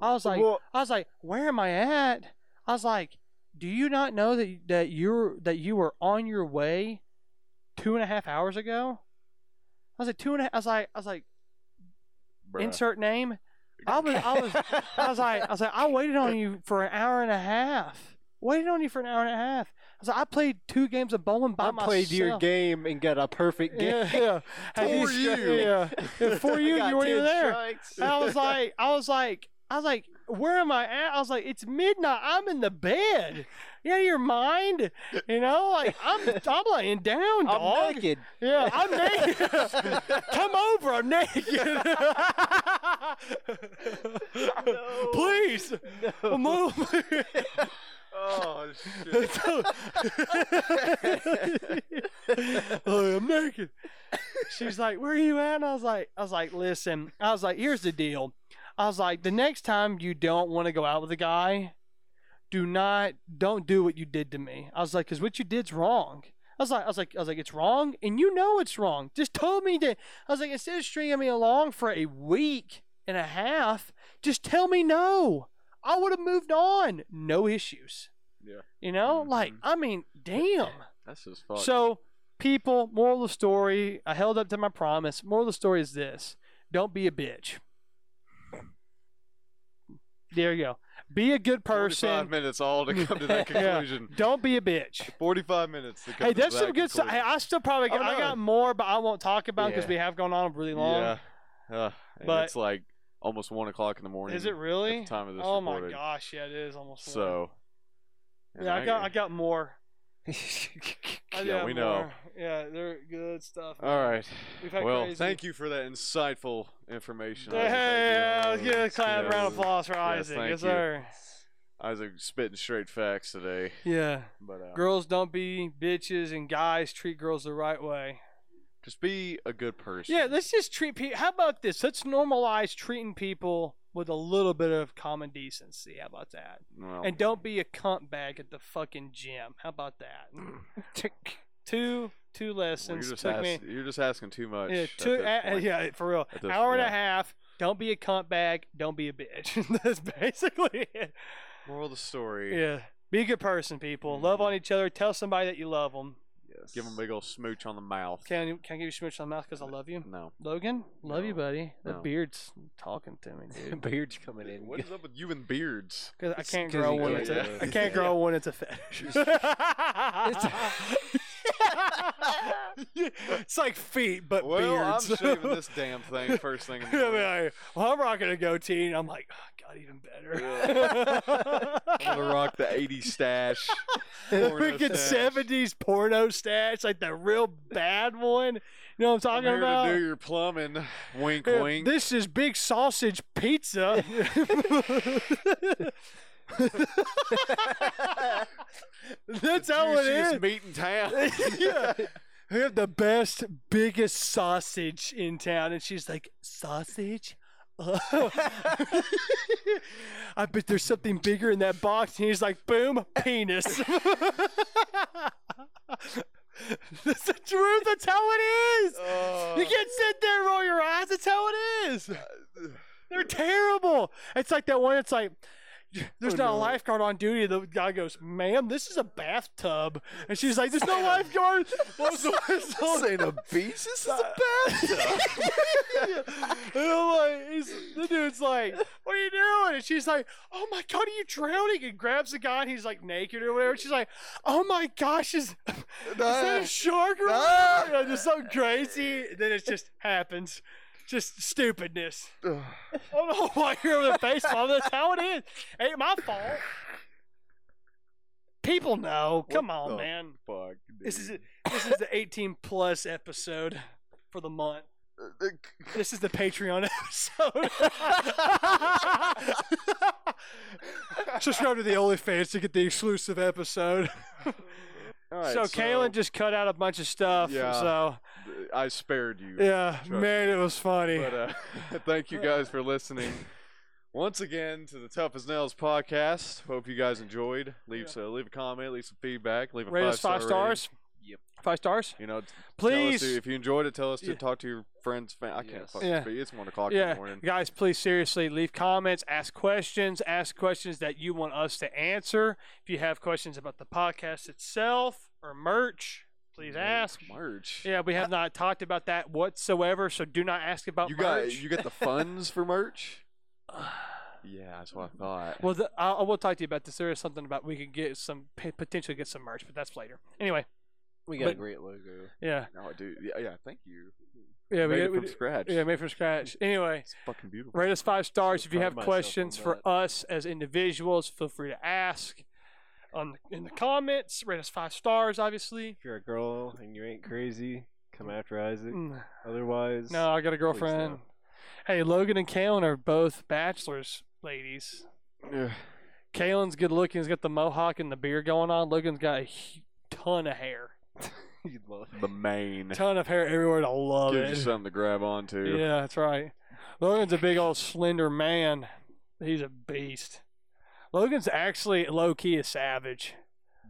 I was like, Well- I was like, where am I at? I was like, do you not know that that you're that you were on your way two and a half hours ago? I was like two and a half. I was like, I was like, Bruh. insert name. I was, I was, I was like, I was like, I waited on you for an hour and a half. Waited on you for an hour and a half. I was like, I played two games of bowling by I myself. played your game and got a perfect game. Yeah, yeah. For you. Yeah, for you. You weren't even there. strikes. I was like, I was like, I was like, where am I at? I was like, it's midnight. I'm in the bed. You out of your mind? You know, like I'm, I'm laying down, I'm naked. Yeah, I'm naked. Come over, I'm naked. Please, No. move. Oh shit. oh, I'm naked. She's like, "Where are you at?" And I was like, "I was like, listen." I was like, "Here's the deal." I was like, "The next time you don't want to go out with a guy, do not, don't do what you did to me." I was like, "Cause what you did's wrong." I was like, I was like, I was like, it's wrong, and you know it's wrong. Just told me that. I was like, instead of stringing me along for a week and a half, just tell me no. I would have moved on. No issues. Yeah. You know, like Mhm. I mean, damn. That's just fuck. So, people, moral of the story, I held up to my promise. Moral of the story is this don't be a bitch. There you go. Be a good 45 person. minutes all to come to that Yeah. conclusion. Don't be a bitch. 45 minutes to come Hey, to that's that some good stuff. Hey. I still probably got, Oh, I got more, but I won't talk about because Yeah. we have gone on really long. Yeah. Uh, But- it's like almost 1 o'clock in the morning. Is it really? Time of this oh my gosh, yeah, it is almost. So. and yeah, I got I got more. I Yeah, got we know. Yeah, they're good stuff. All man. right. We've had Well, crazy. thank you for that insightful information. Hey, Isaac. yeah, let's give a clap Yes. round of applause for Yes, Isaac. Yes, sir. Isaac spitting straight facts today. Yeah. But uh, Girls don't be bitches and guys treat girls the right way. just be a good person. Yeah, let's just treat people. How about this? Let's normalize treating people with a little bit of common decency. How about that? Well, And don't be a cunt bag at the fucking gym. How about that? two two well, you're, lessons just took ask- me. you're just asking too much. Yeah, two. uh, yeah, for real. This- Hour and yeah. a half. Don't be a cunt bag. Don't be a bitch. That's basically it. Moral of the story. Yeah. Be a good person, people. Love on each other. Tell somebody that you love them. Yes. Give him a big old smooch on the mouth. Can I, can I give you a smooch on the mouth because I love you? No. Logan, love you, buddy. The No. beard's talking to me, dude. Beard's coming in. What is up with you and beards? Because I It's can't 'cause grow he when goes, it's a, yeah. I can't grow when it's a fetish. it's like feet, but well, beards. I'm shaving this damn thing first thing in the I mean, morning. I- well, I'm rocking a goatee, and I'm like, oh, God, even better. I'm gonna rock the 80s stash. Freaking stash. 70s porno stash, like the real bad one. You know what I'm I'm talking here about? to do your plumbing. Wink, Yeah, wink. This is big sausage pizza. That's how it Juiciest is. meat in town. yeah. We have the best, biggest sausage in town. And she's like, sausage? I bet there's something bigger in that box. And he's like, boom, penis. That's the truth. That's how it is. Uh, You can't sit there and roll your eyes. That's how it is. They're terrible. It's like that one. It's like there's Oh, not a lifeguard on duty. The guy goes, "Ma'am, this is a bathtub," and she's like, "There's no lifeguard." What's the this ain't a beach. This is a bathtub. and I'm like, the dude's like, "What are you doing?" And she's like, "Oh my god, are you drowning?" And grabs the guy, and he's like naked or whatever. She's like, "Oh my gosh, is, is that a shark or what?" You know, just something crazy. And then it just happens. Just stupidness. I don't know why you're the face palm. That's how it is. Ain't my fault. People know. Come on, man. Fuck. This is dude. this is the 18 plus episode for the month. Uh, this is the Patreon episode. Subscribe to the OnlyFans to get the exclusive episode. Right, so, Kalen just cut out a bunch of stuff. Yeah. So I spared you. yeah, man, it was funny. But uh, thank you guys for listening once again to the Tough as Nails podcast. Hope you guys enjoyed. Leave so leave a comment, leave some feedback, leave a Rate five us five star rating. Stars. Yep. Five stars. You know, Please. Tell us if you enjoyed it, tell us to Yeah. talk to your friends. Fam- I can't Yes. fucking Yeah. speak. It's one o'clock in the morning. guys, please seriously leave comments, ask questions, ask questions that you want us to answer. If you have questions about the podcast itself or merch, please ask. Merch. Yeah, we have not talked about that whatsoever, so do not ask about You merch. got you get the funds for merch. Yeah, that's what I thought. well, the, I, I will talk to you about this. There is something about we could get some potentially get some merch, but that's later. Anyway, We got But- a great logo. yeah, No, dude. Yeah, yeah. Thank you. yeah, we, Made get- it we from d- scratch. yeah, made from scratch. Anyway, It's fucking beautiful. rate us five stars if you have questions for us as individuals. Feel free to ask on in the comments. Rate us five stars, obviously. If you're a girl and you ain't crazy, come after Isaac. Mm. Otherwise, No, I got a girlfriend. Hey, Logan and Kalen are both bachelors, ladies. Yeah. Kalen's good looking. He's got the mohawk and the beard going on. Logan's got a ton of hair. You'd love The main. Ton of hair everywhere. I love Gives you something to grab onto. Yeah, that's right. Logan's a big old slender man. He's a beast. Logan's actually low key a savage.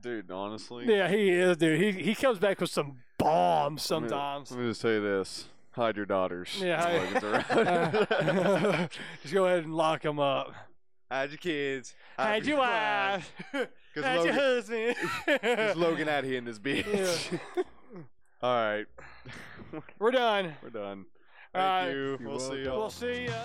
Dude, honestly. Yeah, he is, dude. He he comes back with some bombs Let me- sometimes. Let me just tell you this. Hide your daughters. Yeah, when hi- Logan's around. Just go ahead and lock them up. Hide your kids. Hide your wife. Because Hide your Logan, husband. 'cause Logan out here in this bitch. Yeah. All right. We're done. We're done. Thank right. you. You're We'll see welcome. y'all. We'll see ya.